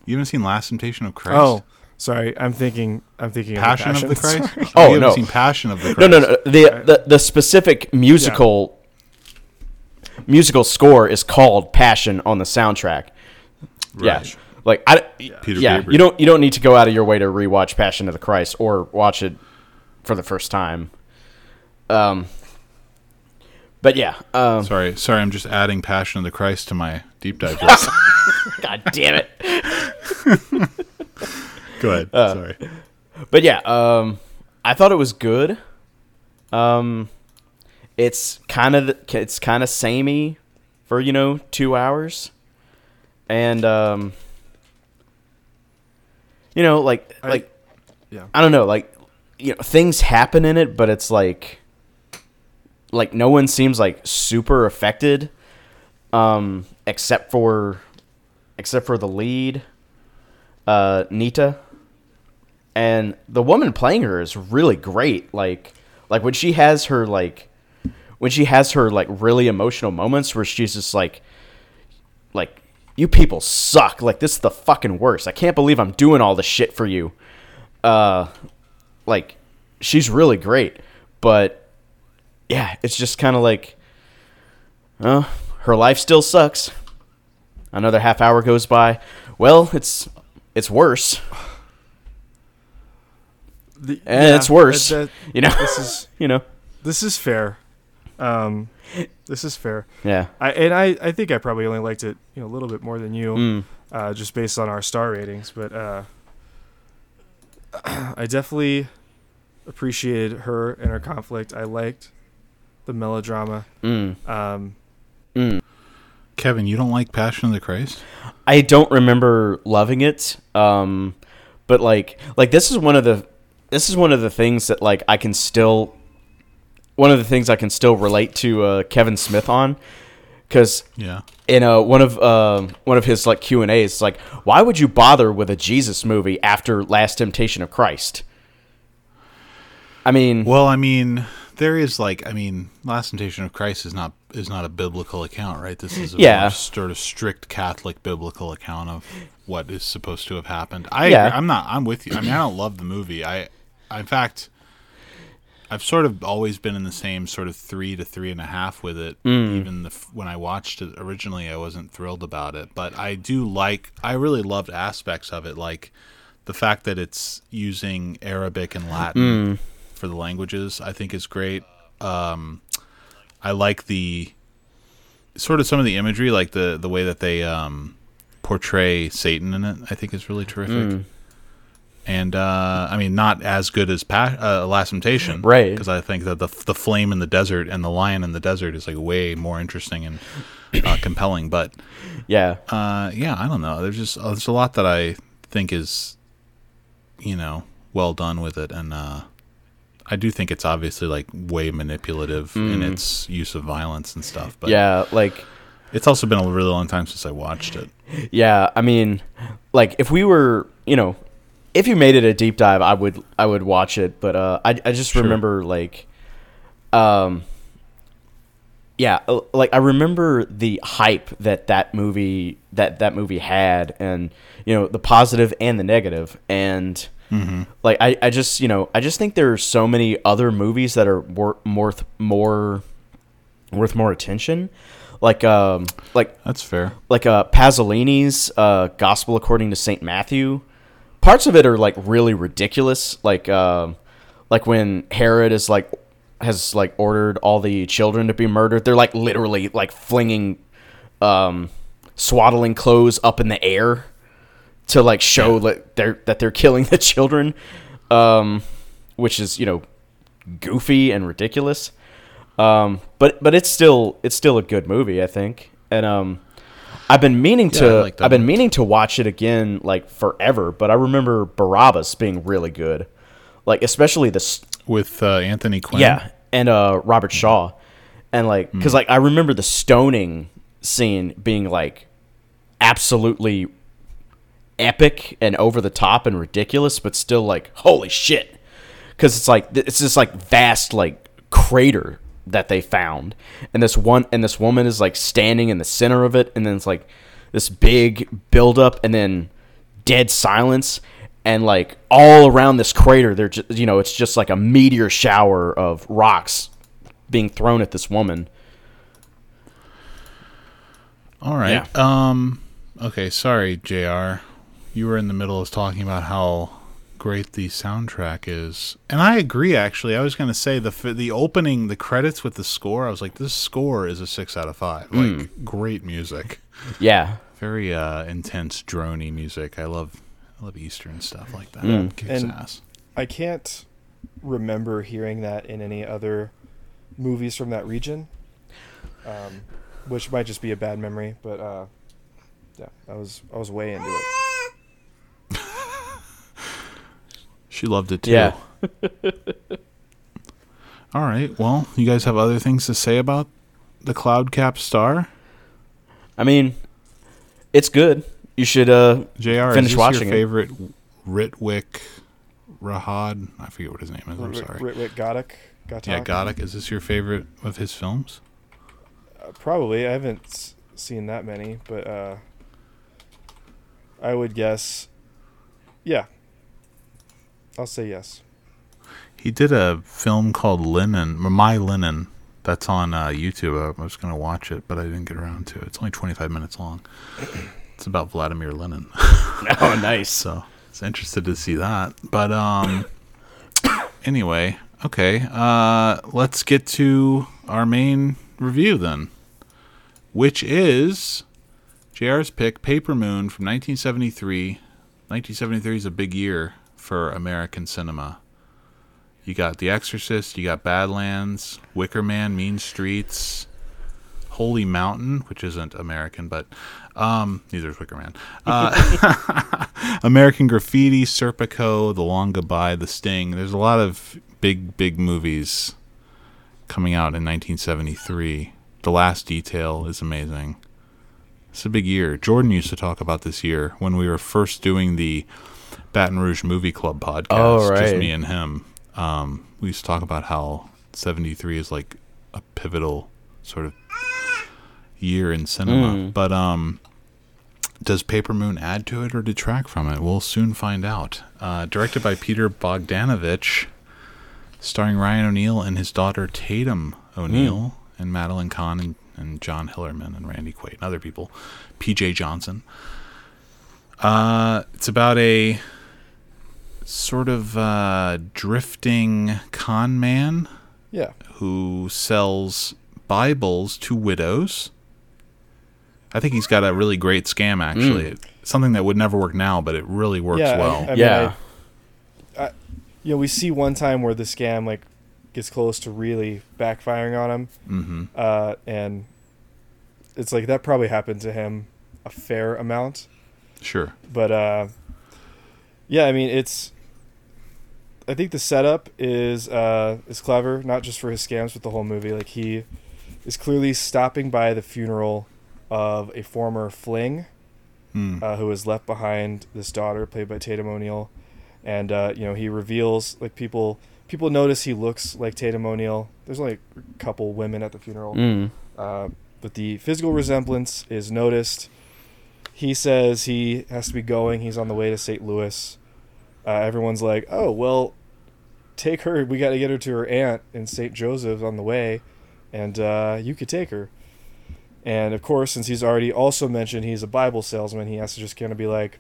You haven't seen Last Temptation of Christ? Oh, sorry. I'm thinking. I'm thinking Passion, of, of the Passion. Christ. Oh, you haven't no. seen Passion of the Christ. no, no. no. The, the the specific musical musical score is called Passion on the soundtrack. Yeah. Like I Peter yeah, you don't you don't need to go out of your way to rewatch Passion of the Christ or watch it for the first time. Um but yeah, um Sorry, sorry. I'm just adding Passion of the Christ to my deep dive list. god damn it. Go ahead. Uh, sorry. But yeah, um I thought it was good. Um it's kind of it's kind of samey for, you know, 2 hours. And um you know, like I- like Yeah. I don't know, like you know, things happen in it, but it's like like no one seems like super affected um except for except for the lead uh Nita and the woman playing her is really great like like when she has her like when she has her like really emotional moments where she's just like like you people suck. Like this is the fucking worst. I can't believe i'm doing all this shit for you. Uh like she's really great but yeah it's just kind of like uh, her life still sucks. Another half hour goes by. Well it's it's worse. The- and yeah, it's worse. that- you know? this is you know? this is fair. Um, this is fair. yeah I and I, I think I probably only liked it you know a little bit more than you, Mm. uh, just based on our star ratings. But uh, I definitely appreciated her and her conflict. I liked the melodrama. Mm. Um, Mm. Kevin, you don't like Passion of the Christ? I don't remember loving it. Um, but like like this is one of the this is one of the things that like I can still one of the things I can still relate to uh, Kevin Smith on because Yeah. in uh, one of uh, one of his like Q and A's, like, why would you bother with a Jesus movie after Last Temptation of Christ? I mean, Well, I mean, there is like, I mean, Last Temptation of Christ is not is not a biblical account, right? This is a Yeah. sort of strict Catholic biblical account of what is supposed to have happened. I Yeah. I'm not. I'm with you. I mean, I don't love the movie. I, I in fact, I've sort of always been in the same sort of three to three and a half with it. Even the, when I watched it originally, I wasn't thrilled about it, but I do like. I really loved aspects of it, like the fact that it's using Arabic and Latin for the languages. I think is great. Um, I like the sort of some of the imagery, like the the way that they um, portray Satan in it. I think is really terrific. And uh, I mean not as good as pa- uh, Last Temptation, Right. Because I think that the the flame in the desert and the lion in the desert is like way more interesting and uh, compelling. But Yeah. uh, yeah, I don't know. There's just uh, there's a lot that I think is, you know, well done with it, and uh, I do think it's obviously like way manipulative in its use of violence and stuff. But Mm. yeah, like it's also been a really long time since I watched it. Yeah, I mean, like if we were, you know, if you made it a deep dive, I would I would watch it, but uh I I just Sure. remember like um yeah, uh, like I remember the hype that that movie that that movie had and you know, the positive and the negative and like I, I just you know I just think there are so many other movies that are wor- worth more worth more attention like um like That's fair. like uh Pasolini's uh Gospel according to Saint Matthew. Parts of it are like really ridiculous, like um like when Herod is like has like ordered all the children to be murdered. They're like literally like flinging um swaddling clothes up in the air to like show that they're that they're killing the children. Um which is, you know, goofy and ridiculous. Um, but but it's still it's still a good movie, I think. And um, I've been meaning to I like I've been meaning to watch it again like forever. But I remember Barabbas being really good, like especially the s- With uh, Anthony Quinn. yeah and uh Robert Shaw, and like Hmm. because like I remember the stoning scene being like absolutely epic and over the top and ridiculous, but still like holy shit, because it's like it's this like vast like crater that they found, and this one and this woman is like standing in the center of it, and then it's like this big buildup, and then dead silence. And like all around this crater, they're just you know it's just like a meteor shower of rocks being thrown at this woman. All right. Um. Okay. Sorry, Jr. You were in the middle of talking about how great the soundtrack is, and I agree. Actually, I was going to say the the opening, the credits with the score. I was like, this score is a six out of five. Like, great music. Yeah, Very uh, intense, drony music. I love, I love Eastern stuff like that. Kicks And- ass. I can't remember hearing that in any other movies from that region, um, which might just be a bad memory. But uh, yeah, I was I was way into it. She loved it too. Yeah. All right. Well, you guys have other things to say about the Cloud-Capped Star? I mean, it's good. You should uh Jr. Finish is watching your it. favorite Ritwick Rahad? I forget what his name is. I'm Rit- sorry. Ritwik Gotic. Gotok? yeah, Goddick. Is this your favorite of his films? Uh, probably. I haven't s- seen that many, but uh, I would guess. Yeah. I'll say yes. He did a film called Lenin, My Lenin. That's on uh, YouTube. I was going to watch it, but I didn't get around to it. It's only 25 minutes long. It's about Vladimir Lenin. Oh, nice. So it's interested to see that. But um anyway, okay. Uh let's get to our main review then. Which is JR's pick, Paper Moon from nineteen seventy three. Nineteen seventy three is a big year for American cinema. You got The Exorcist, you got Badlands, Wicker Man, Mean Streets, Holy Mountain, which isn't American, but um, neither is Wicker Man. Uh, American Graffiti, Serpico, The Long Goodbye, The Sting. There's a lot of big, big movies coming out in 1973. The Last Detail is amazing. It's a big year. Jordan used to talk about this year when we were first doing the Baton Rouge Movie Club podcast. Oh, Just me and him. Um, we used to talk about how 73 is like a pivotal sort of year in cinema. Mm. But um, does Paper Moon add to it or detract from it? We'll soon find out. Uh, directed by Peter Bogdanovich, starring Ryan O'Neal and his daughter Tatum O'Neal, and Madeline Kahn and, and John Hillerman and Randy Quaid and other people. P.J. Johnson. Uh, it's about a sort of uh, drifting con man Yeah. who sells Bibles to widows. I think he's got a really great scam, actually. Something that would never work now, but it really works yeah. I- well. I, mean, Yeah. I, you know, we see one time where the scam like gets close to really backfiring on him, Mm-hmm. uh, and it's like that probably happened to him a fair amount. Sure. But uh, yeah, I mean, it's. I think the setup is uh, is clever, not just for his scams, but the whole movie. Like he is clearly stopping by the funeral of a former fling Mm. uh, who has left behind this daughter, played by Tatum O'Neal, and uh, you know he reveals like people people notice he looks like Tatum O'Neal. There's only a couple women at the funeral, Mm. uh, but the physical resemblance is noticed. He says he has to be going. He's on the way to St. Louis. Uh, everyone's like, "Oh well, take her. We got to get her to her aunt in St. Joseph on the way, and uh, you could take her." And of course, since he's already also mentioned he's a Bible salesman, he has to just kind of be like,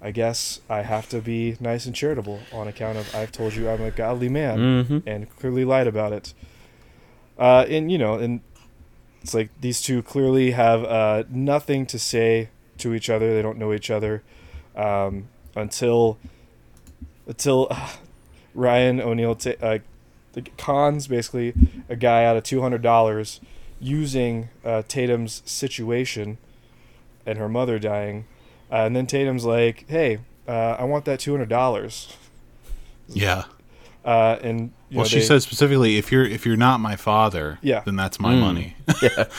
"I guess I have to be nice and charitable on account of I've told you I'm a godly man." Mm-hmm. and clearly lied about it. Uh, and you know, and it's like these two clearly have uh, nothing to say to each other. They don't know each other um, until until uh, Ryan O'Neal ta- uh, the cons basically a guy out of two hundred dollars using uh, Tatum's situation and her mother dying, uh, and then Tatum's like, "Hey, uh, I want that two hundred dollars." Yeah. Uh, and you Well, know, she they- said specifically, if you're if you're not my father, Yeah. then that's my Mm. money. Yeah.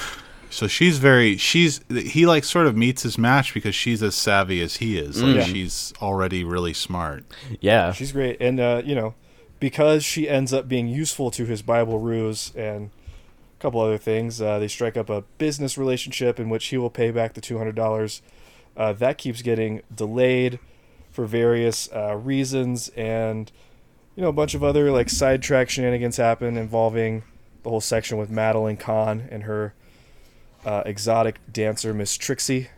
So she's very she's he like sort of meets his match because she's as savvy as he is. Like Yeah. she's already really smart. Yeah. She's great, and uh, you know, because she ends up being useful to his Bible ruse and a couple other things, uh, they strike up a business relationship in which he will pay back the two hundred dollars. Uh, that keeps getting delayed for various uh, reasons, and you know, a bunch of other like sidetrack shenanigans happen involving the whole section with Madeline Kahn and her uh, exotic dancer Miss Trixie,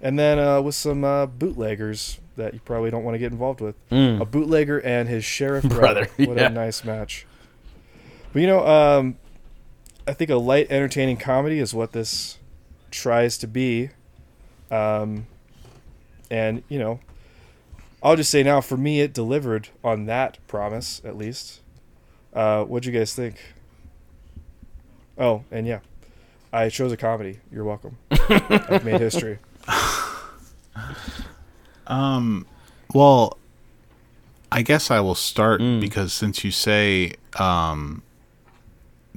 and then uh, with some uh, bootleggers that you probably don't want to get involved with Mm. a bootlegger and his sheriff Brother, brother. What yeah. a nice match. But you know, um, I think a light, entertaining comedy is what this tries to be. Um, and you know, I'll just say now, for me, it delivered on that promise at least. Uh, what'd you guys think? Oh, and yeah, I chose a comedy. You're welcome. I've made history. Um, well, I guess I will start Mm. because since you say um,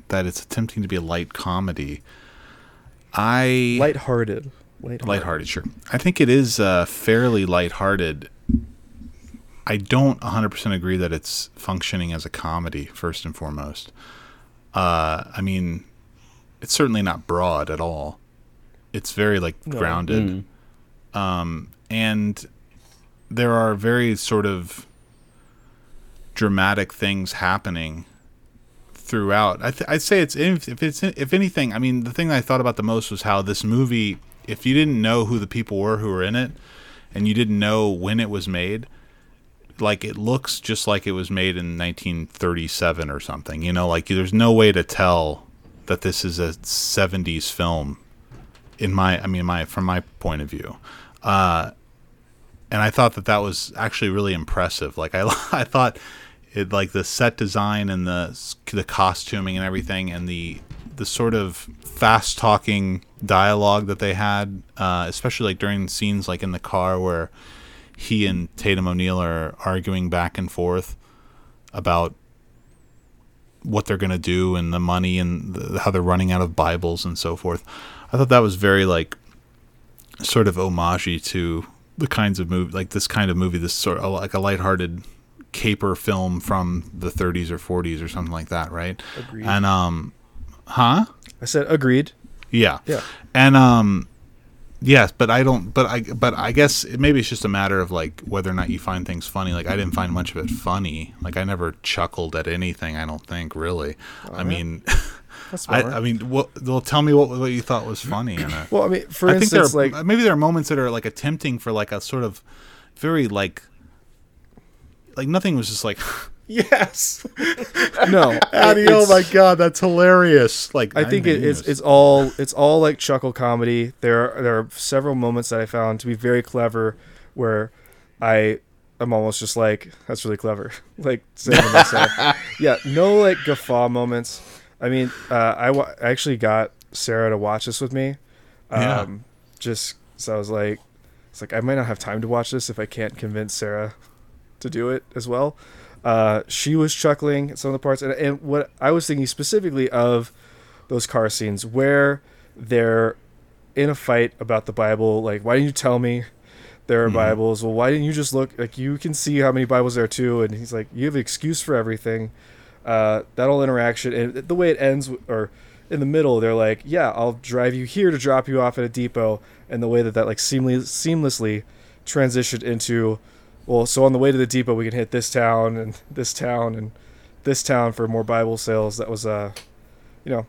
that it's attempting to be a light comedy, I Lighthearted. Lighthearted. lighthearted, sure. I think it is uh, fairly lighthearted. I don't 100% agree that it's functioning as a comedy first and foremost. Uh, I mean, it's certainly not broad at all. It's very like No. grounded Mm. um, and there are very sort of dramatic things happening throughout. I th- I'd say it's if, if it's if anything. I mean, the thing that I thought about the most was how this movie, if you didn't know who the people were who were in it, and you didn't know when it was made, like it looks just like it was made in 1937 or something. You know, like there's no way to tell that this is a 70s film in my i mean my from my point of view. Uh and i thought that that was actually really impressive. Like i i thought it like the set design and the the costuming and everything and the the sort of fast talking dialogue that they had uh especially like during scenes like in the car where he and Tatum O'Neal are arguing back and forth about what they're going to do and the money and the, how they're running out of Bibles and so forth. I thought that was very like sort of homagey to the kinds of movie like this kind of movie this sort of like a lighthearted caper film from the 30s or 40s or something like that, right? Agreed. And um huh? I said agreed. Yeah. Yeah. And um yes, but I don't but I but I guess it, maybe it's just a matter of like whether or not you find things funny. Like I didn't find much of it funny. Like I never chuckled at anything, I don't think really. I mean That's I. I mean well tell me what what you thought was funny in it. well, I mean, for I instance, are, like maybe there are moments that are like attempting for like a sort of very like like nothing was just like yes no, Addie, oh my god that's hilarious like I think it, it's it's all it's all like chuckle comedy. There are, there are several moments that I found to be very clever, where I I'm almost just like, that's really clever. like saying to myself, yeah, no like guffaw moments. I mean, uh, I, wa- I actually got Sarah to watch this with me. Um, Yeah. Just so I was like, it's like I might not have time to watch this if I can't convince Sarah to do it as well. Uh, she was chuckling at some of the parts, and, and what I was thinking specifically of those car scenes where they're in a fight about the Bible. Like, why didn't you tell me there are Mhm. Bibles? Well, why didn't you just look? Like, you can see how many Bibles there are too. And he's like, you have an excuse for everything. Uh, that whole interaction and the way it ends, or in the middle, they're like, yeah, I'll drive you here to drop you off at a depot. And the way that that like seamless, seamlessly transitioned into, well, so on the way to the depot, we can hit this town and this town and this town for more Bible sales. That was, uh, you know,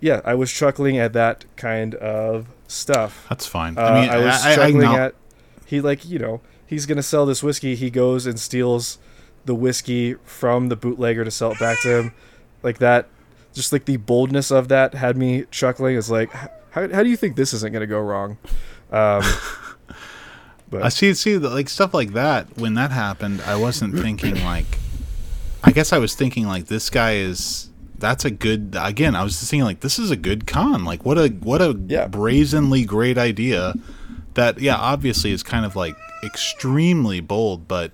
yeah, I was chuckling at that kind of stuff. That's fine. Uh, I mean, I was I, I, chuckling at he like you know he's gonna sell this whiskey. He goes and steals the whiskey from the bootlegger to sell it back to him, like that. Just like the boldness of that had me chuckling. It's like, how, how do you think this isn't gonna go wrong? Um, but I see, see, like stuff like that. When that happened, I wasn't thinking like. I guess I was thinking like this guy is. That's a good. Again, I was just thinking like this is a good con. Like what a what a Yeah. brazenly great idea. That yeah, obviously is kind of like extremely bold, but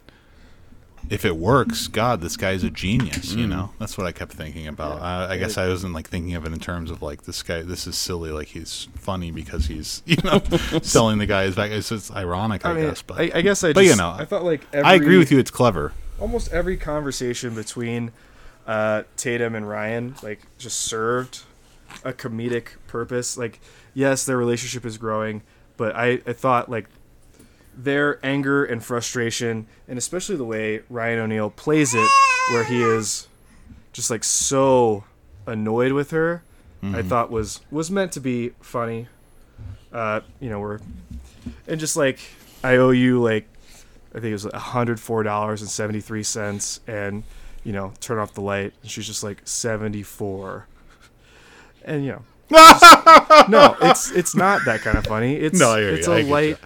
if it works, God, this guy's a genius. You know, that's what I kept thinking about. I, I guess I wasn't like thinking of it in terms of like this guy. This is silly. Like he's funny because he's you know selling the guy his back. It's just ironic, I, I mean, guess. But I, I guess I. Just, but, you know, I felt like I agree with you. It's clever. almost every conversation between uh, Tatum and Ryan like just served a comedic purpose. Like, yes, their relationship is growing, but I, I thought like their anger and frustration, and especially the way Ryan O'Neal plays it, where he is just like so annoyed with her, I thought was was meant to be funny. Uh, you know, we're and just like I owe you like I think it was hundred four dollars and seventy three cents, and you know, turn off the light, and she's just like seventy four, and you know, just- no, it's it's not that kind of funny. It's No, it's you. a light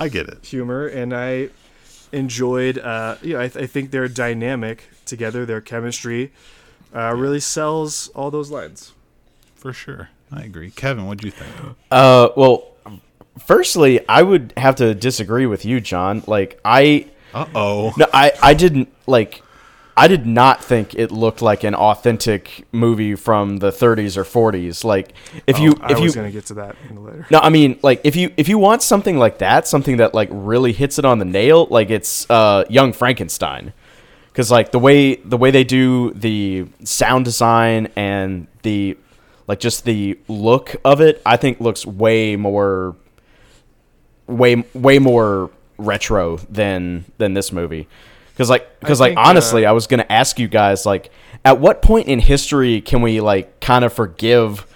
I get it. humor, and I enjoyed. Uh, you know, I, th- I think their dynamic together, their chemistry, uh, really sells all those lines. For sure. I agree. Kevin, what do you think? Uh, well, firstly, I would have to disagree with you, John. Like, I Uh oh. no, I I didn't like. I did not think it looked like an authentic movie from the 30s or 40s. Like, if you Oh, I if you was gonna get to that later. no, I mean, like if you if you want something like that, something that like really hits it on the nail, like it's uh, Young Frankenstein, because like the way the way they do the sound design and the like just the look of it, I think looks way more way way more retro than than this movie. Because like because like think, uh, honestly, I was gonna ask you guys like, at what point in history can we like kind of forgive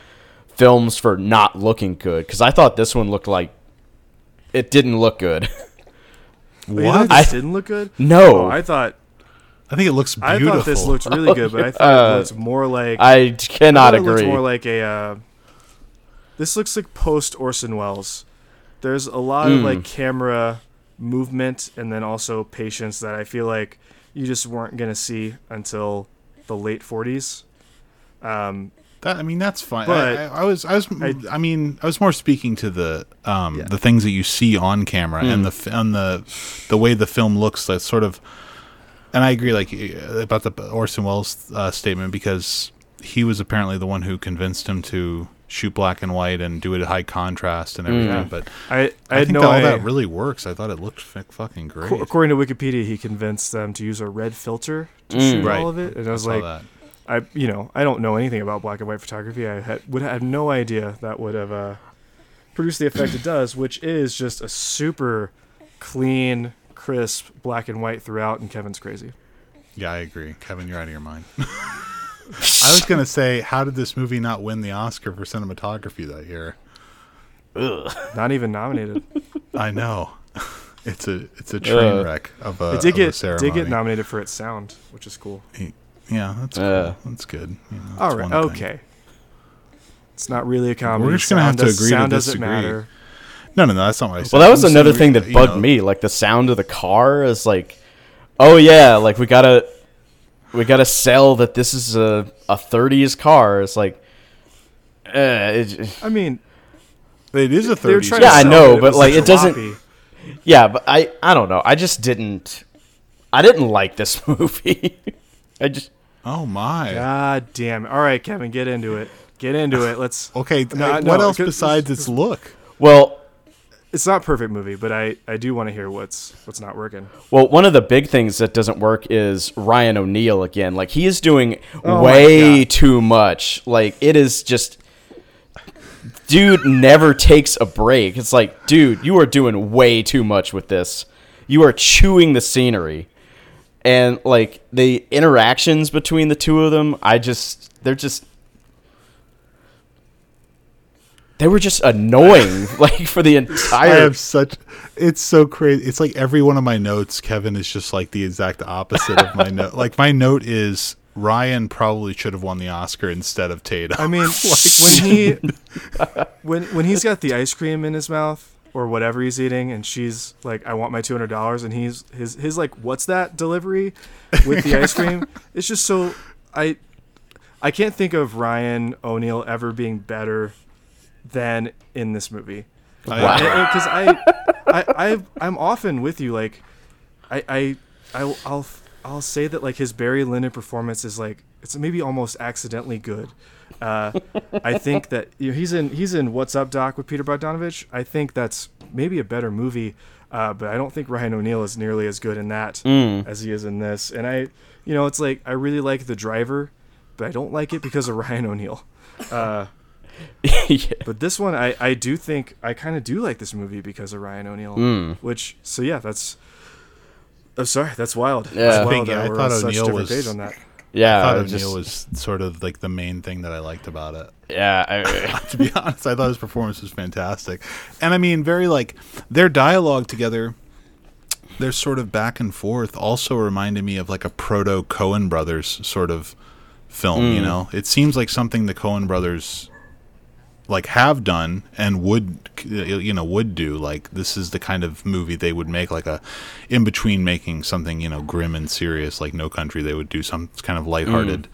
films for not looking good? Because I thought this one looked like it didn't look good. But What? this I- didn't look good. No. Oh, I thought I think it looks I thought this looked really good, but I thought Uh, it looked more like I cannot thought it agree. more like a. Uh, this looks like post Orson Welles. There's a lot of Mm. like camera movement and then also patience that I feel like you just weren't gonna see until the late 40s. Um, That, I mean, that's fine. But I, I, I was, I was, I, I- mean, I was more speaking to the, um, Yeah. the things that you see on camera and the, f- and the, the way the film looks. That sort of, and I agree, like uh, about the Orson Welles uh, statement because he was apparently the one who convinced him to shoot black and white and do it at high contrast and everything. Yeah. But I I, I, had think no that all I- that really works. I thought it looked f- fucking great. Ac- According to Wikipedia, he convinced them to use a red filter to Mm. shoot Right. all of it, and I was saw like, that. I you know I don't know anything about black and white photography. I had, would have no idea that would have uh, produced the effect it does, which is just a super clean, crisp black and white throughout. And Kevin's crazy. Yeah, I agree. Kevin, you're out of your mind. I was gonna say, how did this movie not win the Oscar for cinematography that year? Not even nominated. I know. It's a it's a train Uh, wreck of a, it did of a get ceremony. did get nominated for its sound, which is cool. Yeah, that's cool. Uh. that's good. You know, that's right, one thing. okay. It's not really a comedy. We're just gonna have to does- agree to sound doesn't disagree. matter. No, no, no. That's not what I said. Well, that was I'm another thing that you bugged know, me. Like the sound of the car is like, oh yeah, like we gotta, we gotta sell that this is a a 30s car. It's like, uh, it, I mean, It is a they 30s. trying Yeah, I know, that but, was like, it doesn't- sloppy. yeah, but I I don't know. I just didn't, I didn't like this movie. I just Oh my. God damn. it. All right, Kevin, get into it. Get into it. Let's. Okay. No, no, what else 'cause- besides its look? well, It's not a perfect movie, but I I do want to hear what's what's not working. Well, one of the big things that doesn't work is Ryan O'Neal again. Like he is doing Oh way too much. Like it is just dude never takes a break. It's like, dude, you are doing way too much with this. You are chewing the scenery. And like the interactions between the two of them, I just they're just they were just annoying like for the entire I entire have such. It's so crazy. It's like every one of my notes, Kevin is just like the exact opposite of my note. Like my note is Ryan probably should have won the Oscar instead of Tatum. I mean, like, when he when when he's got the ice cream in his mouth or whatever he's eating, and she's like, "I want my two hundred dollars," and he's his his like, "What's that?" delivery with the ice cream. It's just so I I can't think of Ryan O'Neal ever being better than in this movie. Because I, I, I, I'm often with you. Like, I, I, I, I'll, I'll say that like his Barry Lyndon performance is like it's maybe almost accidentally good. Uh, I think that you know, he's in he's in What's Up Doc with Peter Bogdanovich. I think that's maybe a better movie, uh, but I don't think Ryan O'Neal is nearly as good in that as he is in this. And I, you know, it's like I really like The Driver, but I don't like it because of Ryan O'Neal. Uh, Yeah. but this one, I, I do think I kind of do like this movie because of Ryan O'Neal. Hmm. Which, so yeah, that's. Oh, sorry, that's wild. Yeah. That's I wild think, that yeah, I thought on O'Neal was- page on that. Yeah, I thought I O'Neal just- was sort of like the main thing that I liked about it. Yeah, I, to be honest. I thought his performance was fantastic. And I mean, very like their dialogue together, their sort of back and forth also reminded me of like a proto Coen brothers sort of film, you hmm. know? It seems like something the Coen brothers like have done and would you know would do like this is the kind of movie they would make like a in between making something you know grim and serious like no country they would do some kind of lighthearted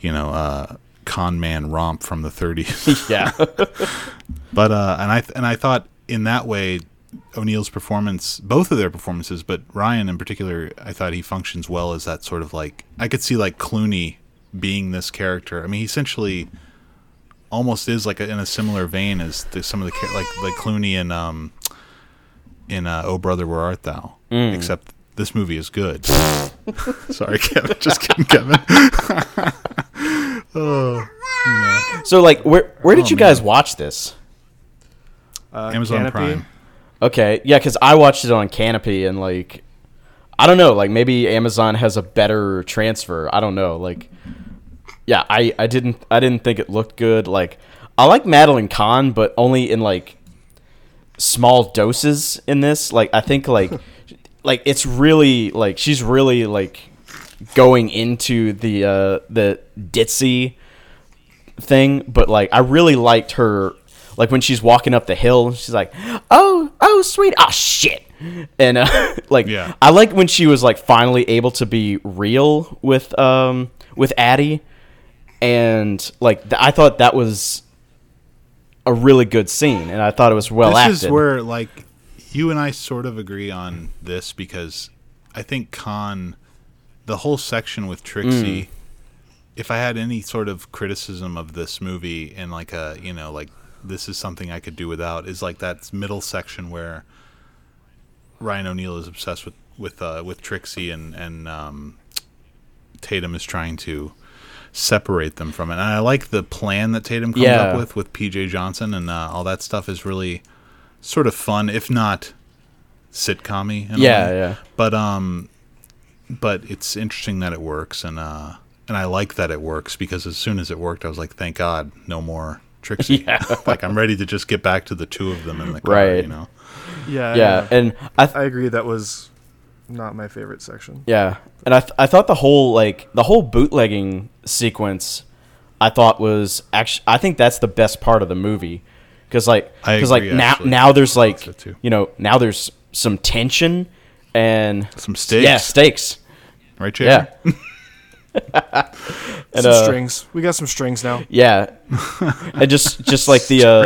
you know uh con man romp from the 30s yeah. but uh, and I and I thought in that way, O'Neal's performance, both of their performances, but Ryan in particular, I thought he functions well as that sort of like I could see like Clooney being this character. I mean, he essentially almost is like a, in a similar vein as the, some of the like like Clooney and um in uh, Oh Brother Where Art Thou, except this movie is good. Sorry, Kevin. Just kidding, Kevin. oh, So like, where where did Oh, you guys watch this? Uh, Amazon Kanopy. Prime. Okay, yeah, because I watched it on Kanopy and like, I don't know, like maybe Amazon has a better transfer. I don't know, like, yeah, I I didn't I didn't think it looked good. Like, I like Madeline Kahn, but only in like small doses in this. Like, I think like like it's really like she's really like going into the uh the ditzy thing, but like I really liked her like when she's walking up the hill, she's like, "Oh, oh, sweet, oh shit," and uh, like Yeah. I like when she was like finally able to be real with um with Addie, and like th- I thought that was a really good scene, and I thought it was well this acted. This is where like you and I sort of agree on this because I think Kahn, the whole section with Trixie. Mm. If I had any sort of criticism of this movie and like a you know like this is something I could do without is like that middle section where Ryan O'Neal is obsessed with with uh, with Trixie and and um, Tatum is trying to separate them from it. And I like the plan that Tatum comes Yeah. up with with PJ Johnson and uh, all that stuff is really sort of fun, if not sitcom-y. in a Yeah, way. yeah. But um, but it's interesting that it works, and uh, and I like that it works because as soon as it worked, I was like, thank God, no more Trixie. Yeah. like I'm ready to just get back to the two of them in the car. Right. You know. Yeah, yeah, and I th- I agree. That was not my favorite section. Yeah, and I th- I thought the whole like the whole bootlegging sequence, I thought was actually I think that's the best part of the movie, because like because like agree, now actually. now there's like you know now there's some tension and Some stakes. yeah stakes Right, Jay? yeah and some uh, strings. We got some strings now. yeah and just just like the uh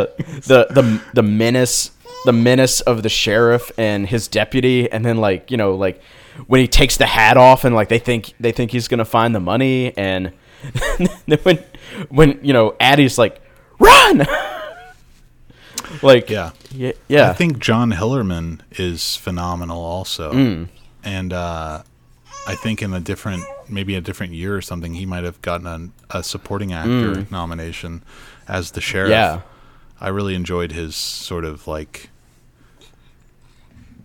the the the menace the menace of the sheriff and his deputy and then like you know like when he takes the hat off and like they think they think he's gonna find the money and then when when you know addie's like run like Yeah. yeah yeah I think John Hillerman is phenomenal also. Mm. And uh, I think in a different, maybe a different year or something, he might have gotten a, a supporting actor nomination as the sheriff. Mm. yeah I really enjoyed his sort of like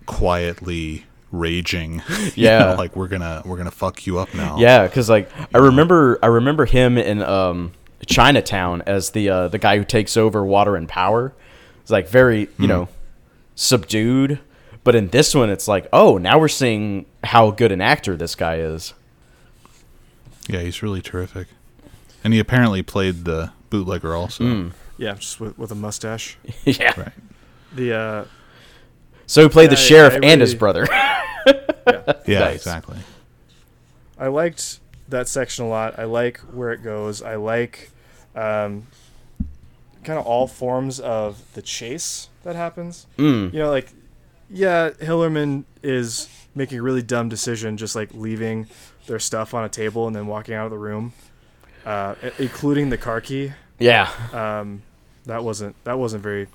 quietly raging. you Yeah. know, like we're gonna we're gonna fuck you up now. Yeah, because like I remember, I remember him in um, Chinatown as the uh, the guy who takes over Water and Power. It's like very you know subdued, but in this one, it's like oh now we're seeing how good an actor this guy is. Yeah, he's really terrific. And he apparently played the bootlegger also. Mm. Yeah, just with, with a mustache. yeah. Right. The uh, So he played the Yeah, I- sheriff I and his brother. Yeah, Nice. exactly. I liked that section a lot. I like where it goes. I like um, kind of all forms of the chase that happens. Mm. You know, like yeah, Hillerman is making a really dumb decision, just like leaving their stuff on a table and then walking out of the room, uh, including the car key. Yeah. Um, that wasn't that wasn't very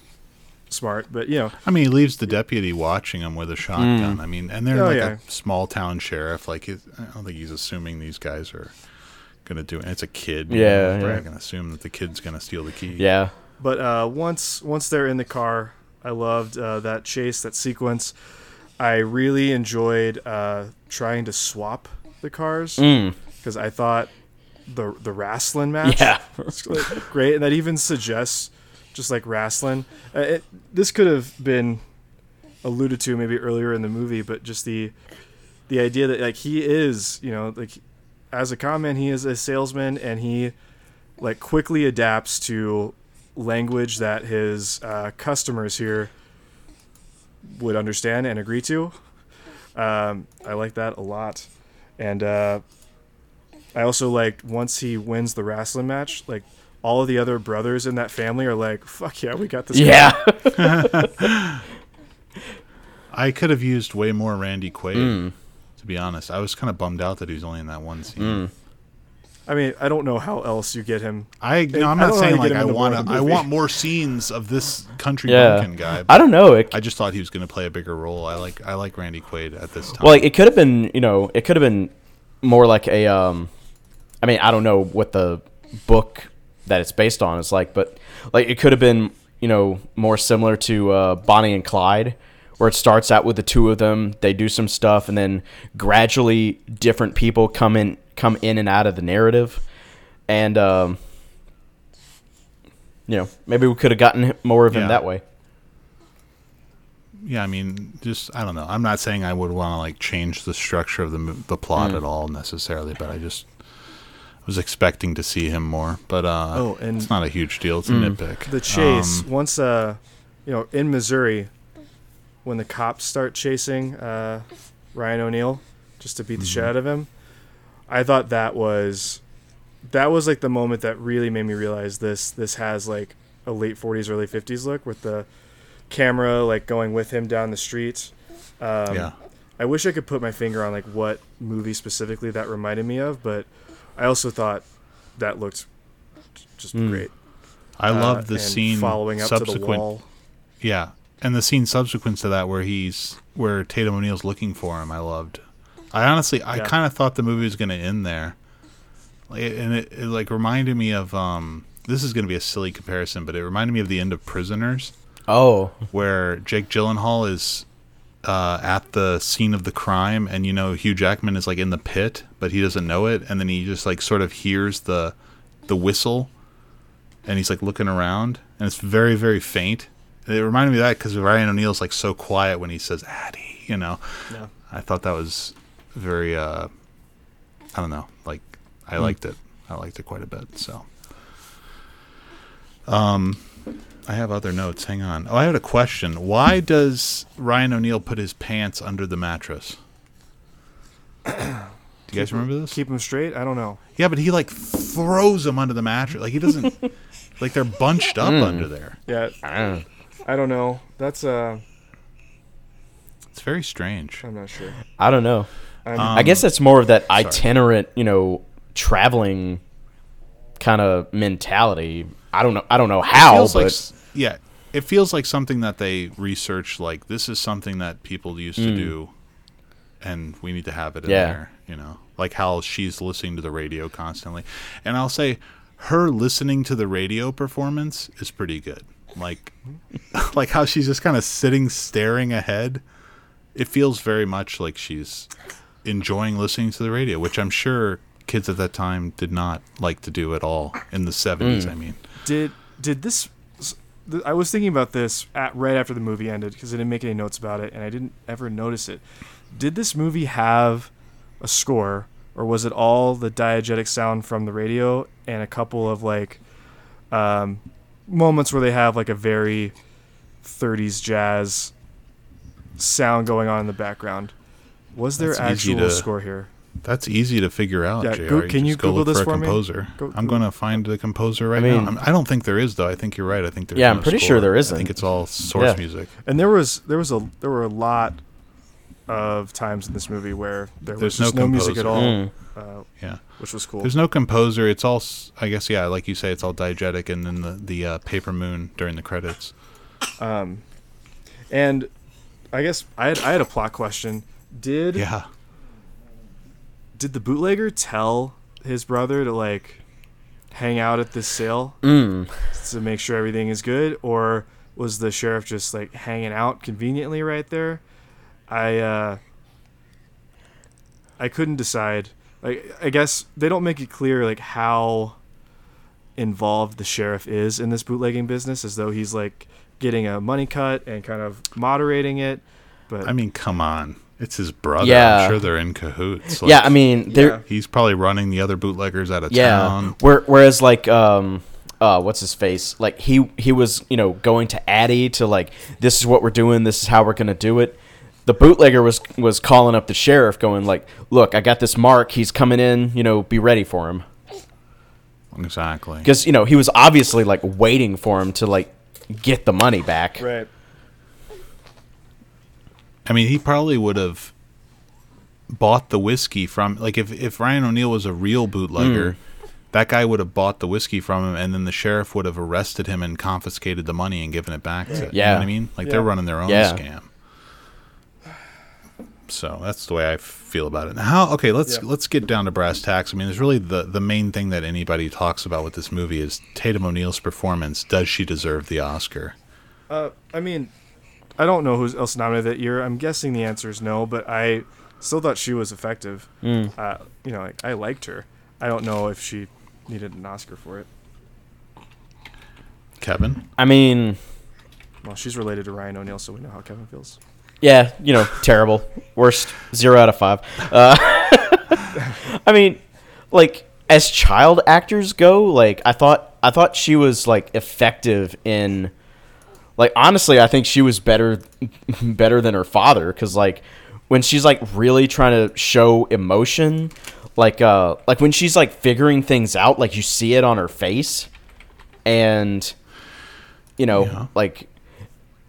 smart, but you know, I mean, he leaves the deputy watching him with a shotgun. I mean, and they're Oh, like yeah. a small town sheriff. Like, I don't think he's assuming these guys are gonna do it. It's a kid. you Yeah, know, he's yeah. probably gonna assume that the kid's gonna steal the key. Yeah. But uh, once once they're in the car, I loved uh, that chase, that sequence. I really enjoyed uh, trying to swap the cars Mm. because I thought the the wrestling match Yeah. was great, and that even suggests just like wrestling. Uh, it, this could have been alluded to maybe earlier in the movie, but just the the idea that like he is, you know, like as a comment, he is a salesman, and he like quickly adapts to language that his uh, customers here would understand and agree to. Um, I like that a lot, and uh, I also liked once he wins the wrestling match, like all of the other brothers in that family are like, "Fuck yeah, we got this." Yeah. I could have used way more Randy Quaid. Mm. To be honest, I was kind of bummed out that he was only in that one scene. Mm. I mean, I don't know how else you get him. I, you know, I'm I not don't know how saying like I want I want more scenes of this country Yeah. bumpkin guy. I don't know. It, I just thought he was going to play a bigger role. I like I like Randy Quaid at this time. Well, like, it could have been, you know, it could have been more like a, um, I mean, I don't know what the book that it's based on is like, but like it could have been, you know, more similar to uh, Bonnie and Clyde, where it starts out with the two of them, they do some stuff, and then gradually different people come in, come in and out of the narrative, and um, you know, maybe we could have gotten more of him Yeah. that way. yeah, I mean, just I don't know. I'm not saying I would want to like change the structure of the the plot Mm. at all necessarily, but I just was expecting to see him more. But uh, Oh, and it's not a huge deal. It's a Mm. nitpick. the chase Um, once uh you know in missouri when the cops start chasing uh ryan o'neal just to beat the shit out of him i thought that was that was like the moment that really made me realize this this has like a late 40s early 50s look with the camera like going with him down the street um, yeah, I wish I could put my finger on like what movie specifically that reminded me of, but I also thought that looked just Mm. great. I Uh, love the scene following up to the subsequent. wall. Yeah, and the scene subsequent to that where he's where Tatum O'Neal's looking for him. I loved. I honestly, I Yeah. kind of thought the movie was going to end there, Like, and it, it like reminded me of. um This is going to be a silly comparison, but it reminded me of the end of Prisoners, Oh, where Jake Gyllenhaal is uh, at the scene of the crime, and you know Hugh Jackman is like in the pit, but he doesn't know it, and then he just like sort of hears the the whistle, and he's like looking around, and it's very very faint. It reminded me of that because Ryan O'Neal's like so quiet when he says "Addie," you know. Yeah. I thought that was very uh, I don't know, like I liked it. I liked it quite a bit. So, um, I have other notes. Hang on. Oh, I had a question. Why does Ryan O'Neal put his pants under the mattress? Do you guys remember this? Keep them straight. I don't know. Yeah, but he like throws them under the mattress. Like he doesn't. like they're bunched up under there. Yeah, Ah. I don't know. That's uh, It's very strange. I'm not sure. I don't know. Um, I guess that's more of that itinerant, you know, traveling kind of mentality. I don't know. I don't know how, feels but like yeah, it feels like something that they researched. Like this is something that people used to do, and we need to have it in Mm. Yeah. there. You know, like how she's listening to the radio constantly, and I'll say her listening to the radio performance is pretty good. Like, like how she's just kind of sitting staring ahead. It feels very much like she's enjoying listening to the radio, which I'm sure kids at that time did not like to do at all in the 70s. I mean. did did this? I was thinking about this at, right after the movie ended because I didn't make any notes about it and I didn't ever notice it. Did this movie have a score, or was it all the diegetic sound from the radio and a couple of like um, moments where they have like a very 30s jazz sound going on in the background? Was there That's actual to- score here? That's easy to figure out. Yeah, JR. go- can you just go Google look this for, for a me? composer? Go- I'm going to find the composer right mean- now. I'm, I don't think there is though. I think you're right. I think there's Yeah, no I'm pretty score. sure there I think it's all source Yeah. music. And there was there was a there were a lot of times in this movie where there There's was just no no, music at all, Mm. uh, Yeah. which was cool. There's no composer. It's all, s- I guess, yeah, like you say, it's all diegetic, and then the the uh, paper moon during the credits. Um, and I guess I had I had a plot question. Did Yeah. Did the bootlegger tell his brother to like hang out at this sale Mm. to make sure everything is good, or was the sheriff just like hanging out conveniently right there? I uh, I couldn't decide. Like I guess they don't make it clear like how involved the sheriff is in this bootlegging business, as though he's like getting a money cut and kind of moderating it. But I mean, come on. It's his brother. Yeah. I'm sure they're in cahoots. yeah, I mean, there. Yeah. he's probably running the other bootleggers out of Yeah. town. Where, whereas like um uh what's his face? Like he he was, you know, going to Addie to like this is what we're doing, this is how we're going to do it. The bootlegger was was calling up the sheriff going like, "Look, I got this mark. He's coming in, you know, be ready for him." Exactly. Cuz you know, he was obviously like waiting for him to like get the money back. right. I mean, he probably would have bought the whiskey from like if if Ryan O'Neal was a real bootlegger, that guy would have bought the whiskey from him, and then the sheriff would have arrested him and confiscated the money and given it back to. You know Yeah. what I mean? Like they're running their own Yeah. scam. So that's the way I feel about it. Now, how? Okay, let's Yeah. let's get down to brass tacks. I mean, there's really the the main thing that anybody talks about with this movie is Tatum O'Neal's performance. Does she deserve the Oscar? Uh, I mean, I don't know who else nominated that year. I'm guessing the answer is no, but I still thought she was effective. Mm. Uh, you know, like, I liked her. I don't know if she needed an Oscar for it. Kevin. I mean, Well, she's related to Ryan O'Neal, so we know how Kevin feels. Yeah, you know, terrible. Worst zero out of five. Uh, I mean, like as child actors go, like I thought, I thought she was like effective in. Like honestly, I think she was better, better than her father. Cause like when she's like really trying to show emotion, like uh, like when she's like figuring things out, like you see it on her face, and you know, Yeah. like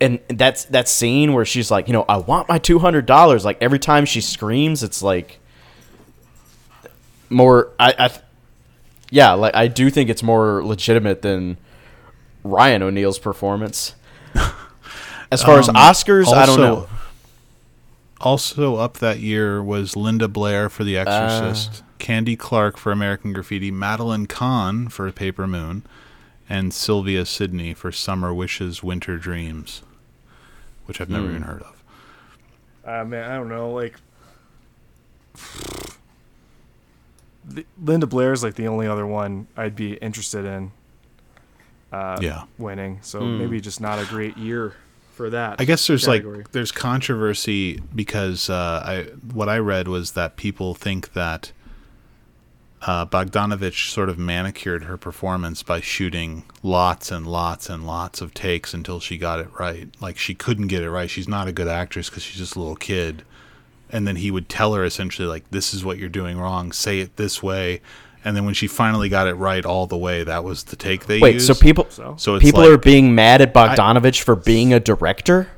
and that's that scene where she's like, you know, I want my two hundred dollars. Like every time she screams, it's like more. I, I, yeah, like I do think it's more legitimate than Ryan O'Neal's performance. As far as Um, Oscars, I don't also- know. Also up that year was Linda Blair for Uh. The Exorcist, Candy Clark for American Graffiti, Madeline Kahn for Paper Moon, and Sylvia Sidney for Summer Wishes, Winter Dreams, which I've never Hmm. even heard of. Uh, man, I don't know. Like, the, Linda Blair is like the only other one I'd be interested in. Uh, Yeah. winning. So Hmm. maybe just not a great year for that. I guess there's category. like there's controversy because uh, I what I read was that people think that uh, Bogdanovich sort of manicured her performance by shooting lots and lots and lots of takes until she got it right. Like she couldn't get it right. She's not a good actress because she's just a little kid. And then he would tell her essentially like, "This is what you're doing wrong. Say it this way." And then when she finally got it right all the way, that was the take they Wait, used. so people So? So it's people like- are being mad at Bogdanovich for being a director?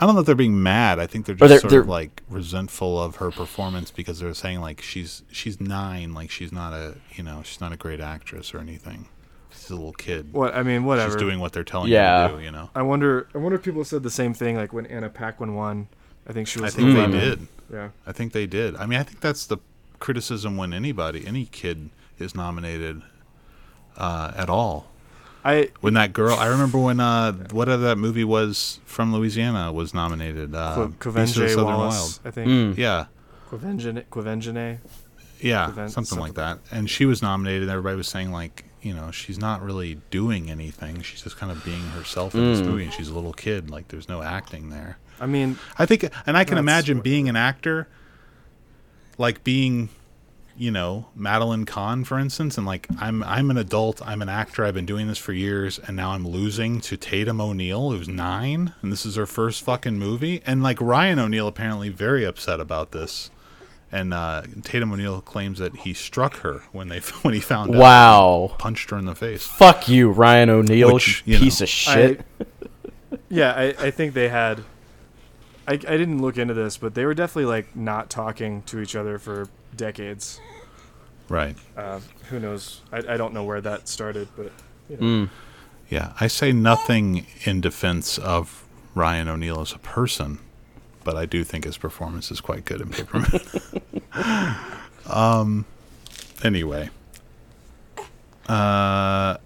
I don't know if they're being mad. I think they're just they're- sort they're- of like resentful of her performance because they're saying like she's she's nine, like she's not a you know she's not a great actress or anything. She's a little kid. What I mean, whatever. She's doing what they're telling Yeah. her to do. You know. I wonder. I wonder if people said the same thing, like when Anna Paquin won. I think she was. I think they did. Yeah. I think they did. I mean, I think that's the criticism when anybody, any kid, is nominated uh, at all. I When that girl, I remember when uh, whatever that movie was from Louisiana was nominated. Uh, Qu- Beast of the Quavenge Southern Wallis. Wild. I think. Mm. Yeah. Quavengene. Quavengene. Yeah, event, something like something. that. And she was nominated, and everybody was saying like, you know, she's not really doing anything. She's just kind of being herself in this Mm. movie, and she's a little kid. Like, there's no acting there. I mean, I think, and I can imagine what- being an actor, like being, you know, Madeline Kahn, for instance, and like I'm, I'm an adult, I'm an actor, I've been doing this for years, and now I'm losing to Tatum O'Neal, who's nine, and this is her first fucking movie, and like Ryan O'Neal apparently very upset about this. And uh, Tatum O'Neal claims that he struck her when they when he found out. Wow. punched her in the face. Fuck you, Ryan O'Neal, Which, you you piece know, of shit. yeah, I, I think they had. I, I didn't look into this, but they were definitely like not talking to each other for decades. Right. Uh, who knows? I, I don't know where that started, but Mm. Yeah, I say nothing in defense of Ryan O'Neal as a person, but I do think his performance is quite good in Paper Man. um, anyway, uh,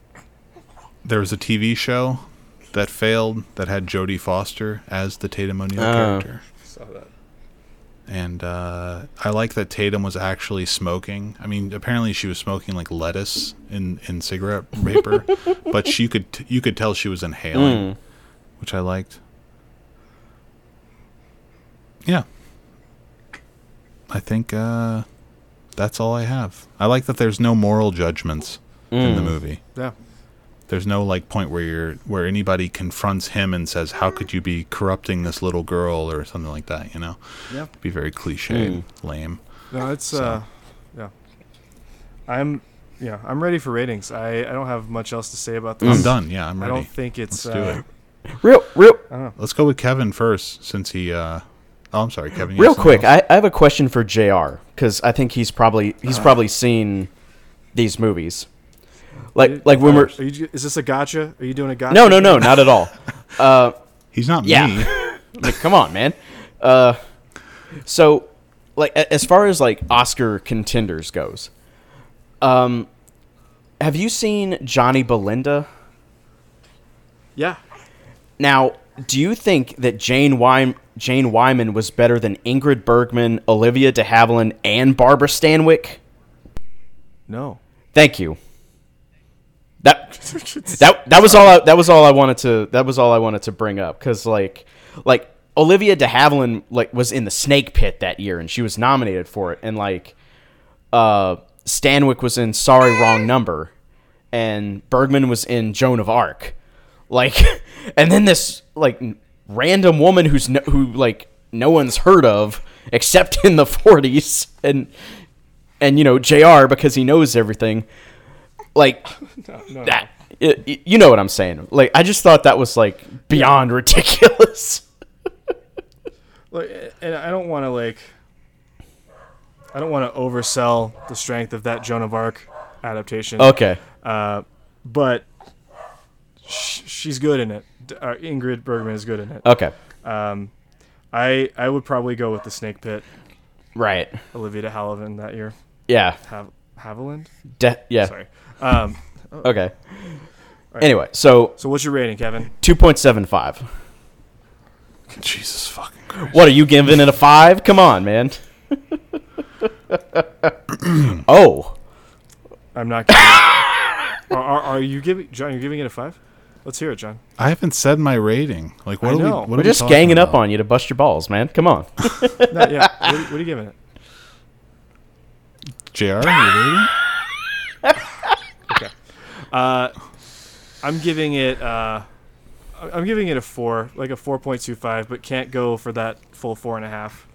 there was a TV show that failed that had Jodie Foster as the Tatum O'Neal Oh. character. saw that. And uh, I like that Tatum was actually smoking. I mean, apparently she was smoking like lettuce in, in cigarette paper, but she could t- you could tell she was inhaling, Mm. which I liked. Yeah, I think uh, that's all I have. I like that there's no moral judgments in the Mm. movie. Yeah. There's no like point where you're where anybody confronts him and says, "How could you be corrupting this little girl?" or something like that. You know, Yeah. be very cliche, Mm. lame. No, it's So- uh, yeah. I'm, yeah, I'm ready for ratings. I, I don't have much else to say about this. I'm done. Yeah, I'm ready. I don't think it's. Let's do uh, it. Real, real, I don't know. Let's go with Kevin first, since he. uh Oh, I'm sorry, Kevin. real quick. I, I have a question for Jr. Because I think he's probably he's probably seen these movies. Like like when we're Are you, is this a gotcha? Are you doing a gotcha? no no no not at all. Uh, He's not Yeah. me. like, come on, man. Uh, so, like, as far as like Oscar contenders goes, um, have you seen Johnny Belinda? Yeah. Now, do you think that Jane Wyman, Jane Wyman was better than Ingrid Bergman, Olivia De Havilland, and Barbara Stanwyck? No. Thank you. That that that was all. I, that was all I wanted to. That was all I wanted to bring up because like like Olivia De Havilland like was in the Snake Pit that year and she was nominated for it and like uh Stanwyck was in Sorry Wrong Number and Bergman was in Joan of Arc like and then this like random woman who's no, who like no one's heard of except in the 40s and and you know JR because he knows everything like No, no, that y- y- you know what I'm saying like I just thought that was like beyond ridiculous Like, and I don't want to like. I don't want to oversell the strength of that Joan of Arc adaptation. okay Uh, but sh- she's good in it. Uh, Ingrid Bergman is good in it. okay Um, I I would probably go with the Snake Pit, right Olivia de Havilland that year. yeah Hav- Haviland? De- yeah Sorry. Um, okay anyway so so what's your rating, Kevin? 2.75 Jesus fucking Christ. what are you giving it a 5 come on man oh I'm not. Giving it. Are, are, are you giving John? You're giving it a five? Let's hear it, John. I haven't said my rating. Like, what I are we? What we're are just talking ganging up on you to bust your balls man come on No, yeah. What, are- what are you giving it? Jr. You ready? Uh, I'm giving it. Uh, I- I'm giving it a four, like a four point two five, but can't go for that full four and a half.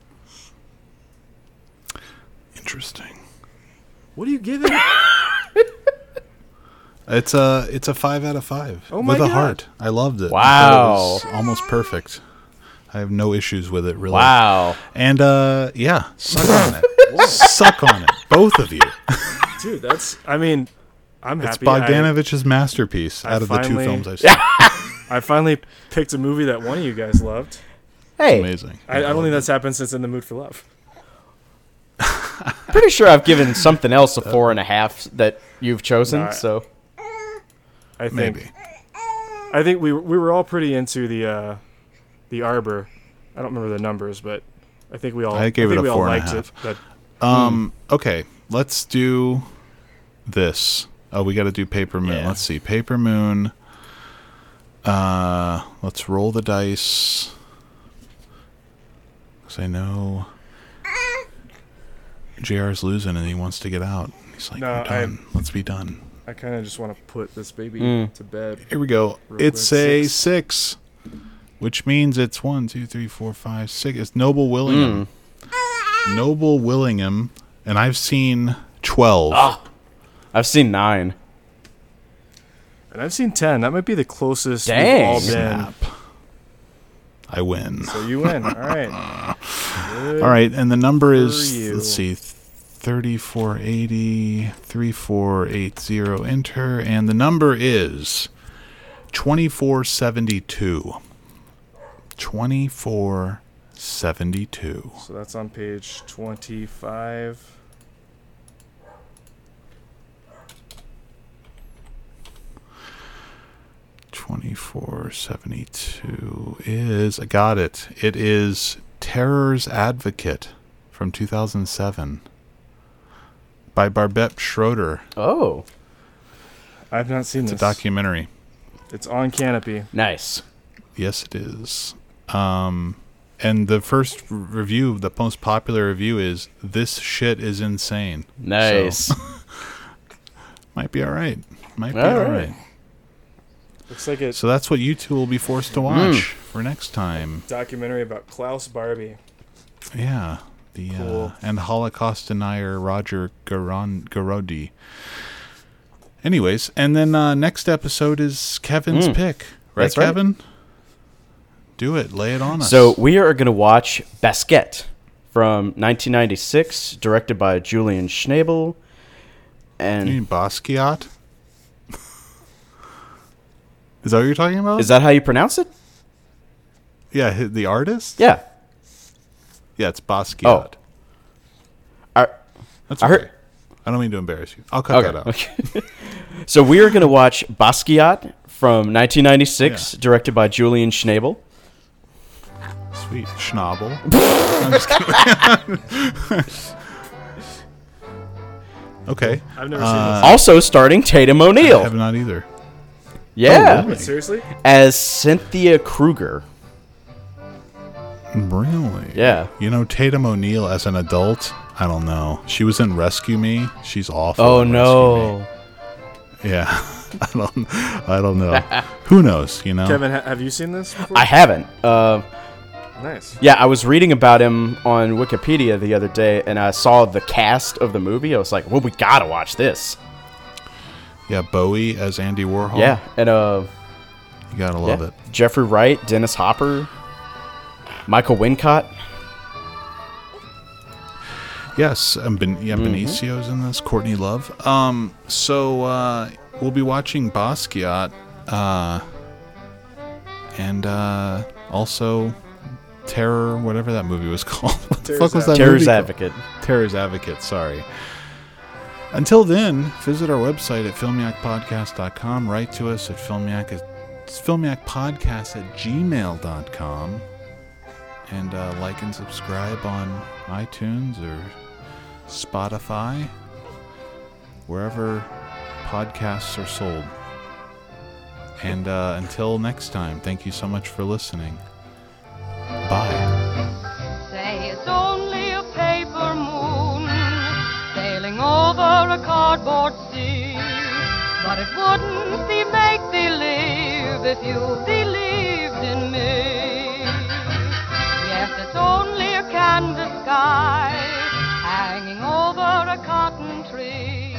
Interesting. What are you giving? it? It's a it's a five out of five Oh my with a God. heart. I loved it. Wow. it was almost perfect. I have no issues with it really. Wow. And uh, yeah, suck on it. suck on it, both of you. Dude, that's. I mean, I'm It's happy. I, Bogdanovich's masterpiece I out of the two films I've seen. I finally picked a movie that one of you guys loved. Hey, Amazing. I, I don't think that's happened since In the Mood for Love. pretty sure I've given something else a four and a half that you've chosen. Nah. So I think. Maybe. I think we were- we were all pretty into the uh, the Arbor. I don't remember the numbers, but I think we all. I gave it think a we all four a liked half. it. That Um. Okay. Let's do this. Oh, we got to do Paper Moon. Yeah. Let's see. Paper Moon. Uh, let's roll the dice. Cause I know JR's losing and he wants to get out. He's like, No, "We're I- done. Let's be done." I kind of just want to put this baby Mm. to bed. Here we go. Real it's quick, a six. six, which means it's one, two, three, four, five, six. It's Noble Willingham. Noble Willingham, and I've seen twelve. I've seen nine. And I've seen ten. That might be the closest Dang. we've all been. Snap. I win. So you win. All right. Good. All right, and the number is let's see, 3480 3480 enter and the number is 2472. 2472. So that's on page twenty-five. Twenty-four seventy-two is I got it. It is Terror's Advocate from two thousand seven by Barbet Schroeder. Oh, I've not seen It's a documentary. It's on Kanopy. nice. Yes, it is. Um, and the first review, the most popular review is "This shit is insane." Nice. Might be all right. Might be All all right. right. Looks like a So that's what you two will be forced to watch for next time. documentary about Klaus Barbie. Yeah, the Cool. uh, and Holocaust denier Roger Garon- Garaudy. Anyways, and then uh, next episode is Kevin's Mm. pick, right, That's right. Kevin? Do it. Lay it on us. So we are going to watch Basket from 1996, directed by Julian Schnabel. you And mean Basquiat? Is that what you're talking about? is that how you pronounce it? yeah, the artist? Yeah. Yeah, it's Basquiat. I, That's I okay. heard- I don't mean to embarrass you. I'll cut that out. okay. so we are going to watch Basquiat from 1996, directed by Julian Schnabel. Sweet schnabel. I'm just kidding. okay. I've never Uh, seen this. Also starring Tatum O'Neill. I O'Neal. have not either. Yeah. Oh, really? Seriously? As Cynthia Kruger. Really? Yeah. You know Tatum O'Neal as an adult? I don't know. She was in Rescue Me. She's awful. Oh in no. Me. Yeah. I don't. I don't know. Who knows? You know. Kevin, ha- have you seen this before? I haven't. Uh, nice. yeah, I was reading about him on Wikipedia the other day, and I saw the cast of the movie. I was like, "Well, we gotta watch this." Yeah, Bowie as Andy Warhol. Yeah, and uh, You gotta love yeah. it. Jeffrey Wright, Dennis Hopper, Michael Wincott. Yes, um, ben- yeah, Mm-hmm. Benicio's in this. Courtney Love. Um, so uh, we'll be watching Basquiat, uh, and uh, also Terror, whatever that movie was called. what the Terror's fuck was that Terror's movie called? Advocate. Terror's Advocate. Sorry. Until then, visit our website at filmiacpodcast.com. Write to us at filmiac at filmiacpodcast at gmail.com. And uh, like and subscribe on iTunes or Spotify, wherever podcasts are sold. And uh, until next time, thank you so much for listening. Bye. Say a cardboard sea. But it wouldn't be make believe if you believed in me. Yes, it's only a canvas sky hanging over a cotton tree.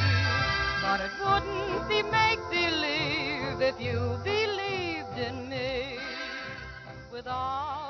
But it wouldn't be make believe if you believed in me. With all